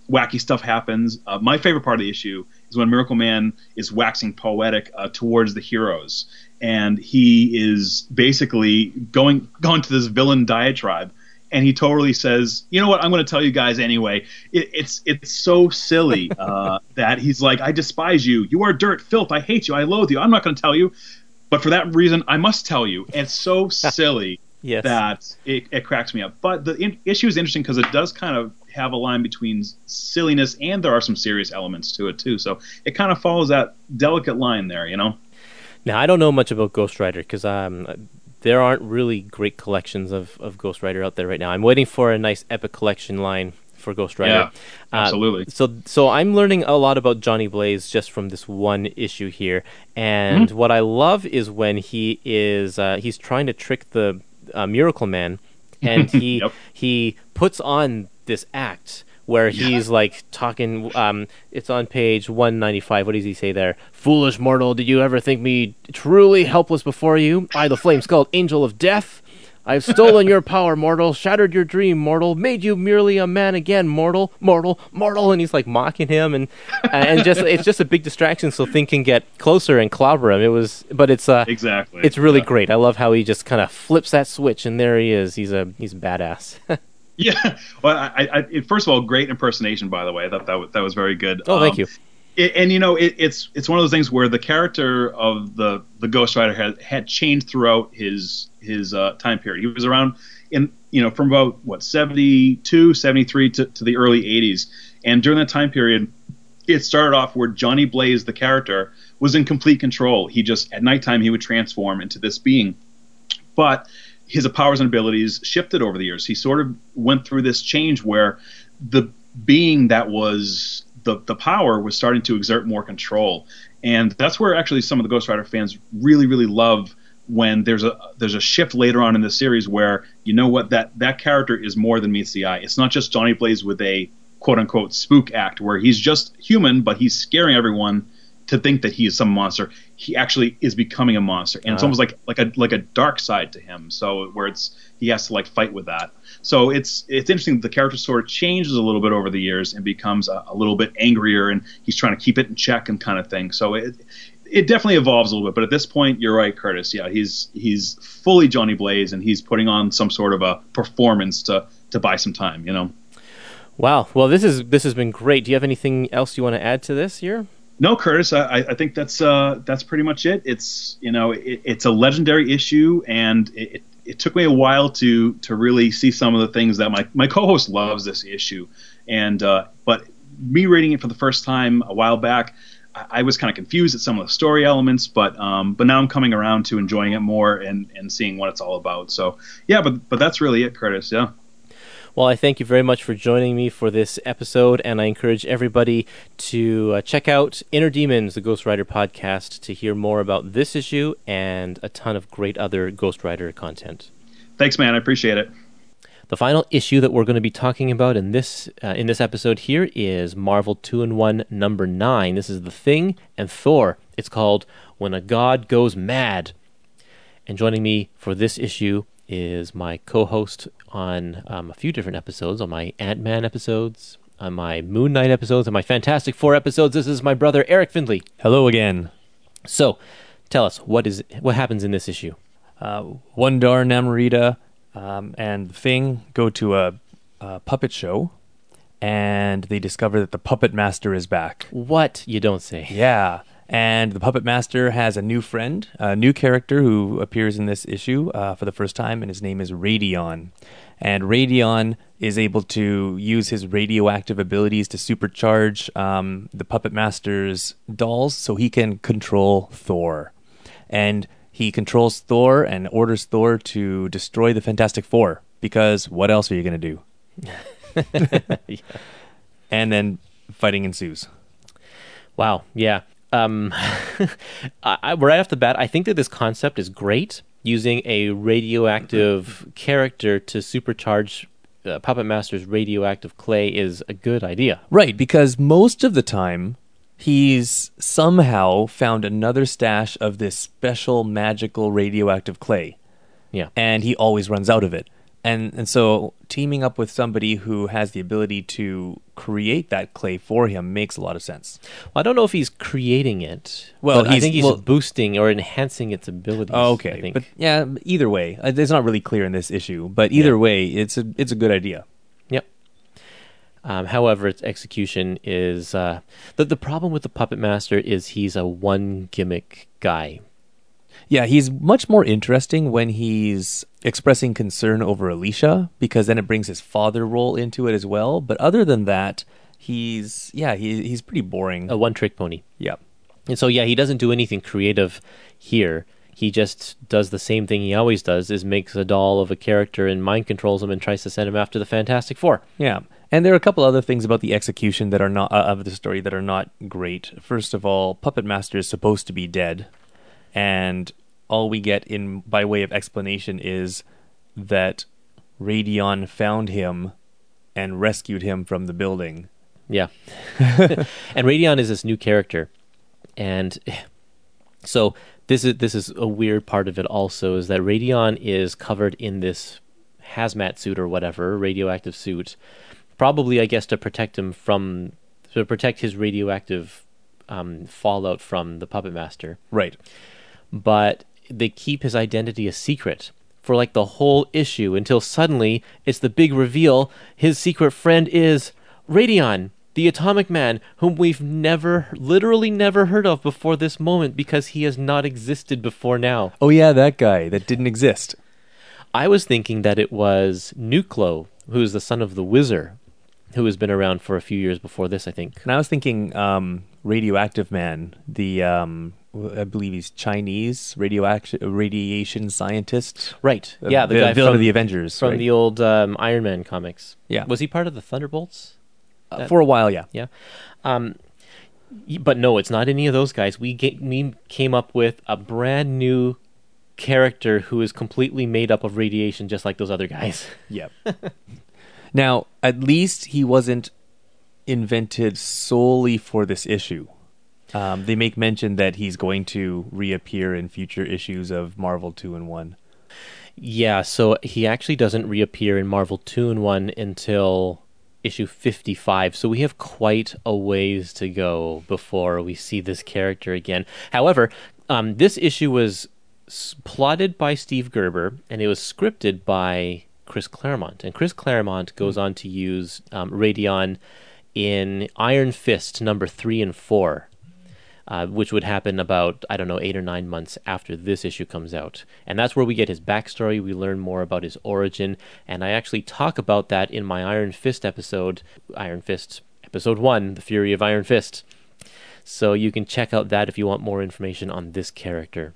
wacky stuff happens. Uh, my favorite part of the issue is when Miracle Man is waxing poetic uh, towards the heroes, and he is basically going going to this villain diatribe, and he totally says, "You know what? I'm going to tell you guys anyway." It, it's it's so silly <laughs> uh, that he's like, "I despise you. You are dirt, filth. I hate you. I loathe you. I'm not going to tell you." But for that reason, I must tell you. It's so <laughs> silly Yes. that it, it cracks me up. But the in- issue is interesting because it does kind of have a line between silliness and there are some serious elements to it too. So it kind of follows that delicate line there, you know. Now I don't know much about Ghost Rider because um, there aren't really great collections of, of Ghost Rider out there right now. I'm waiting for a nice epic collection line for Ghost Rider. Yeah, Uh, absolutely. so so I'm learning a lot about Johnny Blaze just from this one issue here, and Mhm. what I love is when he is uh, he's trying to trick the uh, Miracle Man, and <laughs> he Yep. he puts on this act where he's like talking um it's on page 195 what does he say there foolish mortal did you ever think me truly helpless before you i the flame skulled angel of death I've stolen your power, mortal, shattered your dream, mortal, made you merely a man again, mortal, mortal, mortal, and he's like mocking him, and and just it's just a big distraction, so Thing can get closer and clobber him. It was, but it's uh, Exactly. it's really great. I love how he just kind of flips that switch, and there he is. He's a he's a badass. <laughs> Yeah. Well, I, I, first of all, great impersonation, by the way. I thought that was, that was very good. Oh, thank Um, you. It, and you know, it, it's it's one of those things where the character of the the Ghost Rider had had changed throughout his his uh, time period. He was around in you know from about what 72, 73 to, to the early 80s, and during that time period, it started off where Johnny Blaze, the character, was in complete control. He just at nighttime he would transform into this being, but his powers and abilities shifted over the years. He sort of went through this change where the being that was the the power was starting to exert more control, and that's where actually some of the Ghost Rider fans really really love when there's a there's a shift later on in the series where you know what that that character is more than meets the eye. It's not just Johnny Blaze with a quote unquote spook act where he's just human but he's scaring everyone to think that he is some monster. He actually is becoming a monster, and it's Ah. almost like like a like a dark side to him. So where it's he has to like fight with that. So it's it's interesting. The character sort of changes a little bit over the years and becomes a, a little bit angrier, and he's trying to keep it in check and kind of thing. So it it definitely evolves a little bit. But at this point, you're right, Curtis. Yeah, he's he's fully Johnny Blaze, and he's putting on some sort of a performance to to buy some time. You know. Wow. Well, this is this has been great. Do you have anything else you want to add to this here? No, Curtis, I, I think that's uh, that's pretty much it. It's you know it, it's a legendary issue, and it, it, took me a while to to really see some of the things that my my co-host loves this issue, and uh, but me reading it for the first time a while back, I, I was kind of confused at some of the story elements, but um, but now I'm coming around to enjoying it more and and seeing what it's all about. So yeah, but but that's really it, Curtis. Yeah. Well, I thank you very much for joining me for this episode, and I encourage everybody to uh, check out Inner Demons, the Ghost Rider podcast, to hear more about this issue and a ton of great other Ghost Rider content. Thanks, man. I appreciate it. The final issue that we're going to be talking about in this uh, in this episode here is Marvel Two in One number nine. This is the Thing and Thor. It's called When a God Goes Mad. And joining me for this issue is my co-host on um, a few different episodes, on my Ant Man episodes, on my Moon Knight episodes, and my Fantastic Four episodes. This is my brother Eric Findley. Hello again. So, tell us what is what happens in this issue. Uh, Wundarr Namorita um, and the Thing go to a, a puppet show, and they discover that the puppet master is back. What you don't say? Yeah, and the puppet master has a new friend, a new character who appears in this issue uh, for the first time, and his name is Radion. And Radion is able to use his radioactive abilities to supercharge um, the puppet master's dolls, so he can control Thor. And he controls Thor and orders Thor to destroy the Fantastic Four because what else are you going to do? <laughs> <laughs> And then fighting ensues. Wow. Yeah. Um, <laughs> I, right off the bat, I think that this concept is great. Using a radioactive character to supercharge uh, Puppet Master's radioactive clay is a good idea. Right, because most of the time he's somehow found another stash of this special magical radioactive clay. Yeah. And he always runs out of it. And and so teaming up with somebody who has the ability to create that clay for him makes a lot of sense. Well, I don't know if he's creating it. Well, I he's- think he's well- boosting or enhancing its abilities. Oh, I okay, think. but yeah, either way, uh, it's not really clear in this issue. But either way, it's a it's a good idea. Yep. Um, however, its execution is uh, the the problem with the puppet master is he's a one gimmick guy. Yeah, he's much more interesting when he's expressing concern over Alicia because then it brings his father role into it as well. But other than that, he's yeah, he, he's pretty boring. A one trick pony. Yeah. And so yeah, he doesn't do anything creative here. He just does the same thing he always does: is makes a doll of a character and mind controls him and tries to send him after the Fantastic Four. Yeah. And there are a couple other things about the execution that are not uh, of the story that are not great. First of all, Puppet Master is supposed to be dead, and all we get in by way of explanation is that Radion found him and rescued him from the building. Yeah. <laughs> and Radion is this new character. And <sighs> so this is this is a weird part of it also is that Radion is covered in this hazmat suit or whatever, radioactive suit. Probably I guess to protect him from to protect his radioactive um, fallout from the puppet master. Right. But they keep his identity a secret for like the whole issue until suddenly it's the big reveal his secret friend is Radion, the atomic man whom we've never literally never heard of before this moment because he has not existed before now. Oh yeah, that guy that didn't exist. I was thinking that it was Nuclo, who's the son of the Wizard, who has been around for a few years before this, I think. And I was thinking um, Radioactive Man, the um, I believe he's Chinese radioaction radiation scientist. Right. Uh, yeah, the vi- guy villain from of the Avengers from right? the old um, Iron Man comics. Yeah. Was he part of the Thunderbolts? Uh, for a while, yeah. Yeah. Um, but no, it's not any of those guys. We ga- we came up with a brand new character who is completely made up of radiation, just like those other guys. <laughs> Yep. now, at least he wasn't invented solely for this issue. Um, they make mention that he's going to reappear in future issues of Marvel Two in One. Yeah, so he actually doesn't reappear in Marvel 2 in 1 until issue 55. So we have quite a ways to go before we see this character again. However, um, this issue was s- plotted by Steve Gerber and it was scripted by Chris Claremont. And Chris Claremont goes on to use um, Radion in Iron Fist number 3 and 4 uh, which would happen about I don't know eight or nine months after this issue comes out, and that's where we get his backstory. We learn more about his origin, and I actually talk about that in my Iron Fist episode, Iron Fist episode one, The Fury of Iron Fist. So you can check out that if you want more information on this character.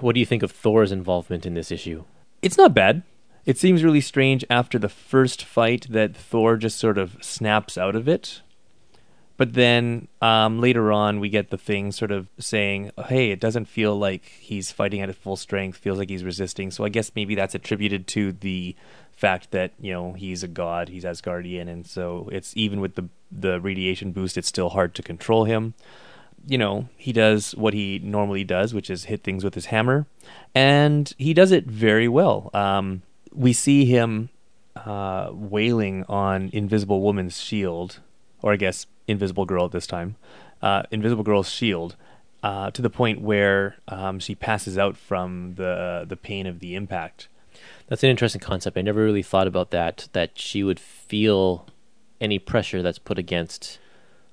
What do you think of Thor's involvement in this issue? It's not bad. It seems really strange after the first fight that Thor just sort of snaps out of it. But then um, later on, we get the thing sort of saying, hey, it doesn't feel like he's fighting at his full strength, feels like he's resisting. So I guess maybe that's attributed to the fact that, you know, he's a god, he's Asgardian, and so it's even with the, the radiation boost, it's still hard to control him. You know, he does what he normally does, which is hit things with his hammer, and he does it very well. Um, we see him uh, wailing on Invisible Woman's shield, or I guess Invisible Girl at this time, uh, Invisible Girl's shield, uh, to the point where um, she passes out from the the pain of the impact. That's an interesting concept. I never really thought about that. That she would feel any pressure that's put against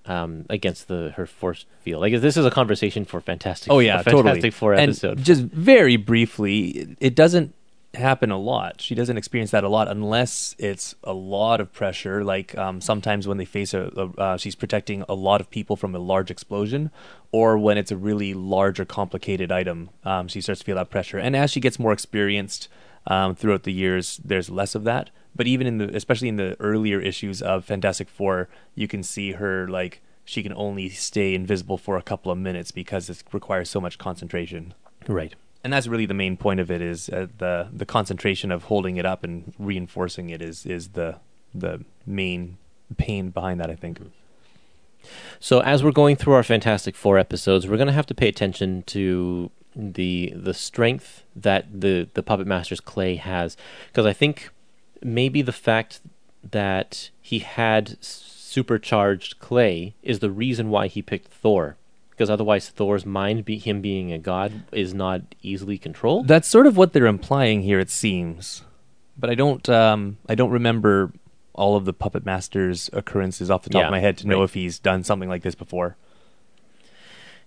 um, against the her force field. Like this is a conversation for Fantastic. Oh yeah, Fantastic totally. Four and episode. just very briefly, it doesn't happen a lot. She doesn't experience that a lot unless it's a lot of pressure. Like um, sometimes when they face a, a uh, she's protecting a lot of people from a large explosion, or when it's a really large or complicated item, um, she starts to feel that pressure. And as she gets more experienced um, throughout the years, there's less of that. But even in the, especially in the earlier issues of Fantastic Four, you can see her like she can only stay invisible for a couple of minutes because it requires so much concentration. Right. And that's really the main point of it is uh, the the concentration of holding it up and reinforcing it is is the the main pain behind that I think. So as we're going through our Fantastic Four episodes, we're going to have to pay attention to the the strength that the the Puppet Master's clay has, because I think maybe the fact that he had supercharged clay is the reason why he picked Thor. Because otherwise, Thor's mind, be, him being a god, is not easily controlled. That's sort of what they're implying here it seems. But I don't um I don't remember all of the Puppet Master's occurrences off the top Yeah, of my head to know right. if he's done something like this before.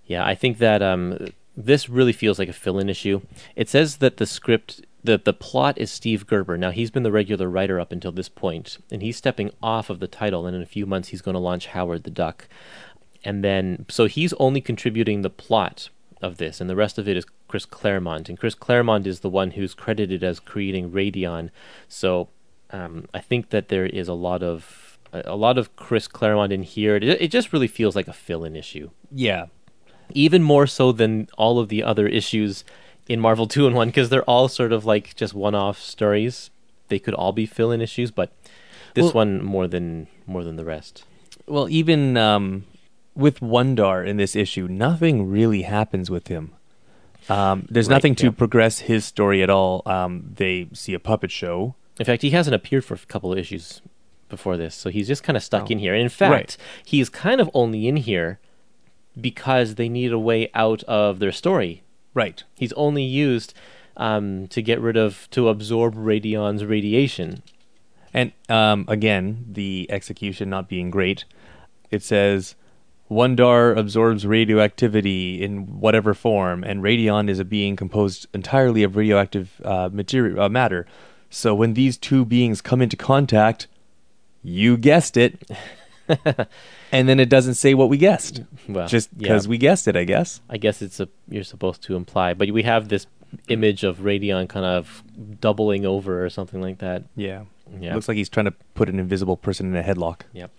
Yeah, I think that um, this really feels like a fill-in issue. It says that the script, the the plot is Steve Gerber. Now he's been the regular writer up until this point, and he's stepping off of the title. And in a few months, he's going to launch Howard the Duck, and then so he's only contributing the plot of this, and the rest of it is Chris Claremont. And Chris Claremont is the one who's credited as creating Radion. So um, I think that there is a lot of a lot of Chris Claremont in here. It, it just really feels like a fill-in issue Yeah. even more so than all of the other issues in Marvel 2 in 1 because they're all sort of like just one-off stories. They could all be fill-in issues, but this Well- one more than more than the rest. Well, even um, with Wundarr in this issue, nothing really happens with him. Um, there's Right, nothing to yeah. progress his story at all. Um, they see a puppet show. In fact, he hasn't appeared for a couple of issues before this, so he's just kind of stuck Oh. in here. And in fact, Right. he's kind of only in here because they need a way out of their story. Right. He's only used um, to get rid of to absorb Radion's radiation. And um, again, the execution not being great. It says Wundarr absorbs radioactivity in whatever form, and radion is a being composed entirely of radioactive uh, material uh, matter. So when these two beings come into contact, you guessed it, <laughs> and then it doesn't say what we guessed, Well, just yeah. because we guessed it, I guess. I guess it's a you're supposed to imply, but we have this image of Radion kind of doubling over or something like that. Yeah. Yeah. Looks like he's trying to put an invisible person in a headlock. Yep.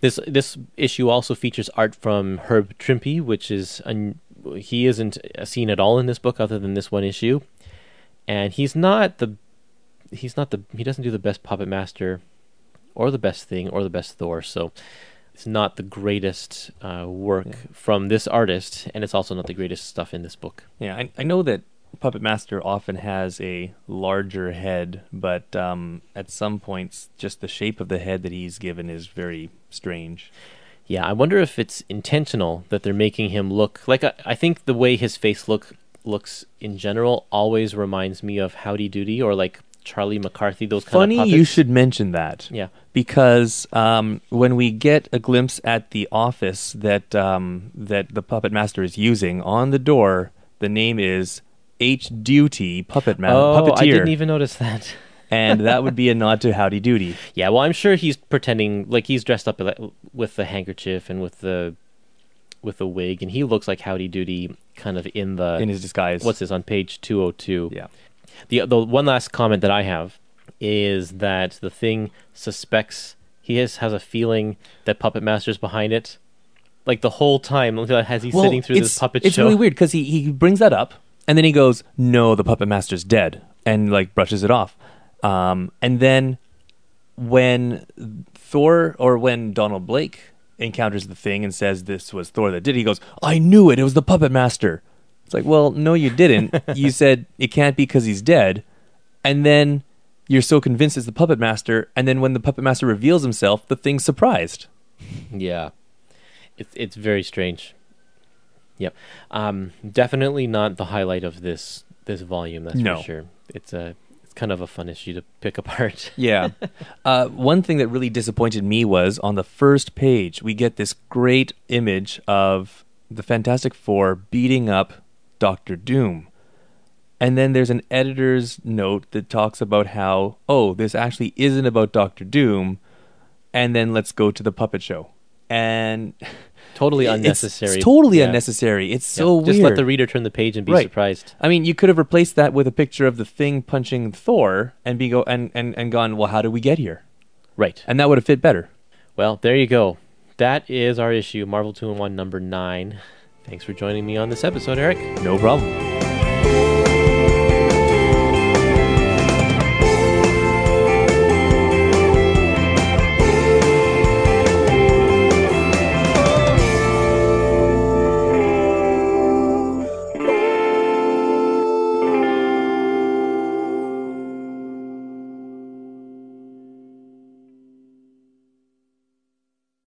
This this issue also features art from Herb Trimpe, which is un- he isn't seen at all in this book other than this one issue, and he's not the he's not the he doesn't do the best puppet master, or the best thing or the best Thor. So it's not the greatest uh, work from this artist, and it's also not the greatest stuff in this book. Yeah, I, I know that Puppet Master often has a larger head, but um, at some points, just the shape of the head that he's given is very strange. Yeah, I wonder if it's intentional that they're making him look like. I, I think the way his face look looks in general always reminds me of Howdy Doody or like Charlie McCarthy. Those kind Funny of you should mention that. Yeah. Because um, when we get a glimpse at the office that um, that the puppet master is using on the door, the name is H Doody Puppet Ma- Oh, Puppeteer. I didn't even notice that. <laughs> and that would be a nod to Howdy Doody. Yeah, well, I'm sure he's pretending like he's dressed up with the handkerchief and with the with the wig, and he looks like Howdy Doody, kind of in the In his disguise. What's this on page two hundred two? Yeah. The the one last comment that I have is that the thing suspects he has has a feeling that Puppet Master's behind it, like the whole time as he's Well, sitting through this puppet it's show. really weird because he, he brings that up and then he goes, "No, the puppet master's dead," and like brushes it off. Um, and then when Thor or when Donald Blake encounters the thing and says this was Thor that did, it, he goes, "I knew it. It was the puppet master." It's like, well, no, you didn't. <laughs> you said it can't be because he's dead, and then you're so convinced it's the puppet master, and then when the puppet master reveals himself, the thing's surprised. Yeah, it's it's very strange. Yep, um, definitely not the highlight of this this volume. That's No. for sure. It's a it's kind of a fun issue to pick <laughs> apart. Yeah. uh, one thing that really disappointed me was on the first page, we get this great image of the Fantastic Four beating up Doctor Doom. And then there's an editor's note that talks about how, oh, this actually isn't about Doctor Doom. And then let's go to the puppet show. And <laughs> Totally it's- unnecessary. It's, totally Yeah. unnecessary. It's Yeah, so weird. Just let the reader turn the page and be Right. surprised. I mean, you could have replaced that with a picture of the thing punching Thor and be go and, and, and gone, well, how did we get here? Right. And that would have fit better. Well, there you go. That is our issue, Marvel 2 in 1, number 9. Thanks for joining me on this episode, Eric. No problem.